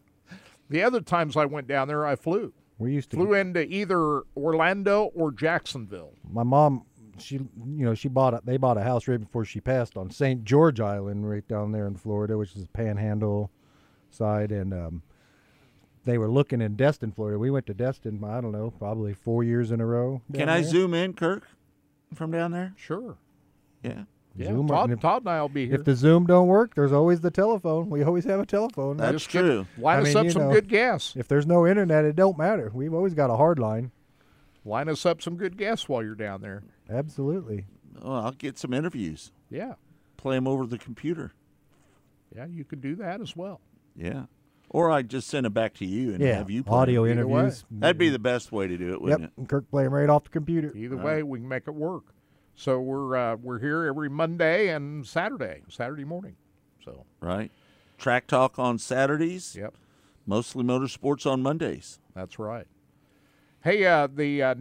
The other times I went down there, I flew. we used to. Flew into either Orlando or Jacksonville. my mom, she, you know, she bought a, they bought a house right before she passed on St. George Island, right down there in Florida, which is Panhandle side, and um, they were looking in Destin, Florida. We went to Destin. I don't know, probably four years in a row. Can I there. zoom in, Kirk, from down there? Sure. Yeah. Yeah, Zoom or- Todd, if- Todd and I will be here. If the Zoom don't work, there's always the telephone. We always have a telephone. That's Just get- true. Line I us mean, up some know. good gas. If there's no internet, it don't matter. We've always got a hard line. Line us up some good guests while you're down there. Absolutely. Oh, I'll get some interviews. Yeah. Play them over the computer. Yeah, you could do that as well. Yeah. Or I just send it back to you and yeah. have you play 'em. Audio Either way. interviews. That'd be the best way to do it, Yep. wouldn't it? and Kirk play them right off the computer. Either way, we can make it work. So we're uh, we're here every Monday and Saturday, Saturday morning. So Right. Track talk on Saturdays. yep, Mostly motorsports on Mondays. that's right. Hey, uh, the uh,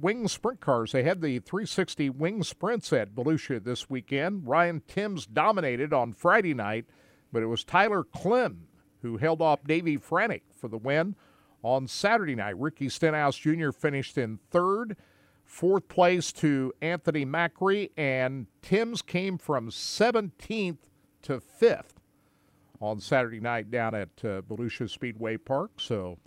wing sprint cars, they had the 360 wing sprints at Volusia this weekend. Ryan Timms dominated on Friday night, but it was Tyler Clem who held off Davie Franek for the win on Saturday night. Ricky Stenhouse Jr. finished in third. Fourth place to Anthony Macri, and Timms came from 17th to 5th on Saturday night down at uh, Volusia Speedway Park. So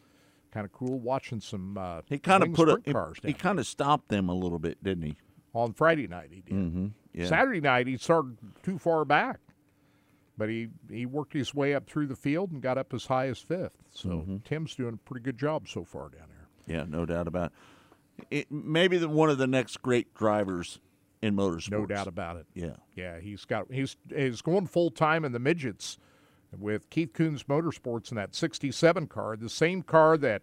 kind of cool watching some uh, He kind of put a he, he kind of stopped them a little bit, didn't he? on Friday night. He did. Mm-hmm. Yeah. Saturday night he started too far back, but he he worked his way up through the field and got up as high as fifth. So Mm-hmm. Tim's doing a pretty good job so far down there. Yeah, no doubt about it. it maybe the, one of the next great drivers in motorsports. No doubt about it. Yeah. Yeah, he's got he's he's going full time in the midgets with Keith Kunz Motorsports in that '67 car, the same car that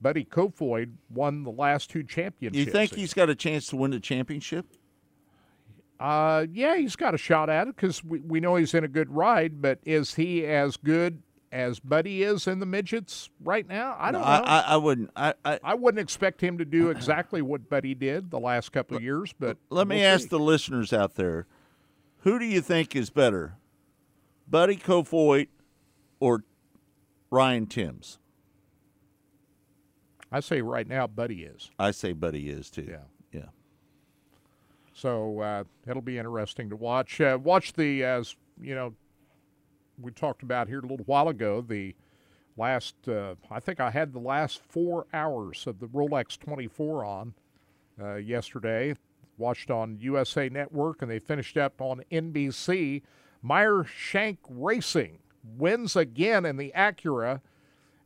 Buddy Kofoid won the last two championships. You think in. he's got a chance to win the championship? Uh, yeah, he's got a shot at it because we, we know he's in a good ride, but is he as good as Buddy is in the midgets right now? I don't know. I, I, wouldn't. I, I I wouldn't expect him to do exactly what Buddy did the last couple of years, but let me we'll ask see. the listeners out there: Who do you think is better, Buddy Kofoid or Ryan Timms? I say right now, Buddy is. I say Buddy is too. Yeah. Yeah. So uh, it'll be interesting to watch. Uh, watch the as you know, we talked about here a little while ago. The last, uh, I think I had the last four hours of the Rolex 24 on uh, yesterday. Watched on USA Network, and they finished up on NBC. Meyer Shank Racing wins again in the Acura,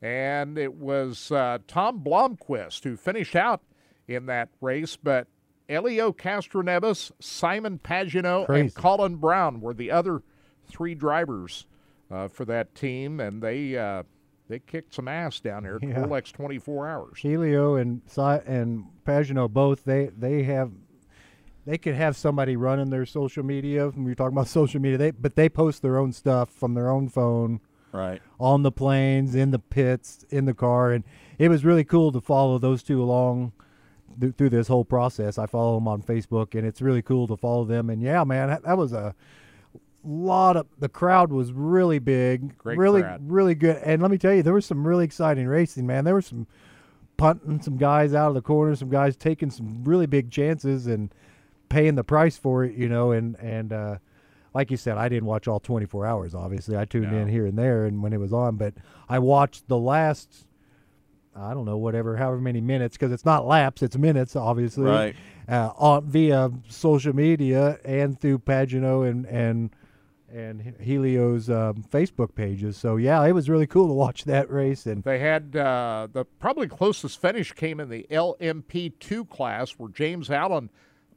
and it was uh, Tom Blomqvist who finished out in that race, but Helio Castroneves, Simon Pagenaud, and Colin Braun were the other three drivers uh, for that team, and they uh, they kicked some ass down there at Yeah. Rolex 24 Hours. Helio and Si- and Pagenaud both they they have they could have somebody running their social media. When we were talking about social media, they but they post their own stuff from their own phone Right. on the planes, in the pits, in the car, and it was really cool to follow those two along th- through this whole process. I follow them on Facebook, and it's really cool to follow them. And yeah, man, that, that was a lot of the crowd was really big, Great really, crowd. really good. And let me tell you, there was some really exciting racing, man. There were some punting some guys out of the corner, some guys taking some really big chances and paying the price for it, you know, and and uh like you said, I didn't watch all 24 hours obviously. I tuned No. in here and there and when it was on, but I watched the last I don't know whatever however many minutes because it's not laps, it's minutes obviously. Right. Uh, on via social media and through Pagenaud and and and Helio's um, Facebook pages. So yeah, it was really cool to watch that race and They had uh, the probably closest finish came in the LMP2 class where James Allen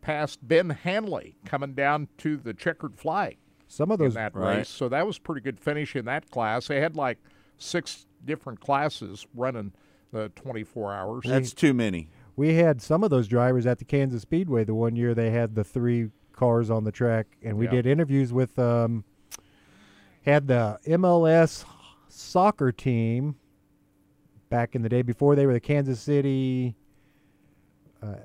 passed Ben Hanley coming down to the checkered flag. Some of in those that Right. race. So that was pretty good finish in that class. They had like six different classes running the 24 hours. That's too many. we had some of those drivers at the Kansas Speedway the one year they had the three cars on the track, and we Yeah. did interviews with um, had the MLS soccer team back in the day before they were the Kansas City. Uh,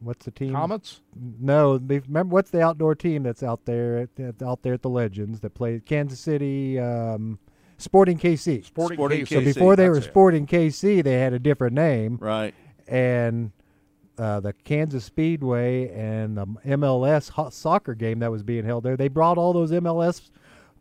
what's the team? Comets? No, remember what's the outdoor team that's out there at, at- out there at the Legends that played Kansas City um, Sporting KC. Sporting, Sporting KC. So before they were that's it. Sporting KC, they had a different name Right. and uh, the Kansas Speedway and the MLS ho- soccer game that was being held there. They brought all those MLS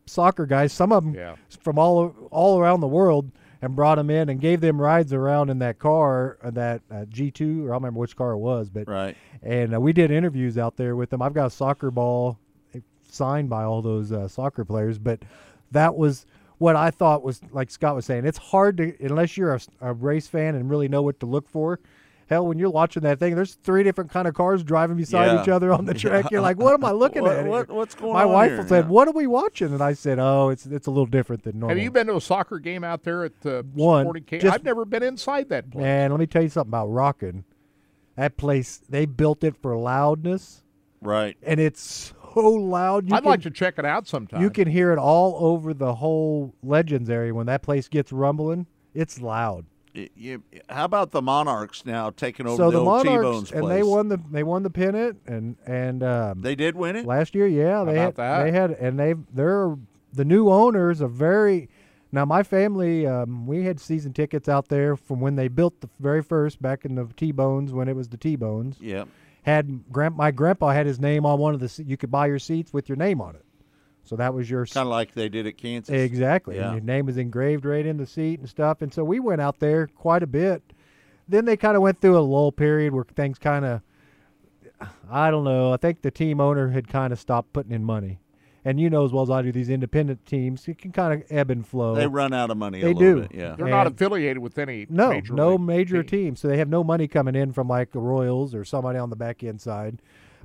soccer guys, some of them Yeah. from all all around the world, and brought them in and gave them rides around in that car, uh, that uh, G2, or I don't remember which car it was, but Right. and uh, we did interviews out there with them. I've got a soccer ball eh, signed by all those uh, soccer players, but that was what I thought was like Scott was saying. It's hard to unless you're a, a race fan and really know what to look for. Hell, when you're watching that thing, there's three different kind of cars driving beside Yeah. each other on the track. You're like, what am I looking What- at? what- what's going My on My wife here? said, Yeah. "What are we watching?" And I said, "Oh, it's it's a little different than normal." Have you been to a soccer game out there at the One, Sporting KC? just- I've never been inside that place. And let me tell you something about rocking. That place, they built it for loudness, Right. and it's so loud. You I'd can- like to check it out sometime. You can hear it all over the whole Legends area when that place gets rumbling. It's loud. Y- you- how about the Monarchs now taking over so the, the old Monarchs T-Bones and they won the they won the pennant and and um, They did win it. last year. Yeah, they about had that? they had and they they're the new owners are very. Now my family, um, we had season tickets out there from when they built the very first back in the T Bones when it was the T Bones. Yeah. Had grand my grandpa had his name on one of the se- you could buy your seats with your name on it. So that was your Kind of like they did at Kansas. Exactly. Yeah. And your name is engraved right in the seat and stuff. And so we went out there quite a bit. Then they kind of went through a lull period where things kind of, I don't know. I think the team owner had kind of stopped putting in money. And you know as well as I do, these independent teams, it can kind of ebb and flow. They run out of money. They a little do. Bit, yeah. They're not affiliated with any no, major no major team. team. So they have no money coming in from like the Royals or somebody on the back end side.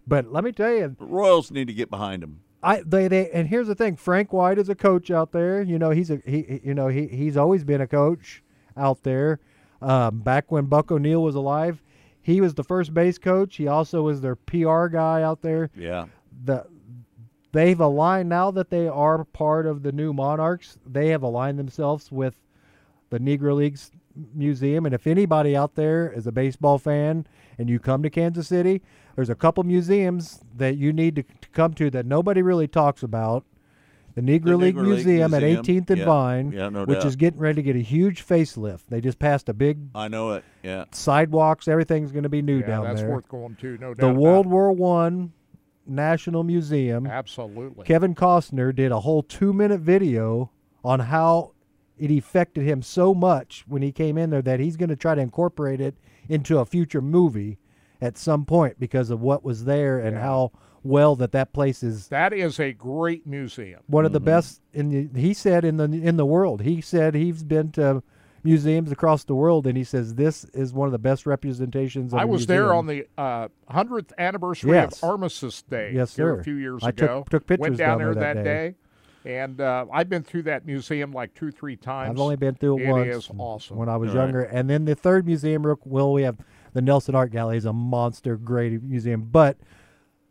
But let me tell you, Royals need to get behind them. I they they and here's the thing. Frank White is a coach out there. You know he's a he you know he he's always been a coach out there. Um, back when Buck O'Neil was alive, he was the first base coach. He also was their PR guy out there. Yeah. The they've aligned now that they are part of the new Monarchs. They have aligned themselves with the Negro Leagues Museum. And if anybody out there is a baseball fan and you come to Kansas City, there's a couple museums that you need to, to come to that nobody really talks about. The Negro The League Negro League Museum, at 18th and yeah, Vine, yeah, no which doubt. is getting ready to get a huge facelift. They just passed a big I know it. Yeah. sidewalks. Everything's going to be new Yeah, down that's there. That's worth going to. No doubt. the World. War One National Museum. Absolutely. Kevin Costner did a whole two minute video on how it affected him so much when he came in there that he's going to try to incorporate it into a future movie at some point because of what was there and Yeah. how well that that place is That is a great museum. one Mm-hmm. of the best in the he said in the in the world he said he's been to museums across the world and he says this is one of the best representations of I a was there on the uh, 100th anniversary Yes. of Armistice Day Yes, here sir. a few years I took- ago. took pictures Went down, down there there that that day. And uh, I've been through that museum like two, three times. I've only been through it, It once is awesome. when I was Right. younger. And then the third museum, real- well, we have the Nelson Art Gallery is a monster great museum, but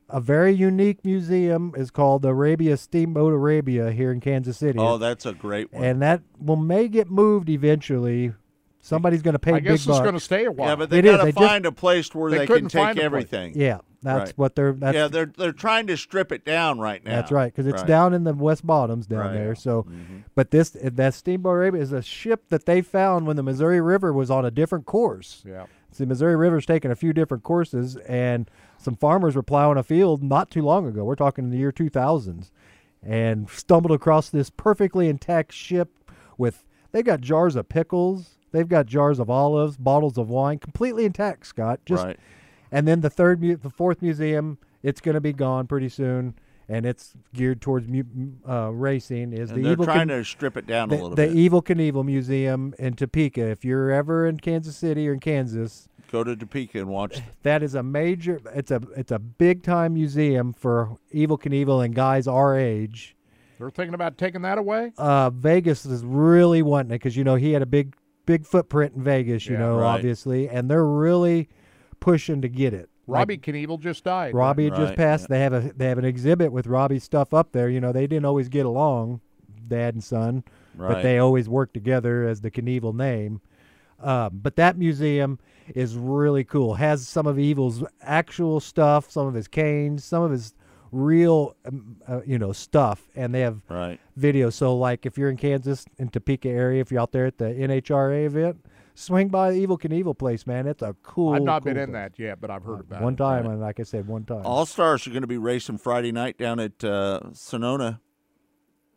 a very unique museum is called the Arabia Steamboat Arabia here in Kansas City. Oh, that's a great one. and that will may get moved eventually. Somebody's going to pay I big guess it's going to stay a while. yeah, but they It is. got to They just- find a place where They they, can couldn't take a place. everything. yeah, that's Right. what they're. That's, yeah, they're they're trying to strip it down right now. That's right, because it's Right. down in the West Bottoms down Right. there. So, Mhm. but this that Steamboat Arabia is a ship that they found when the Missouri River was on a different course. yeah. See, Missouri River's taken a few different courses, and some farmers were plowing a field not too long ago. We're talking in the year 2000s, and stumbled across this perfectly intact ship with. They got jars of pickles. They've got jars of olives, bottles of wine, completely intact. Scott, just right. And then the third, mu- the fourth museum, it's going to be gone pretty soon, and it's geared towards mu- uh, racing. Is And the they're evil trying Con- to strip it down the, a little the bit. Evel Knievel Museum in Topeka. If you're ever in Kansas City or in Kansas, Go to Topeka and watch. that is a major. It's a it's a big time museum for Evel Knievel and guys our age. They're thinking about taking that away. Uh, Vegas is really wanting it because you know he had a big big footprint in Vegas. You Yeah. know, Right. obviously, and they're really pushing to get it. Like, Robbie Knievel just died. Robbie had just passed. They have a they have an exhibit with Robbie's stuff up there. You know, they didn't always get along, dad and son, but they always worked together as the Knievel name. Um, but that museum is really cool. Has some of Evel's actual stuff, some of his canes, some of his real, um, uh, you know, stuff, and they have Right. videos. So, like, if you're in Kansas, in Topeka area, if you're out there at the NHRA event, swing by the Evel Knievel place, man. It's a cool. I've not cool been in place. that yet, but I've heard about One it. One time, and like I said, one time. All Stars are going to be racing Friday night down at uh, Sonoma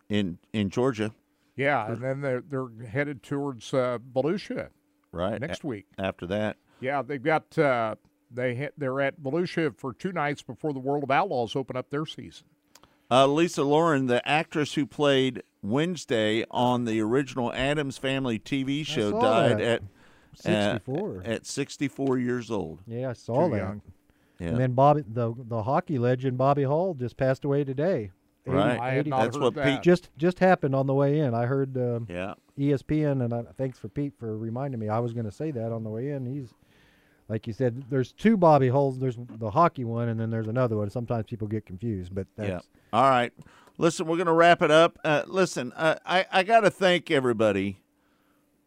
in in Georgia, Yeah, and then they're they're headed towards uh, Volusia right? next A- week. After that, Yeah, they've got uh, they hit, they're at Volusia for two nights before the World of Outlaws open up their season. uh, Lisa Loring, the actress who played Wednesday on the original Addams Family TV show, died that. at uh, 64. at 64 years old. Yeah, I saw Too that. young. Yeah. And then Bobby, the the hockey legend Bobby Hull, just passed away today. Right. I had not That's heard what that. Pete- Just just happened on the way in. I heard um, Yeah. ESPN, and I, thanks for Pete for reminding me. I was going to say that on the way in. He's like you said. There's two Bobby Hulls. There's the hockey one, and then there's another one. Sometimes people get confused, but that's, Yeah. All right. Listen, we're going to wrap it up. Uh, listen, uh, I, I got to thank everybody.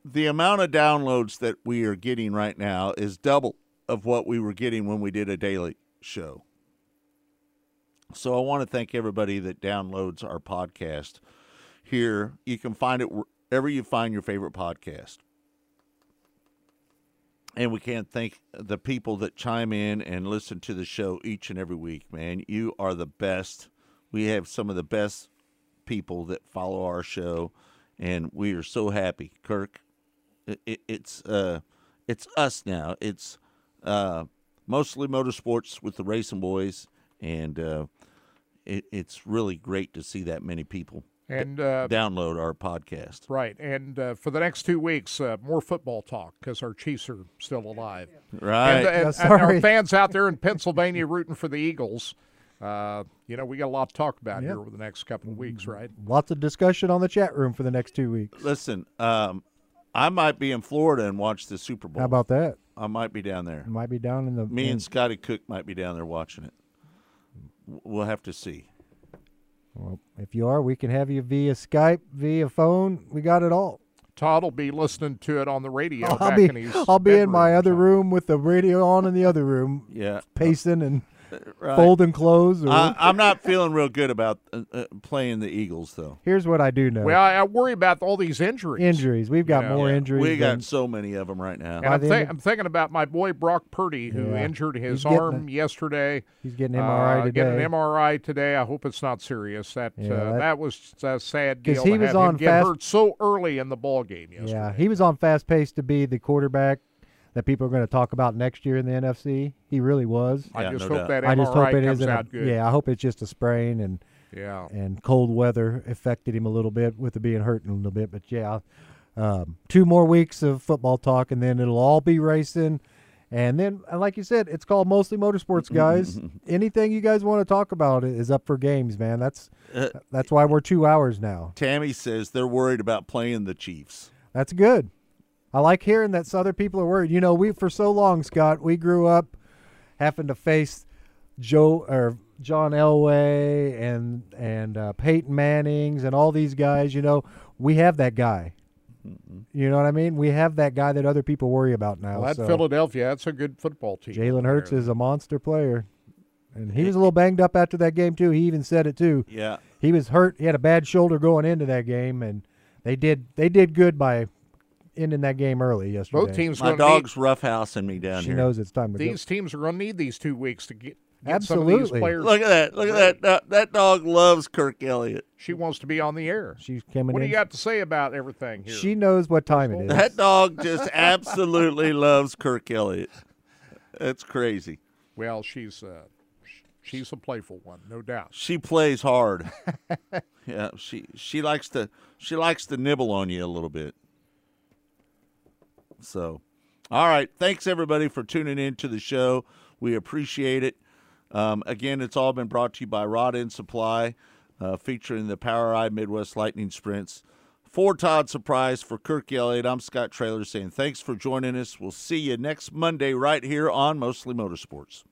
The amount of downloads that we are getting right now is double of what we were getting when we did a daily show. So I want to thank everybody that downloads our podcast here. You can find it wherever you find your favorite podcast. And we can't thank the people that chime in and listen to the show each and every week, man. You are the best. We have some of the best people that follow our show, and we are so happy. Kirk, it, it, it's uh, it's us now. It's uh, mostly motorsports with the RacinBoys, and uh, it, it's really great to see that many people And uh, download our podcast. right, and uh, for the next two weeks, uh, more football talk because our Chiefs are still alive. Right. And, and, Yeah, and our fans out there in Pennsylvania rooting for the Eagles. Uh, you know, we got a lot to talk about Yep. here over the next couple of weeks, right? lots of discussion on the chat room for the next two weeks. Listen, um, I might be in Florida and watch the Super Bowl. How about that? I might be down there. Might be down in the Me in- and Scotty Cook might be down there watching it. We'll have to see. Well, if you are, we can have you via Skype, via phone. We got it all. Todd will be listening to it on the radio. I'll be in his I'll be in my other room with the radio on in the other room, Yeah. pacing and Right. folding clothes. Or, I, I'm not feeling real good about uh, uh, playing the Eagles, though. here's what I do know: Well, I, I worry about all these injuries. injuries. We've got Yeah. more Yeah. injuries. We got than- so many of them right now. I'm, the of- I'm thinking about my boy Brock Purdy, who Yeah. injured his arm a- yesterday. he's getting MRI uh, today. Getting an MRI today. I hope it's not serious. That Yeah, uh, that- that, was a sad 'Cause deal. he to was have on him fast- hurt so early in the ball game yesterday. Yeah, he was on fast pace to be the quarterback that people are going to talk about next year in the NFC. He really was. I just no hope doubt. that MRI I just hope it comes out A, good. yeah, I hope it's just a sprain and Yeah. and cold weather affected him a little bit with it being hurt a little bit. But yeah, um, two more weeks of football talk, and then it'll all be racing. And then, like you said, it's called mostly motorsports, guys. Anything you guys want to talk about is up for games, man. That's Uh, that's why we're two hours now. Tammy says they're worried about playing the Chiefs. That's good. I like hearing that other people are worried. You know, we for so long, Scott, we grew up having to face Joe or John Elway and and uh, Peyton Manning's and all these guys. You know, we have that guy. You know what I mean? We have that guy that other people worry about now. Well, that so Philadelphia, that's a good football team. Jalen Hurts is a monster player, and he was a little banged up after that game too. He even said it too. Yeah. He was hurt. He had a bad shoulder going into that game, and they did they did good by ending that game early yesterday. Both teams My going to need dog's roughhousing me down She here. knows it's time to these teams are going to need these two weeks to get, get some of these Absolutely. players. Look at that. Look at that. that. That dog loves Kirk Elliott. She wants to be on the air. She's coming in. What do you got to say about everything here? She knows what time it is. That dog just absolutely loves Kirk Elliott. That's crazy. well, she's uh, she's a playful one, no doubt. She plays hard. yeah, she she likes to she likes to nibble on you a little bit. So, all right, thanks everybody for tuning in to the show. We appreciate it. Um, again, it's all been brought to you by Rod End Supply. uh, featuring the POWRi Midwest Lightning Sprints. For Todd Surprise, for Kirk Elliott, I'm Scott Traylor saying thanks for joining us. We'll see you next Monday right here on Mostly Motorsports.